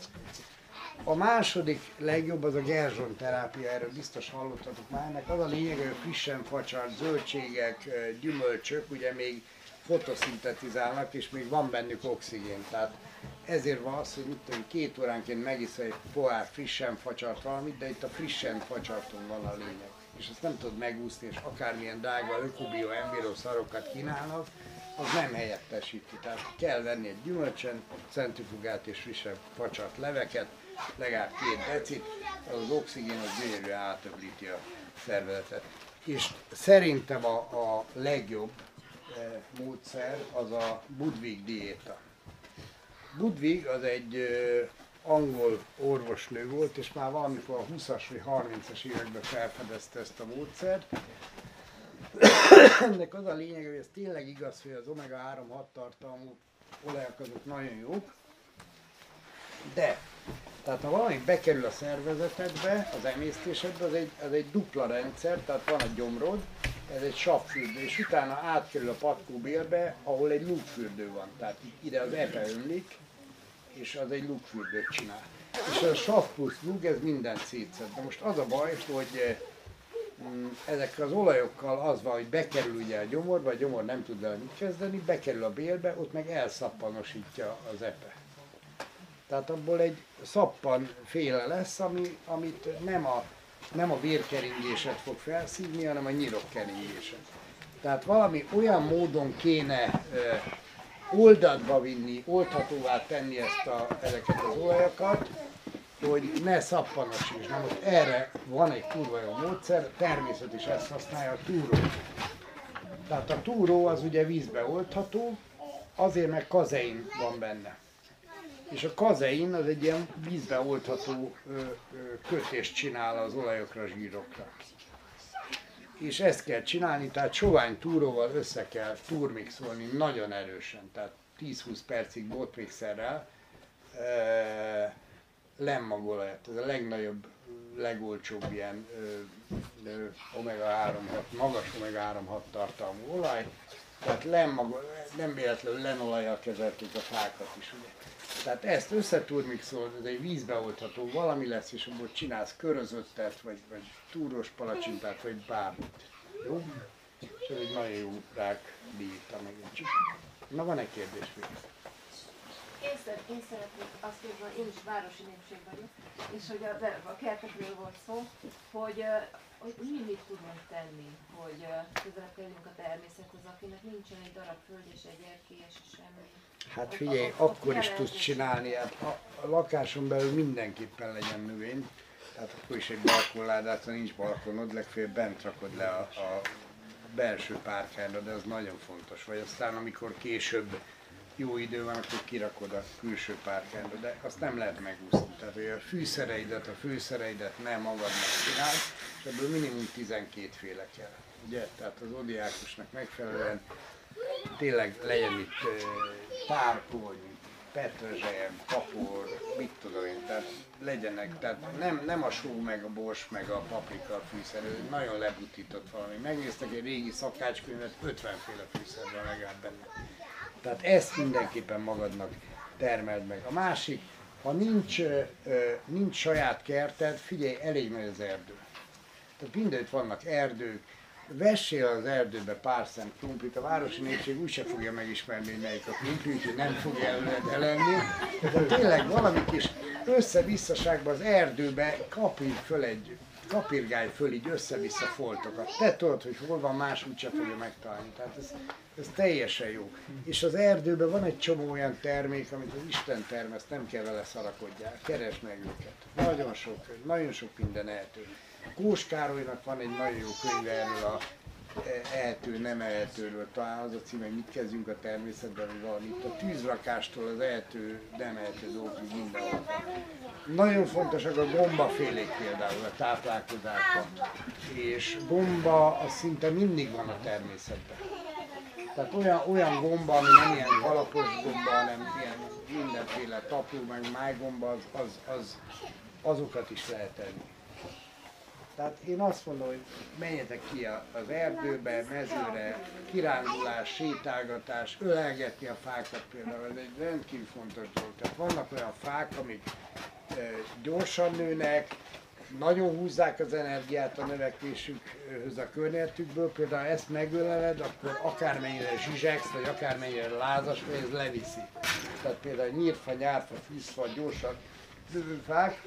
A második legjobb az a gerzson terápia, erről biztos hallottatok már. Ennek az a lényeg, hogy frissen facsart zöldségek, gyümölcsök, ugye még fotoszintetizálnak, és még van bennük oxigén. Tehát ezért van az, hogy mit tudom, két óránként megiszol egy pohár frissen facsart valamit, de itt a frissen facsarton van a lényeg. És ezt nem tudod megúszni, és akármilyen drága ökobio, enviro szarokat kínálnak, az nem helyettesíti. Tehát kell venni egy gyümölcsen, centrifugát és frissen facsart leveket, legalább két decit, az oxigén az gyönyörűen átöblíti a szervezetet. És szerintem a, a legjobb eh, módszer az a Budwig diéta. Budwig az egy angol orvosnő volt, és már valamikor a 20-as vagy 30-as években felfedezte ezt a módszert. Ennek az a lényeg, hogy ez tényleg igaz, hogy az omega-3-6 tartalmú olajak azok nagyon jók, de tehát ha valami bekerül a szervezetedbe, az emésztésedbe, az egy, az egy dupla rendszer, tehát van a gyomrod, ez egy savfürdő, és utána átkerül a patkóbélbe, ahol egy lúgfürdő van. Tehát ide az epe ömlik, és az egy lúgfürdőt csinál. És a sav plusz lúg, ez mindent szétszed. De most az a baj, hogy eh, mm, ezekkel az olajokkal az van, hogy bekerül ugye a gyomorba, a gyomor nem tud vele mit kezdeni, bekerül a bélbe, ott meg elszappanosítja az epe. Tehát abból egy szappan féle lesz, ami, amit nem a, nem a vérkeringéset fog felszívni, hanem a nyirok keringéset. Tehát valami olyan módon kéne ö, oldatba vinni, oldhatóvá tenni ezt a, ezeket az olajakat, hogy ne szappanosíts. Na most erre van egy kurva jó módszer, természet is ezt használja, a túró. Tehát a túró az ugye vízbe oldható, azért meg kazein van benne. És a kazein az egy ilyen vízbe oldható ö, ö, kötést csinál az olajokra, zsírokra. És ezt kell csinálni, tehát sovány túróval össze kell turmixolni nagyon erősen, tehát 10-20 percig botmixerrel e, lemmagolajat. Ez a legnagyobb, legolcsóbb ilyen ö, ö, omega-3, 6, magas omega-3 6 tartalmú olaj. Tehát lemaga, nem véletlenül lenolajjal kezelték a fákat is, ugye. Tehát ezt összeturmixolod, ez egy vízbeoltható valami lesz, és abból csinálsz körözöttet, vagy, vagy túros palacsintát, vagy bármit. Jó? És ez egy nagyon jó rák diéta megint csak. Na van egy kérdés még? Én, szer- én szeretnék azt kérdezni, én is városi népség vagyok, és hogy előbb a kertekről volt szó, hogy, hogy mi mit tudunk tenni, hogy közelebb kerüljünk a természethez, akinek nincsen egy darab föld és egy erkélyes és semmi. Hát figyelj, akkor is tudsz csinálni, hát a, a lakáson belül mindenképpen legyen növény, tehát akkor is egy balkonládát, ha nincs balkonod, legfeljebb bent rakod le a, a belső párkányra, de az nagyon fontos. Vagy aztán amikor később jó idő van, akkor kirakod a külső párkányra, de azt nem lehet megúszni. Tehát, hogy a fűszereidet, a fűszereidet nem magadnak csinál, és ebből minimum 12 féle kell. Ugye? Tehát az odiákusnak megfelelően tényleg legyen itt ö, tárkony, petrezselyem, kapor, mit tudom én, tehát legyenek, tehát nem, nem a só, meg a bors, meg a paprika a fűszer, ez nagyon lebutított valami. Megnéztek egy régi szakácskönyvet, 50 féle van legalább benne. Tehát ezt mindenképpen magadnak termeld meg. A másik, ha nincs, nincs saját kerted, figyelj, elég nagy az erdő. Tehát mindenütt vannak erdők, vessél az erdőbe pár szem krumplit, a városi népség úgyse fogja megismerni, hogy melyik a krumpli, úgyhogy nem fogja előled elenni. De tényleg valami kis össze-visszaságban az erdőbe kapir föl egy, kapirgálj föl így össze-vissza foltokat. Te tudod, hogy hol van, más úgyse fogja megtalálni. Tehát ez, ez teljesen jó. És az erdőben van egy csomó olyan termék, amit az Isten termeszt, nem kell vele szarakodjál. Keresd meg őket. Nagyon sok, nagyon sok minden ehető. Kós Károlynak van egy nagyon jó könyve erről a ehető, nem ehetőről, talán az a cím, hogy mit kezdjünk a természetben, vagy valamit. A tűzrakástól az ehető, nem ehető dolgok mindenhol. Nagyon fontosak a gombafélék például a táplálkozásban. És gomba az szinte mindig van a természetben. Tehát olyan, olyan gomba, ami nem ilyen kalapos gomba, hanem ilyen mindenféle tapró, meg májgomba, az, az, az, azokat is lehet enni. Tehát én azt mondom, hogy menjetek ki az erdőbe, mezőre, kirándulás, sétálgatás, ölelgetni a fákat például, ez egy rendkívül fontos dolog. Tehát vannak olyan fák, amik gyorsan nőnek, nagyon húzzák az energiát a növekvésükhöz a környezetükből, például ezt megöleled, akkor akármennyire zsizsegsz, vagy akármennyire lázas, vagy ez leviszi. Tehát például nyírfa, nyárfa, fűszfa, gyorsan fák,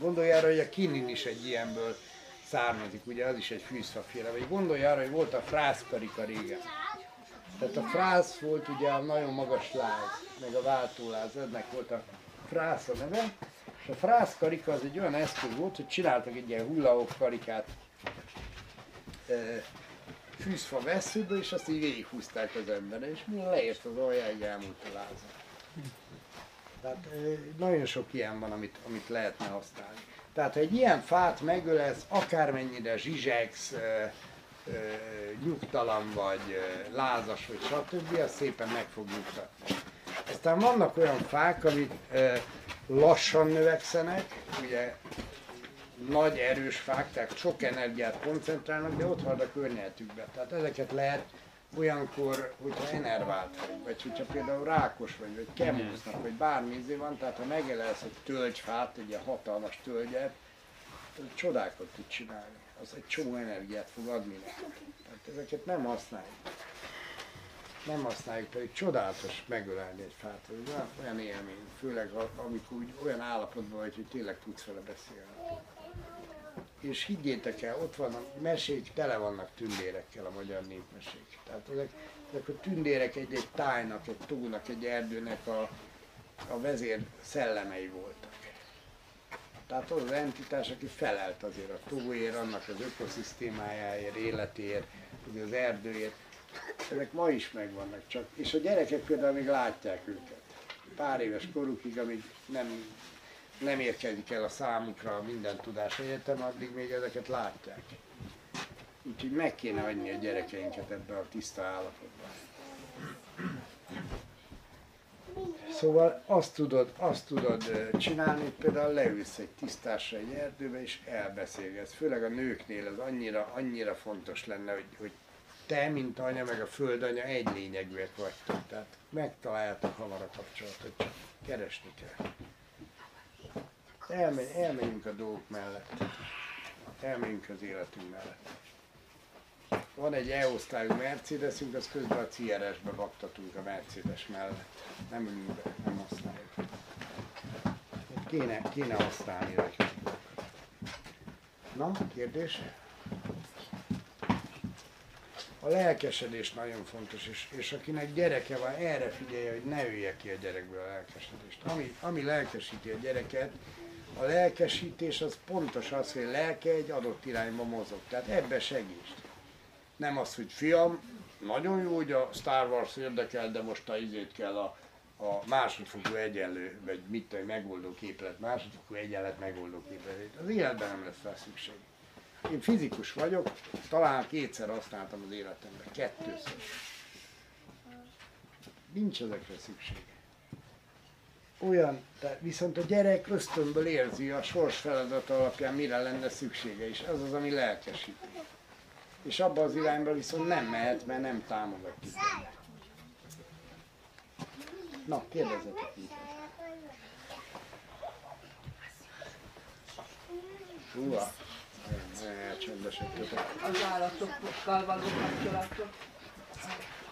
Gondolj arra, hogy a kinin is egy ilyenből származik, ugye az is egy fűszfaféle. Vagy gondolj arra, hogy volt a frászkarika régen. Tehát a frász volt ugye a nagyon magas láz, meg a váltóláz, ennek volt a frász a neve. És a frászkarika az egy olyan eszköz volt, hogy csináltak egy ilyen hullahok karikát fűszfa veszőből, és azt így végighúzták az emberre, és mi leért az aljáig elmúlt a láza. Tehát nagyon sok ilyen van, amit, amit lehetne használni. Tehát ha egy ilyen fát megölesz, akármennyire zsizsegsz, nyugtalan vagy, lázas vagy stb., az szépen meg fog nyugtatni. Aztán vannak olyan fák, amik lassan növekszenek, ugye nagy erős fák, tehát sok energiát koncentrálnak, de ott van a környezetükben. Tehát ezeket lehet olyankor, hogyha enervált vagy, vagy hogyha például rákos vagy, vagy kemóznak, vagy bármi izé van, tehát ha megelelsz egy tölgyfát, egy ilyen hatalmas tölgyet, csodákat tud csinálni. Az egy csomó energiát fog adni neked. Tehát ezeket nem használjuk. Nem használjuk, pedig csodálatos megölelni egy fát. Ez olyan, élmény, főleg amikor úgy olyan állapotban vagy, hogy tényleg tudsz vele beszélni. És higgyétek el, ott van a mesék, tele vannak tündérekkel a magyar népmesék. Tehát ezek, ezek a tündérek egy-egy tájnak, egy tónak, egy erdőnek a, a vezér szellemei voltak. Tehát az az entitás, aki felelt azért a tóért, annak az ökoszisztémájáért, életéért, az erdőért. Ezek ma is megvannak csak. És a gyerekek például még látják őket. Pár éves korukig, amíg nem, nem érkezik el a számukra minden tudás egyetem, addig még ezeket látják. Úgyhogy meg kéne adni a gyerekeinket ebbe a tiszta állapotba. Szóval azt tudod, azt tudod csinálni, hogy például leülsz egy tisztásra egy erdőbe, és elbeszélgetsz. Főleg a nőknél ez annyira, annyira fontos lenne, hogy, hogy te, mint anya, meg a földanya egy lényegűek vagytok. Tehát megtaláljátok hamar a kapcsolatot, csak keresni kell. Elmegy, elmegyünk a dolgok mellett. Elmegyünk az életünk mellett. Van egy E-osztályú Mercedesünk, az közben a CRS-be baktatunk a Mercedes mellett. Nem ülünk be, nem használjuk. Kéne, kéne használni rajta. Na, kérdés? A lelkesedés nagyon fontos, és, és akinek gyereke van, erre figyelje, hogy ne ölje ki a gyerekből a lelkesedést. Ami, ami lelkesíti a gyereket, a lelkesítés az pontos az, hogy a lelke egy adott irányba mozog. Tehát ebbe segíts. Nem az, hogy fiam, nagyon jó, hogy a Star Wars érdekel, de most a izét kell a, a másodfokú egyenlő, vagy mit megoldó képlet, másodfokú egyenlet megoldó képlet. Az életben nem lesz rá szükség. Én fizikus vagyok, talán kétszer használtam az életemben, kettőször. Nincs ezekre szükség. Olyan, de viszont a gyerek ösztönből érzi a sors feladat alapján, mire lenne szüksége, és az az, ami lelkesíti. És abba az irányba viszont nem mehet, mert nem támogatjuk. Na, kérdezzetek inkább. Húha, nagyon elcsendesedtetek. Az állatokkal való kapcsolatok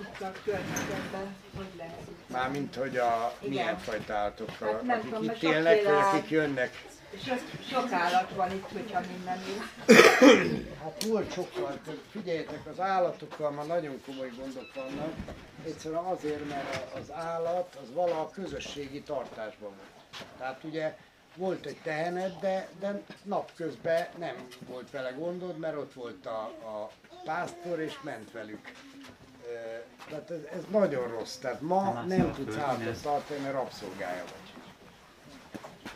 itt a környezetben, hogy lehet? Mármint, hogy a Igen. milyen fajta állatokkal, Hát nem akik tudom, itt élnek, vagy akik jönnek. És az sok állat van itt, hogyha minden él. Hát volt sokkal, figyeljetek, az állatokkal ma nagyon komoly gondok vannak. Egyszerűen azért, mert az állat az vala a közösségi tartásban volt. Tehát ugye volt egy tehened, de, de napközben nem volt vele gondod, mert ott volt a, a pásztor és ment velük. Ö, Tehát ez, ez nagyon rossz. Tehát ma nem tudsz állatot tartani, mert rabszolgája vagy.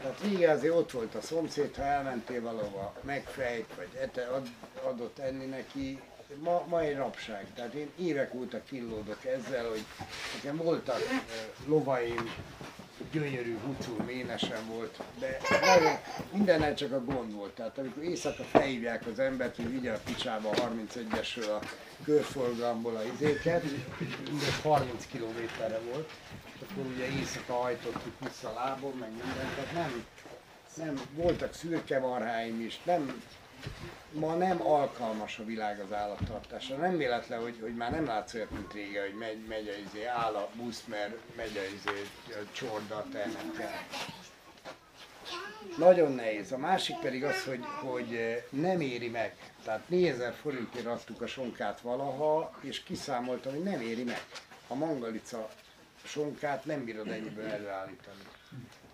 Tehát régen azért ott volt a szomszéd, ha elmentél valahova megfejt, vagy ete, ad, adott enni neki, ma, ma egy rabság. Tehát én évek óta killódok ezzel, hogy nekem voltak uh, lovaim, gyönyörű, hucul, ménesen volt, de mindennel csak a gond volt. Tehát amikor éjszaka felhívják az embert, hogy vigye a picsába a 31-esről a körforgalomból a izéket, mindez 30 kilométerre volt, és akkor ugye éjszaka hajtottuk vissza lábon, meg mindent, tehát nem, nem, voltak szürke marháim is, nem, ma nem alkalmas a világ az állattartásra. Nem véletlen, hogy, hogy már nem látsz olyat, mint régen, hogy megy, megy a izé, áll a busz, mert megy a, izé, a csorda a. Nagyon nehéz. A másik pedig az, hogy, hogy eh, nem éri meg. Tehát 4000 forintért adtuk a sonkát valaha, és kiszámoltam, hogy nem éri meg. A mangalica sonkát nem bírod ennyiből előállítani.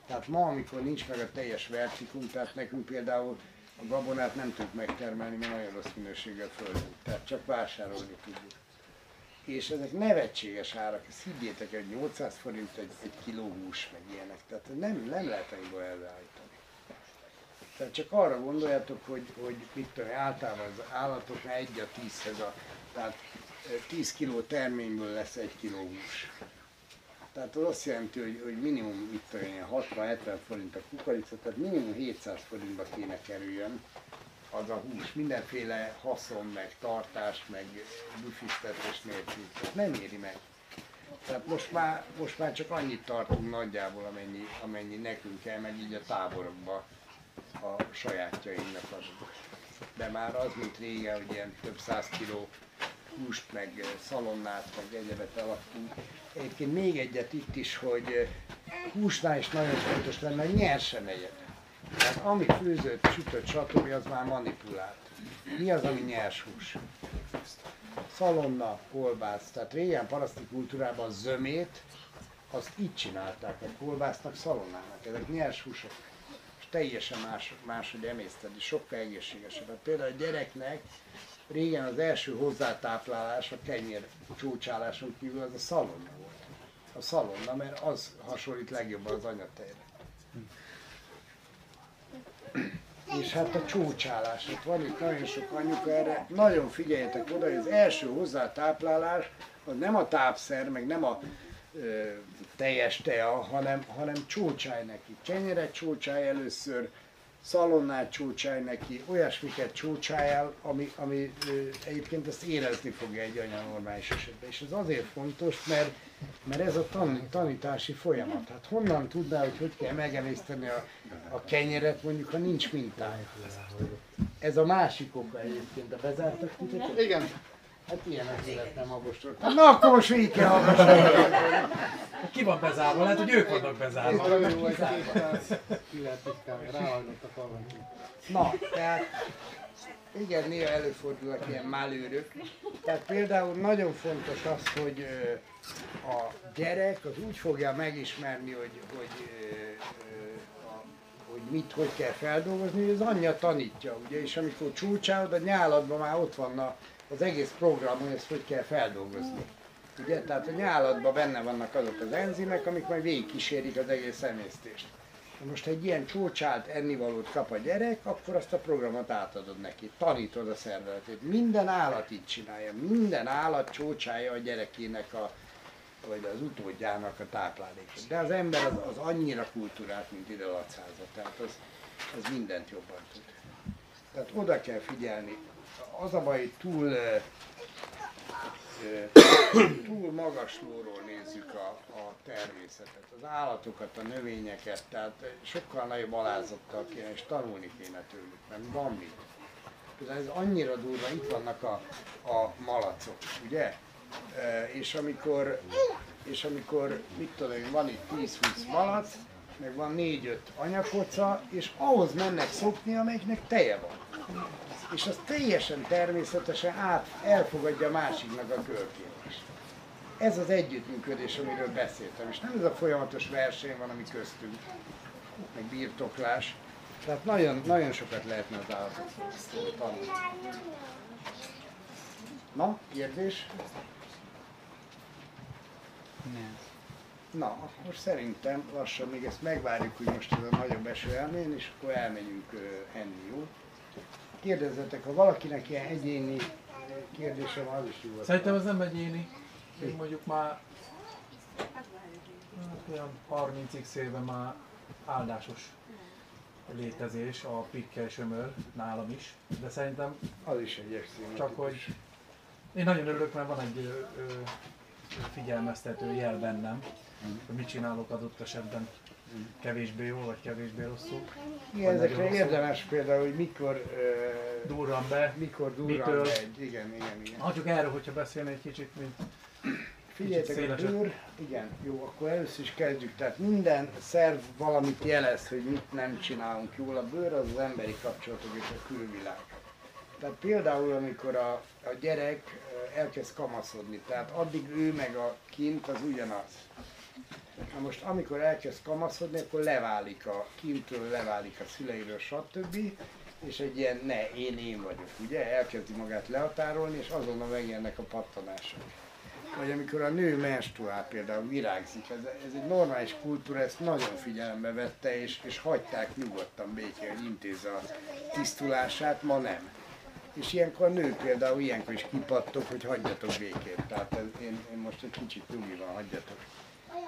Tehát ma, amikor nincs meg a teljes vertikum, tehát nekünk például a gabonát nem tudjuk megtermelni, mert nagyon rossz minőséggel földünk. Tehát csak vásárolni tudjuk. És ezek nevetséges árak, ezt higgyétek, hogy 800 forint egy, egy kiló hús, meg ilyenek. Tehát nem, nem lehet annyiból előállítani. Tehát csak arra gondoljatok, hogy, hogy mit tudom, általában az állatoknál egy a tízhez, a, tehát ö, 10 kiló terményből lesz egy kiló hús. Tehát az azt jelenti, hogy, hogy minimum mit tudom, én, 60-70 forint a kukorica, tehát minimum 700 forintba kéne kerüljön az a hús, mindenféle haszon, meg tartás, meg büfisztetés nélkül. Tehát nem éri meg. Tehát most már, most már csak annyit tartunk nagyjából, amennyi, amennyi nekünk kell, meg így a táborokba a sajátjainknak adunk. De már az, mint régen, hogy ilyen több száz kiló húst, meg eh, szalonnát, meg egyebet alaktunk. Egyébként még egyet itt is, hogy eh, húsnál is nagyon fontos lenne, hogy nyersen egyet. Tehát ami főzött, sütött, stb. az már manipulált. Mi az, ami nyers hús? Szalonna, kolbász. Tehát régen paraszti kultúrában a zömét, azt így csinálták, a kolbásznak, szalonnának. Ezek nyers húsok. Teljesen más, máshogy emészted, és sokkal egészségesebb. Hát például a gyereknek régen az első hozzátáplálás, a kenyér csócsáláson kívül az a szalonna volt. A szalonna, mert az hasonlít legjobban az anyatejre. És hát a csócsálás, itt van itt nagyon sok anyuka erre, nagyon figyeljetek oda, hogy az első hozzátáplálás az nem a tápszer, meg nem a ö, teljes tea, hanem, hanem csócsáj neki. Csenyeret csócsáj először, szalonnát csócsálj neki, olyasmiket csócsáljál, ami, ami egyébként ezt érezni fogja egy anya normális esetben. És ez azért fontos, mert, mert ez a tan, tanítási folyamat. Hát honnan tudná, hogy hogy kell megemészteni a, a kenyeret, mondjuk, ha nincs mintája. Ez a másik oka egyébként, de bezártak titeket? Igen. Hát ilyen az élet nem agostoltam. Na akkor most végig kell hallgasni. Ki van bezárva? Lehet, hogy ők vannak bezárva. Valami jó, egy ráhallgattak valamit. Na, tehát igen, néha előfordulnak ilyen malőrök. Tehát például nagyon fontos az, hogy a gyerek az úgy fogja megismerni, hogy, hogy, hogy mit, hogy kell feldolgozni, hogy az anyja tanítja, ugye, és amikor csúcsálod, a nyáladban már ott van a, az egész program, hogy ezt hogy kell feldolgozni. Ugye, tehát a nyáladban benne vannak azok az enzimek, amik majd végigkísérik az egész emésztést. Ha most egy ilyen csócsált ennivalót kap a gyerek, akkor azt a programot átadod neki, tanítod a szervezetét. Minden állat így csinálja, minden állat csócsálja a gyerekének a, vagy az utódjának a táplálékot. De az ember az, az annyira kultúrát, mint ide Lacháza, tehát az, az mindent jobban tud. Tehát oda kell figyelni. Az a baj, túl, ö, ö, túl magaslóról nézzük a, a természetet, az állatokat, a növényeket, tehát sokkal nagyobb alázattal kéne, és tanulni kéne tőlük, mert van mit. Ez annyira durva, itt vannak a, a malacok, ugye? E, és amikor, és amikor, mit tudom én, van itt 10-20 malac, meg van 4-5 anyakoca, és ahhoz mennek szokni, amelyiknek teje van. És az teljesen természetesen át elfogadja a másiknak a kölkét is. Ez az együttműködés, amiről beszéltem, és nem ez a folyamatos verseny van, ami köztünk, meg birtoklás. Tehát nagyon, nagyon sokat lehetne az állatokról tanulni. Na, kérdés? Nem. Na, akkor szerintem lassan még ezt megvárjuk, hogy most ez a nagyobb eső elmén, és akkor elmegyünk ö, enni, jó? Kérdezzetek, ha valakinek ilyen egyéni kérdése van, az is jó. Szerintem ez nem egyéni. Én mondjuk már hát olyan 30x éve már áldásos létezés a pikkel sömör nálam is, de szerintem Az is egy extrém. csak hogy én nagyon örülök, mert van egy ö, ö, figyelmeztető jel bennem, hogy mit csinálok adott esetben kevésbé jól, vagy kevésbé rosszul. Igen, ezekre érdemes például, hogy mikor, ö, Durran be, mikor durran mitől. be egy, igen, igen, igen. Ha csak erről, hogyha beszélne egy kicsit, mint Figyeljetek, a bőr, igen, jó, akkor először is kezdjük. Tehát minden szerv valamit jelez, hogy mit nem csinálunk jól. A bőr az az emberi kapcsolatok és a külvilág. Tehát például, amikor a, a gyerek elkezd kamaszodni, tehát addig ő meg a kint az ugyanaz. Na most amikor elkezd kamaszodni, akkor leválik a kintől, leválik a szüleiről, stb. És egy ilyen ne, én én vagyok, ugye? Elkezdi magát lehatárolni, és azonnal megjelennek a pattanások vagy amikor a nő menstruál például virágzik, ez, ez egy normális kultúra, ezt nagyon figyelembe vette, és, és hagyták nyugodtan békén, hogy intézze a tisztulását, ma nem. És ilyenkor a nő például ilyenkor is kipattok, hogy hagyjatok békén. Tehát ez, én, én most egy kicsit nyugiban hagyjatok.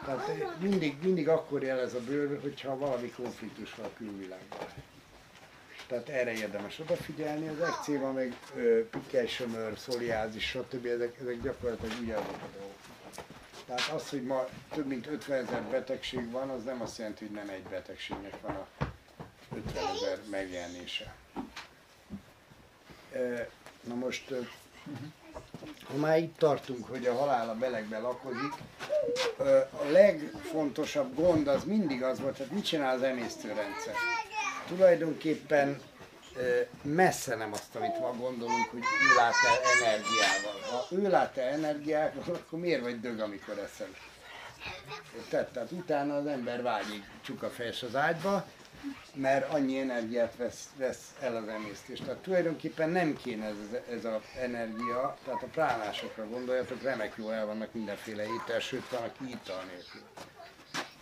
Tehát mindig, mindig akkor jelez a bőr, hogyha valami konfliktus van a külvilágban. Tehát erre érdemes odafigyelni. Az ekcéma, meg ö, pikkelsömör, szoliázis, stb. Ezek, ezek gyakorlatilag ugyanazok a dolgok. Tehát az, hogy ma több mint 50 ezer betegség van, az nem azt jelenti, hogy nem egy betegségnek van a 50 ezer megjelenése. Na most, ha már itt tartunk, hogy a halál a belegbe lakozik, a legfontosabb gond az mindig az volt, hogy mit csinál az emésztőrendszer. Tulajdonképpen messze nem azt, amit ma gondolunk, hogy ő lát el energiával. Ha ő lát el energiával, akkor miért vagy dög, amikor eszel? Érted? Tehát utána az ember vágyik csukafejs az ágyba, mert annyi energiát vesz, vesz el az emésztés. Tehát tulajdonképpen nem kéne ez, ez az energia, tehát a pránásokra gondoljatok, remek jó el vannak mindenféle étel, sőt van, aki ital nélkül.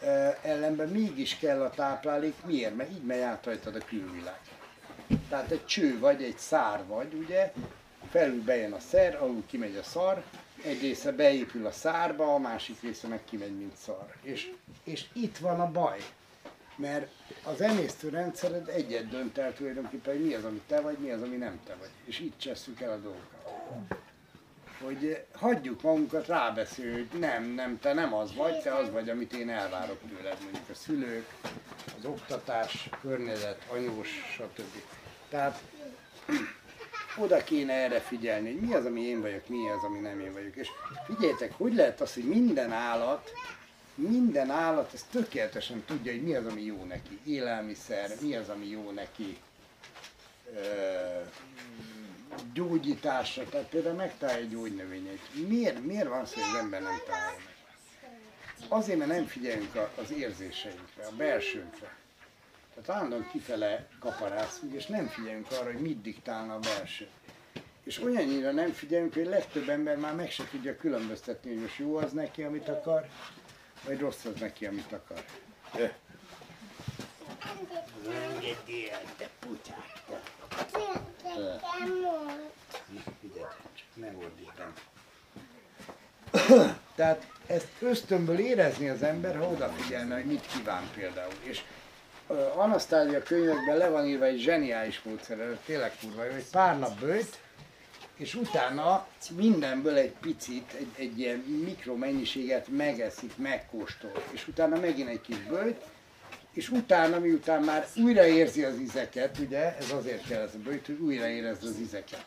Ö, Ellenben mégis kell a táplálék, miért? Mert így megy át rajtad a külvilág. Tehát egy cső vagy, egy szár vagy, ugye, felül bejön a szer, alul kimegy a szar, egy része beépül a szárba, a másik része meg kimegy, mint szar. És, és itt van a baj. Mert az emésztőrendszered egyet dönt el tulajdonképpen, hogy mi az, ami te vagy, mi az, ami nem te vagy. És itt cseszünk el a dolgokat. Hogy hagyjuk magunkat rábeszélni, hogy nem, nem, te nem az vagy, te az vagy, amit én elvárok tőled, mondjuk a szülők, az oktatás, környezet, anyós, stb. Tehát oda kéne erre figyelni, hogy mi az, ami én vagyok, mi az, ami nem én vagyok. És figyeljetek, hogy lehet az, hogy minden állat, minden állat ez tökéletesen tudja, hogy mi az, ami jó neki. Élelmiszer, mi az, ami jó neki. Ö, gyógyításra, tehát például megtalálja egy gyógynövényet. Miért, miért van szó, hogy az ember nem találja meg? Azért, mert nem figyelünk az érzéseinkre, a belsőnkre. Tehát állandóan kifele kaparászunk, és nem figyelünk arra, hogy mit diktálna a belső. És olyannyira nem figyelünk, hogy legtöbb ember már meg se tudja különböztetni, hogy most jó az neki, amit akar, vagy rossz az neki, amit akar. El, te putyák, te. Na, figyelj, csak ne ordítam. Tehát ezt ösztönből érezni az ember, ha odafigyelne, hogy mit kíván például. És ö, Anasztázia könyvekben le van írva egy zseniális módszer, tényleg kurva jó, hogy pár nap bőjt, és utána mindenből egy picit, egy, egy ilyen mikromennyiséget megeszik, megkóstol, és utána megint egy kis bőjt, és utána, miután már újra érzi az ízeket, ugye, ez azért kell ez a bőjt, hogy újra érezd az ízeket,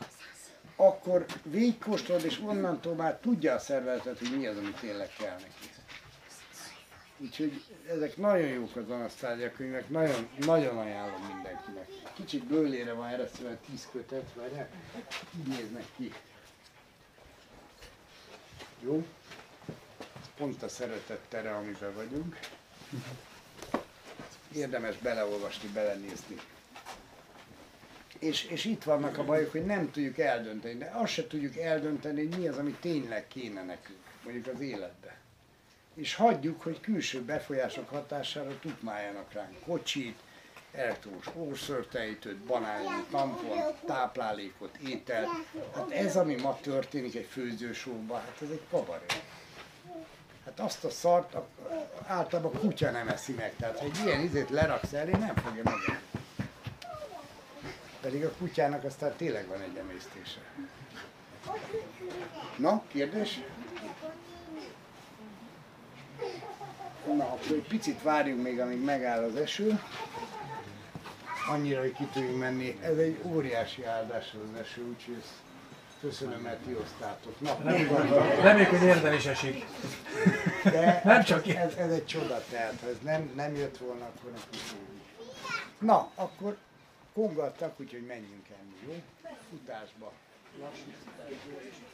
akkor végigkóstolod, és onnantól már tudja a szervezetet, hogy mi az, ami tényleg kell neki. Úgyhogy ezek nagyon jók az Anasztázia könyvek, nagyon, nagyon ajánlom mindenkinek. Kicsit bőlére van eresztve 10 kötet, várják, így néznek ki. Jó? Pont a szeretett tere, amiben vagyunk. Érdemes beleolvasni, belenézni. És, és itt vannak a bajok, hogy nem tudjuk eldönteni, de azt se tudjuk eldönteni, hogy mi az, ami tényleg kéne nekünk, mondjuk az életbe. És hagyjuk, hogy külső befolyások hatására tukmáljanak ránk kocsit, elektromos ószörtejtőt, banánját, tampon, táplálékot, ételt. Hát ez, ami ma történik egy főzősóban, hát ez egy kabaré. Hát azt a szart a, általában a kutya nem eszi meg, tehát ha egy ilyen izét leraksz elé, nem fogja megenni. Pedig a kutyának aztán tényleg van egy emésztése. Na, kérdés? Na, akkor egy picit várjunk még, amíg megáll az eső. Annyira, hogy ki tudjunk menni. Ez egy óriási áldás az eső, úgyhogy ezt köszönöm, mert ti osztátok. Na, hogy- reméljük, hogy érden is esik. De Nem csak ez, ez egy csoda, tehát ha ez nem, nem jött volna, akkor nem tudjuk. Na, akkor kongattak, úgyhogy menjünk enni, jó? Futásba. Lassú futás, gyors futás.